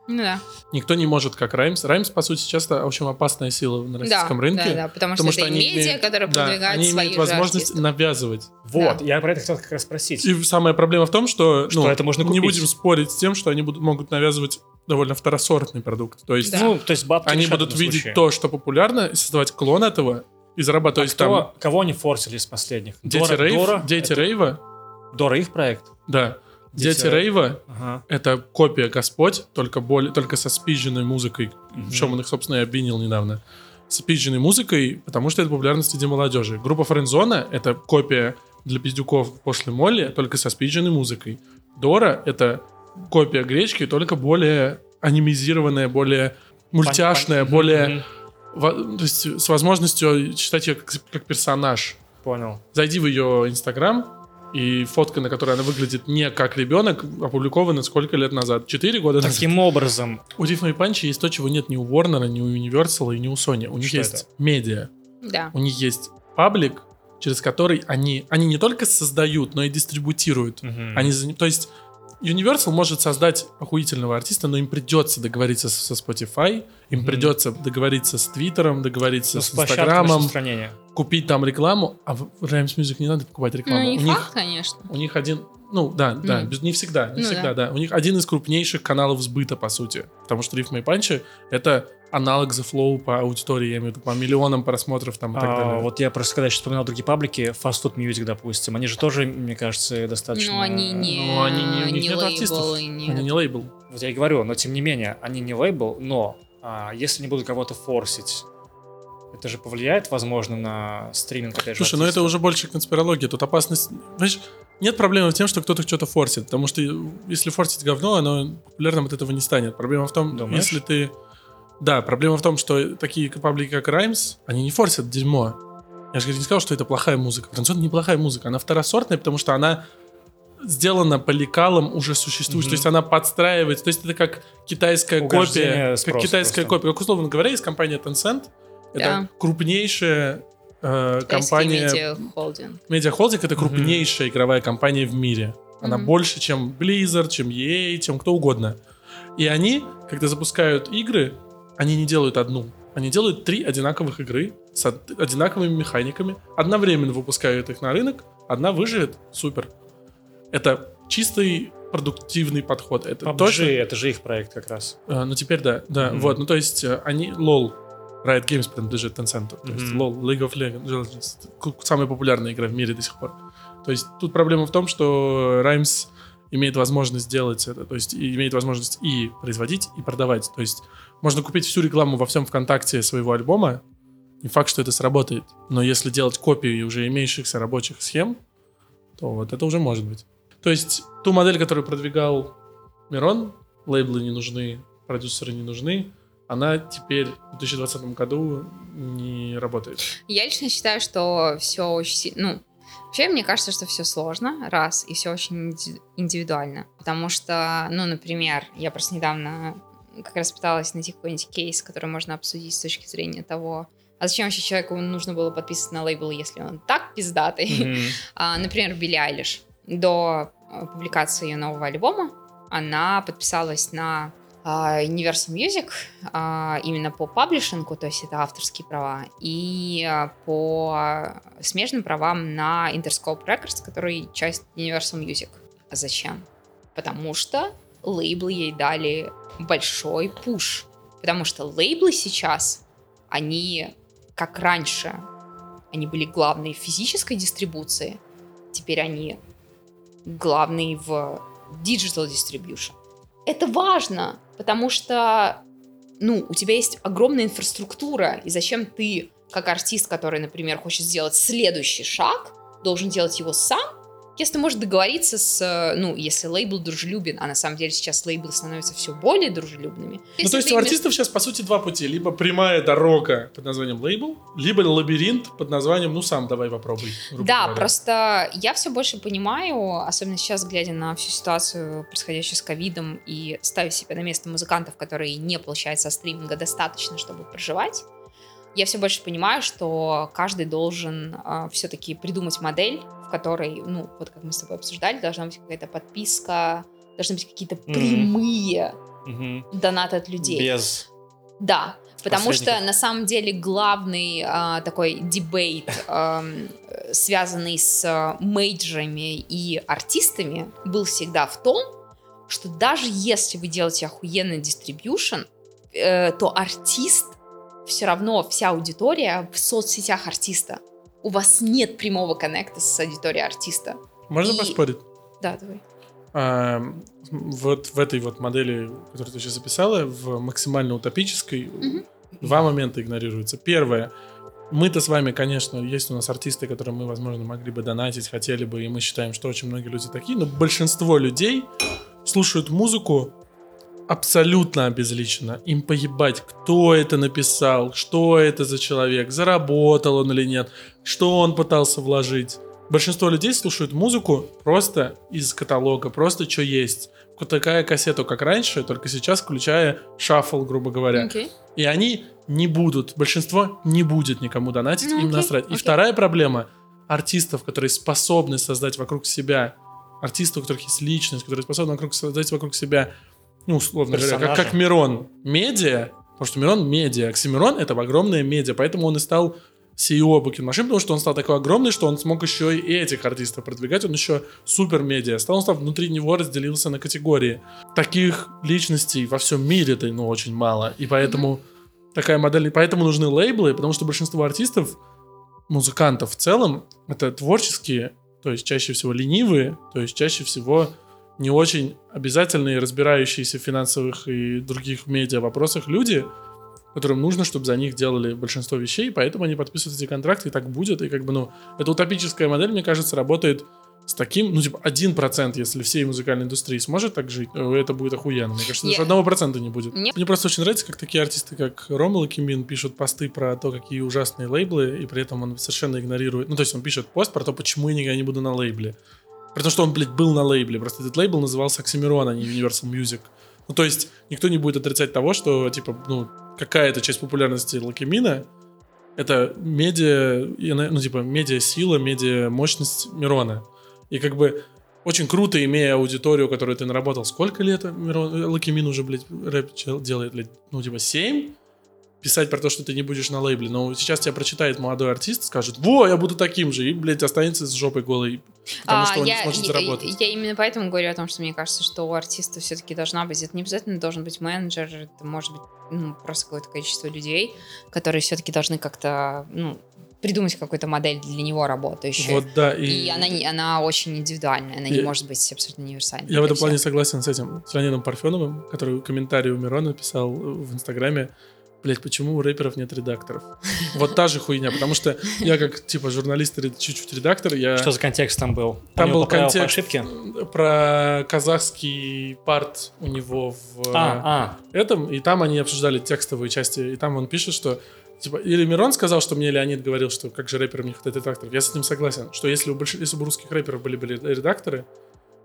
Ну да. Никто не может, как Раймс. Раймс, по сути, часто очень опасная сила на российском да, рынке. Да, да, потому, потому что, что это медиа, имеют, которые да, продвигают они свои имеют возможность артисты. навязывать. Вот, да. я про это хотел как раз спросить. И самая проблема в том, что, что ну, это можно купить. не будем спорить с тем, что они будут, могут навязывать довольно второсортный продукт. То есть, да. ну, то есть они будут видеть случае. то, что популярно, и создавать клон этого, и зарабатывать а кто, там... кого они форсили из последних? Дети, Дора, Рейв, Дора, Дети это... Рейва. Дора их проект? Да. Дети, Дети Рейва ага. это копия Господь, только, более, только со спизженной музыкой, угу. в чем он их, собственно, и обвинил недавно. С спизженной музыкой, потому что это популярность среди молодежи. Группа Френдзона это копия для пиздюков после Молли, только со спизженной музыкой. Дора это копия гречки, только более анимизированная, более мультяшная, Пон- более... Mm-hmm. То есть с возможностью читать ее как, как персонаж. Понял. Зайди в ее инстаграм, и фотка, на которой она выглядит не как ребенок, опубликована сколько лет назад? Четыре года назад. Таким образом. У Дифма и Панчи есть то, чего нет ни у Warner, ни у Universal и ни у Sony. У них Что есть это? медиа. Да. У них есть паблик, через который они, они не только создают, но и дистрибутируют. Угу. Они, то есть Universal может создать охуительного артиста, но им придется договориться со Spotify, им mm-hmm. придется договориться с Твиттером, договориться ну, с, с Инстаграмом, купить там рекламу, а в Rhymes Music не надо покупать рекламу. Ну, не у факт, них, конечно. У них один, ну да, mm. да, без, не всегда, не ну, всегда, да. да. У них один из крупнейших каналов сбыта, по сути, потому что Рифма и Панчи — это аналог The Flow по аудитории, я имею в виду, по миллионам просмотров там и так а, далее. Вот я просто когда сейчас вспоминал другие паблики, Fast Food Music, допустим, они же тоже, мне кажется, достаточно... Ну, они не, ну, они не, не, не лейбл, артистов. Нет. Они не лейбл. Вот я и говорю, но тем не менее, они не лейбл, но а, если не будут кого-то форсить, это же повлияет, возможно, на стриминг, опять же, Слушай, ну это уже больше конспирология. Тут опасность... Понимаешь, нет проблемы в том, что кто-то что-то форсит. Потому что если форсить говно, оно популярным от этого не станет. Проблема в том, Думаешь? если ты да, проблема в том, что такие паблики, как Rhymes, они не форсят дерьмо. Я же не сказал, что это плохая музыка. Француз неплохая музыка. Она второсортная, потому что она сделана по лекалам уже существующим. Mm-hmm. То есть она подстраивается. То есть это как китайская копия. Как китайская просто. копия. Как условно говоря, есть компания Tencent. Это да. крупнейшая э, компания... Медиахолдинг. Медиахолдинг это крупнейшая mm-hmm. игровая компания в мире. Она mm-hmm. больше, чем Blizzard, чем EA, чем кто угодно. И они, когда запускают игры, они не делают одну. Они делают три одинаковых игры с одинаковыми механиками, одновременно выпускают их на рынок, одна выживет, супер. Это чистый продуктовый подход. Это PUBG, точно... это же их проект как раз. А, ну теперь да, да, mm-hmm. вот, ну то есть э, они, LOL, Riot Games принадлежит Tencent, то mm-hmm. есть LOL, League of Legends, самая популярная игра в мире до сих пор. То есть тут проблема в том, что Rhymes имеет возможность сделать это, то есть имеет возможность и производить, и продавать. То есть можно купить всю рекламу во всем ВКонтакте своего альбома, не факт, что это сработает. Но если делать копию уже имеющихся рабочих схем, то вот это уже может быть. То есть ту модель, которую продвигал Мирон, лейблы не нужны, продюсеры не нужны, она теперь в 2020 году не работает. Я лично считаю, что все очень... Ну, вообще, мне кажется, что все сложно, раз, и все очень индивидуально. Потому что, ну, например, я просто недавно как раз пыталась найти какой-нибудь кейс, который можно обсудить с точки зрения того, а зачем вообще человеку нужно было подписываться на лейбл, если он так пиздатый? Mm-hmm. а, например, Билли Айлиш. До э, публикации ее нового альбома она подписалась на Universal Music а, именно по паблишингу, то есть это авторские права, и а, по смежным правам на Interscope Records, который часть Universal Music. А зачем? Потому что лейблы ей дали большой пуш. Потому что лейблы сейчас, они как раньше они были главные в физической дистрибуции, теперь они главные в digital distribution. Это важно, потому что ну, у тебя есть огромная инфраструктура, и зачем ты, как артист, который, например, хочет сделать следующий шаг, должен делать его сам, если может договориться с, э, ну, если лейбл дружелюбен, а на самом деле сейчас лейблы становятся все более дружелюбными. Ну, то есть у артистов сейчас, по сути, два пути. Либо прямая дорога под названием лейбл, либо лабиринт под названием «ну, сам давай попробуй». Да, говоря. просто я все больше понимаю, особенно сейчас, глядя на всю ситуацию, происходящую с ковидом, и ставя себя на место музыкантов, которые не получают со стриминга достаточно, чтобы проживать, я все больше понимаю, что каждый должен э, все-таки придумать модель, в которой, ну, вот как мы с тобой обсуждали, должна быть какая-то подписка, должны быть какие-то прямые mm-hmm. донаты от людей. Без. Да, потому что на самом деле главный э, такой дебейт, э, связанный с мейджерами и артистами, был всегда в том, что даже если вы делаете охуенный дистрибьюшн, э, то артист все равно вся аудитория в соцсетях артиста. У вас нет прямого коннекта с аудиторией артиста. Можно И... поспорить? Да, давай. А, вот в этой вот модели, которую ты сейчас записала, в максимально утопической, угу. два момента игнорируются. Первое. Мы-то с вами, конечно, есть у нас артисты, которые мы, возможно, могли бы донатить, хотели бы, и мы считаем, что очень многие люди такие, но большинство людей слушают музыку абсолютно обезличено. Им поебать, кто это написал, что это за человек, заработал он или нет, что он пытался вложить. Большинство людей слушают музыку просто из каталога, просто что есть. Такая кассета, как раньше, только сейчас включая шаффл, грубо говоря. Okay. И они не будут, большинство не будет никому донатить, okay. им насрать. Okay. И вторая проблема артистов, которые способны создать вокруг себя, артистов, у которых есть личность, которые способны вокруг, создать вокруг себя ну, условно говоря, как, как Мирон. Медиа, потому что Мирон медиа, Оксимирон это огромная медиа, поэтому он и стал CEO Booking Machine, потому что он стал такой огромный, что он смог еще и этих артистов продвигать, он еще супер медиа стал, он стал внутри него разделился на категории. Таких личностей во всем мире-то, ну, очень мало, и поэтому mm-hmm. такая модель, поэтому нужны лейблы, потому что большинство артистов, музыкантов в целом, это творческие, то есть чаще всего ленивые, то есть чаще всего не очень обязательные, разбирающиеся в финансовых и других медиа вопросах люди, которым нужно, чтобы за них делали большинство вещей, поэтому они подписывают эти контракты, и так будет, и как бы, ну, эта утопическая модель, мне кажется, работает с таким, ну, типа, один процент, если всей музыкальной индустрии сможет так жить, это будет охуенно. Мне кажется, даже одного процента не будет. Нет. Мне просто очень нравится, как такие артисты, как Ромал и Кимин, пишут посты про то, какие ужасные лейблы, и при этом он совершенно игнорирует... Ну, то есть он пишет пост про то, почему я никогда не буду на лейбле. Потому что он, блядь, был на лейбле. Просто этот лейбл назывался Оксимирон, а не Universal Music. Ну, то есть, никто не будет отрицать того, что, типа, ну, какая-то часть популярности Лакимина это медиа, ну, типа, медиа-сила, медиа-мощность Мирона. И как бы очень круто, имея аудиторию, которую ты наработал. Сколько лет Мирон, Лакимин уже, блядь, рэп делает? Блядь, ну, типа, 7? Писать про то, что ты не будешь на лейбле, но сейчас тебя прочитает молодой артист, скажет, во, я буду таким же, и, блядь, останется с жопой голой, потому а, что он я, не сможет я, заработать. Я, я именно поэтому говорю о том, что мне кажется, что у артиста все-таки должна быть, это не обязательно должен быть менеджер, это может быть ну, просто какое-то количество людей, которые все-таки должны как-то, ну, придумать какую-то модель для него работающую. Вот, да. И, и она, не, она очень индивидуальная, она и... не может быть абсолютно универсальной. Я в этом плане согласен с этим, с Леонидом Парфеновым, который комментарий у Мирона написал в Инстаграме, блядь, почему у рэперов нет редакторов? Вот та же хуйня, потому что я как, типа, журналист или чуть-чуть редактор, я... Что за контекст там был? Там был контекст ошибки? про казахский парт у него в а, а. этом, и там они обсуждали текстовые части, и там он пишет, что Типа, или Мирон сказал, что мне Леонид говорил, что как же рэперам не хватает редакторов. Я с этим согласен, что если у, больш... если бы у русских рэперов были бы редакторы,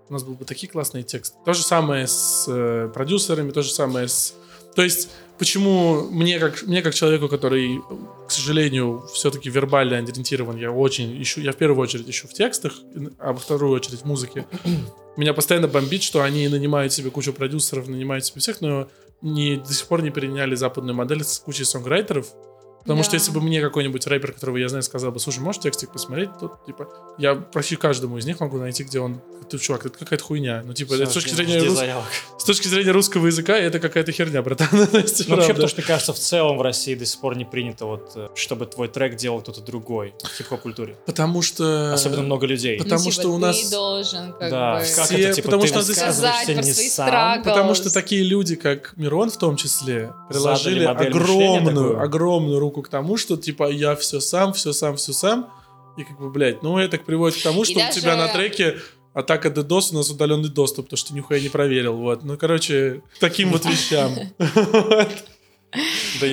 у нас был бы такие классные тексты. То же самое с э, продюсерами, то же самое с... То есть почему мне как, мне как человеку, который, к сожалению, все-таки вербально ориентирован, я очень ищу, я в первую очередь ищу в текстах, а во вторую очередь в музыке. Меня постоянно бомбит, что они нанимают себе кучу продюсеров, нанимают себе всех, но не, до сих пор не переняли западную модель с кучей сонграйтеров, Потому да. что если бы мне какой-нибудь рэпер, которого я знаю, сказал бы, слушай, можешь текстик посмотреть, то, типа, я почти каждому из них могу найти, где он, ты, чувак, это какая-то хуйня. Ну, типа, Слушай, с, точки зрения рус... с точки зрения русского языка это какая-то херня, братан. ну, вообще, потому что, кажется, в целом в России до сих пор не принято, вот, э, чтобы твой трек делал кто-то другой в хип-хоп культуре. Потому что... Особенно много людей. Потому ну, типа, что у нас... Ты должен, как да, бы... как Все, это, типа, потому ты что сказать про свои сам, Потому что такие люди, как Мирон в том числе, приложили огромную, огромную руку к тому, что, типа, я все сам, все сам, все сам. И как бы, блядь, ну это приводит к тому, что и у тебя на треке атака DDoS, у нас удаленный доступ, то что ты нихуя не проверил. Вот. Ну, короче, таким вот вещам.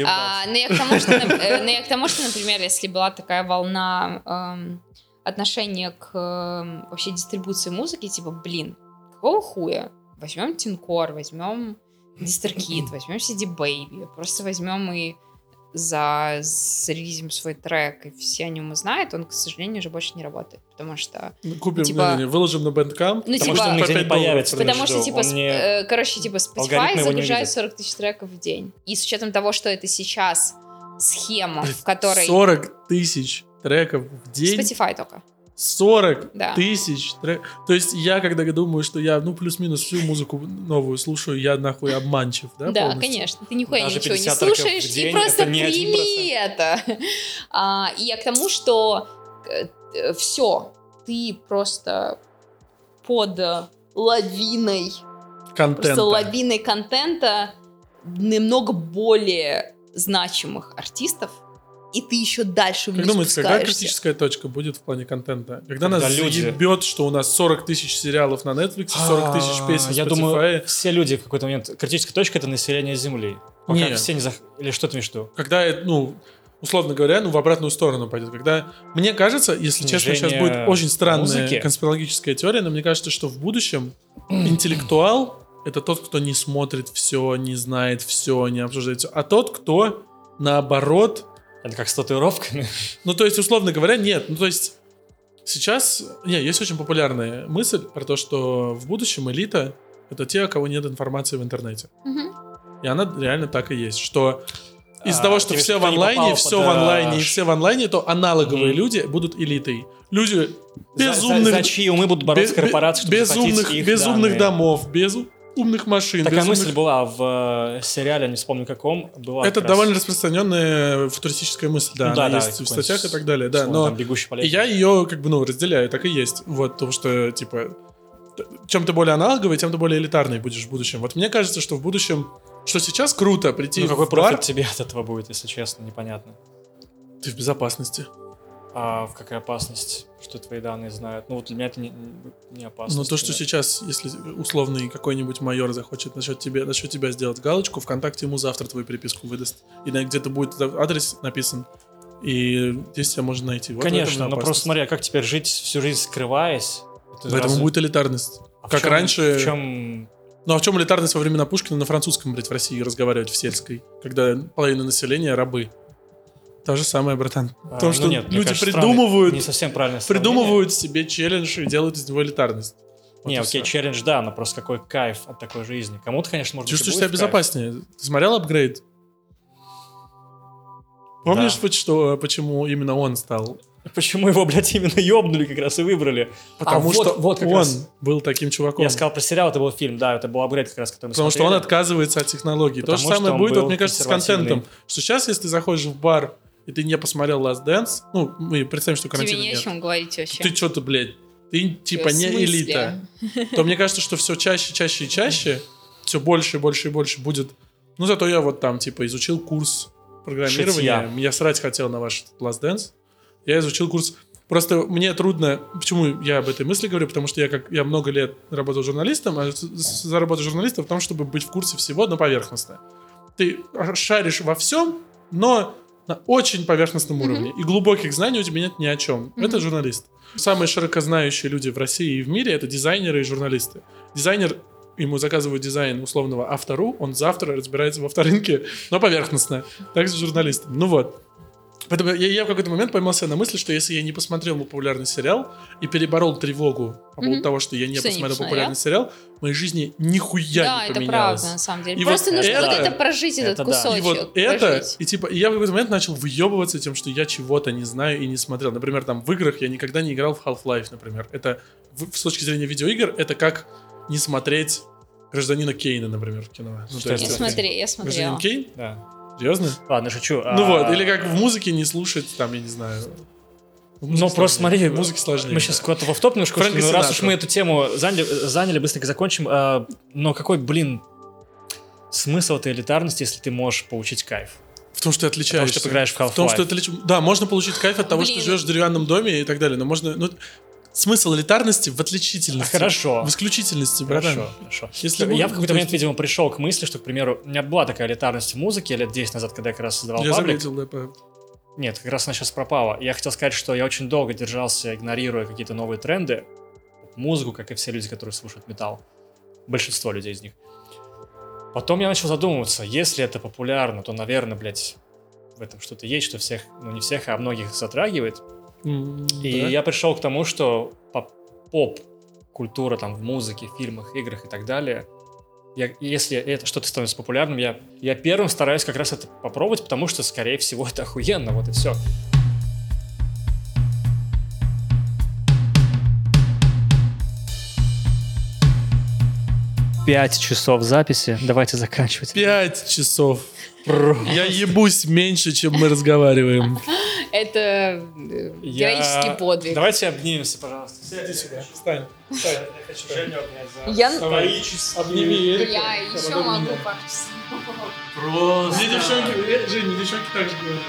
А, ну, я к тому, что, э, ну, я к тому, что, например, если была такая волна эм, отношения к эм, вообще дистрибуции музыки, типа, блин, какого хуя? Возьмем Тинкор, возьмем Дистеркит, возьмем CD Baby, просто возьмем и за зарелизим свой трек, и все о нем узнают, он, к сожалению, уже больше не работает, потому что... Ну, купим, типа, не, не, выложим на Bandcamp, ну, потому типа, что он нигде не появится. Потому что, типа, не... э, короче, типа, Spotify загружает 40 тысяч треков в день. И с учетом того, что это сейчас схема, в которой... 40 тысяч треков в день? Spotify только. 40 да. тысяч трек. То есть я, когда думаю, что я, ну, плюс-минус всю музыку новую слушаю, я нахуй обманчив, да? Да, полностью? конечно. Ты нихуя Даже ничего не слушаешь, и просто это прими это. А, и я к тому, что э, все, ты просто под лавиной контента. Просто лавиной контента намного более значимых артистов, и ты еще дальше вниз Как думаете, какая критическая точка будет в плане контента? Когда, Когда нас люди... заебет, что у нас 40 тысяч сериалов на Netflix, 40 тысяч песен Я думаю, все люди в какой-то момент... Критическая точка — это население Земли. Пока Нет. все не... Зах... Или что ты имеешь в виду? Когда, ну, условно говоря, ну, в обратную сторону пойдет. Когда, мне кажется, если честно, сейчас будет очень странная музыки. конспирологическая теория, но мне кажется, что в будущем интеллектуал — это тот, кто не смотрит все, не знает все, не обсуждает все, а тот, кто, наоборот, это как с татуировками? Ну, то есть, условно говоря, нет. Ну, то есть, сейчас... Не, есть очень популярная мысль про то, что в будущем элита — это те, у кого нет информации в интернете. Угу. И она реально так и есть, что из-за а, того, что все в онлайне, все под... в онлайне и все в онлайне, то аналоговые mm. люди будут элитой. Люди безумных... За, за, за чьи умы будут бороться без, корпорации, чтобы безумных, их безумных домов, без умных машин. Такая мысль умных... была в э, сериале, не вспомню каком. Была это довольно раз... распространенная футуристическая мысль, да, ну, да, да есть в статьях и так далее, да. Но там, я ее как бы ну разделяю, так и есть, вот, потому что типа чем ты более аналоговый, тем ты более элитарный будешь в будущем. Вот мне кажется, что в будущем, что сейчас круто прийти ну, в какой бар... профит тебе от этого будет, если честно, непонятно. Ты в безопасности. А в какая опасность, что твои данные знают? Ну, вот для меня это не, не опасно. Ну, то, что сейчас, если условный какой-нибудь майор захочет насчет тебя, насчет тебя сделать галочку, ВКонтакте ему завтра твою переписку выдаст. И где-то будет адрес написан, и здесь тебя можно найти. Вот Конечно, но просто смотри, а как теперь жить всю жизнь скрываясь? Это Поэтому разве... будет элитарность. А как чем, раньше... В чем... Ну а в чем элитарность во времена Пушкина на французском, блядь, в России разговаривать в сельской, когда половина населения рабы? То же самое, братан. А, ну что нет, люди кажется, придумывают, не совсем правильно придумывают себе челлендж и делают из него элитарность. Вот не, окей, все. челлендж, да, но просто какой кайф от такой жизни. Кому-то, конечно, может Чувствуешь себя безопаснее. Ты смотрел апгрейд? Помнишь, да. что, почему именно он стал? Почему его, блядь, именно ёбнули как раз и выбрали? Потому а, что вот, вот он раз... был таким чуваком. Я сказал про сериал, это был фильм, да, это был апгрейд как раз, который мы Потому смотрели. что он отказывается от технологий. Потому То же самое будет, вот, мне кажется, с контентом. Что сейчас, если ты заходишь в бар, и ты не посмотрел Last Dance, ну, мы представим, что карантина Тебе не нет. о чем говорить вообще. Ты что-то, блядь, ты типа не элита. То мне кажется, что все чаще, чаще и чаще, все больше и больше и больше будет Ну, зато я вот там, типа, изучил курс программирования. Шитья. Я срать хотел на ваш Last Dance. Я изучил курс... Просто мне трудно... Почему я об этой мысли говорю? Потому что я, как, я много лет работал журналистом, а с- с- за работу журналиста в том, чтобы быть в курсе всего, но поверхностно. Ты шаришь во всем, но на очень поверхностном уровне. И глубоких знаний у тебя нет ни о чем. Это журналист. Самые широкознающие люди в России и в мире это дизайнеры и журналисты. Дизайнер ему заказывают дизайн условного автору, он завтра разбирается во авторынке, но поверхностно. Так же журналистам. Ну вот. Поэтому я, я в какой-то момент поймал себя на мысли, что если я не посмотрел популярный сериал и переборол тревогу по поводу Мгм. того, что я не Что не посмотрел посмотрел? популярный сериал, в моей жизни нихуя да, не это поменялось. правда, на самом деле. И Просто вот нужно это- вот это прожить, этот это да. кусочек. И вот это, прожить. и типа, и я в какой-то момент начал выебываться тем, что я чего-то не знаю и не смотрел. Например, там в играх я никогда не играл в Half-Life, например. Это, в- с точки зрения видеоигр, это как не смотреть Гражданина Кейна, например, в кино. Ну, Что то это Я есть, смотри, я Гражданин смотрела. Кейн? Да. Серьезно? Ладно, шучу. Ну А, вот, или как в музыке не слушать, там, я не знаю. Ну, просто смотри, В музыке сложнее. Мы сейчас куда-то в топ немножко ушли, но раз уж мы эту тему заняли, заняли быстренько закончим. а, но какой, блин, смысл этой элитарности, если ты можешь получить кайф? В том, что ты отличаешься. Потому что ты играешь в В том, что Half-Life. ты отлич- Да, можно получить кайф от того, что Блин. ты живешь в деревянном доме и так далее, но можно... Ну, смысл элитарности в отличительности. Хорошо. В исключительности, братан. Хорошо, хорошо. Если я в какой-то то момент, видимо, пришел к мысли, что, к примеру, у меня была такая элитарность в музыке лет 10 назад, когда я как раз создавал Я паблик. заметил, да, Нет, как раз она сейчас пропала. Я хотел сказать, что я очень долго держался, игнорируя какие-то новые тренды, музыку, как и все люди, которые слушают металл. Большинство людей из них. Потом я начал задумываться, если это популярно, то, наверное, блядь, в этом что-то есть, что всех, ну не всех, а многих затрагивает. И да. я пришел к тому, что поп- поп-культура там в музыке, фильмах, играх и так далее, я- если это что-то становится популярным, я, я первым стараюсь как раз это попробовать, потому что, скорее всего, это охуенно, вот и все. Пять часов записи, давайте заканчивать. Пять часов. Я ебусь меньше, чем мы разговариваем. Это э, героический подвиг. Давайте обнимемся, пожалуйста. Иди сюда, встань. Я хочу Женю обнять за Я- свои часы. Обними Эрика. Я еще могу пару. Просто. Девчонки, э, Жень, мне девчонки так же говорят.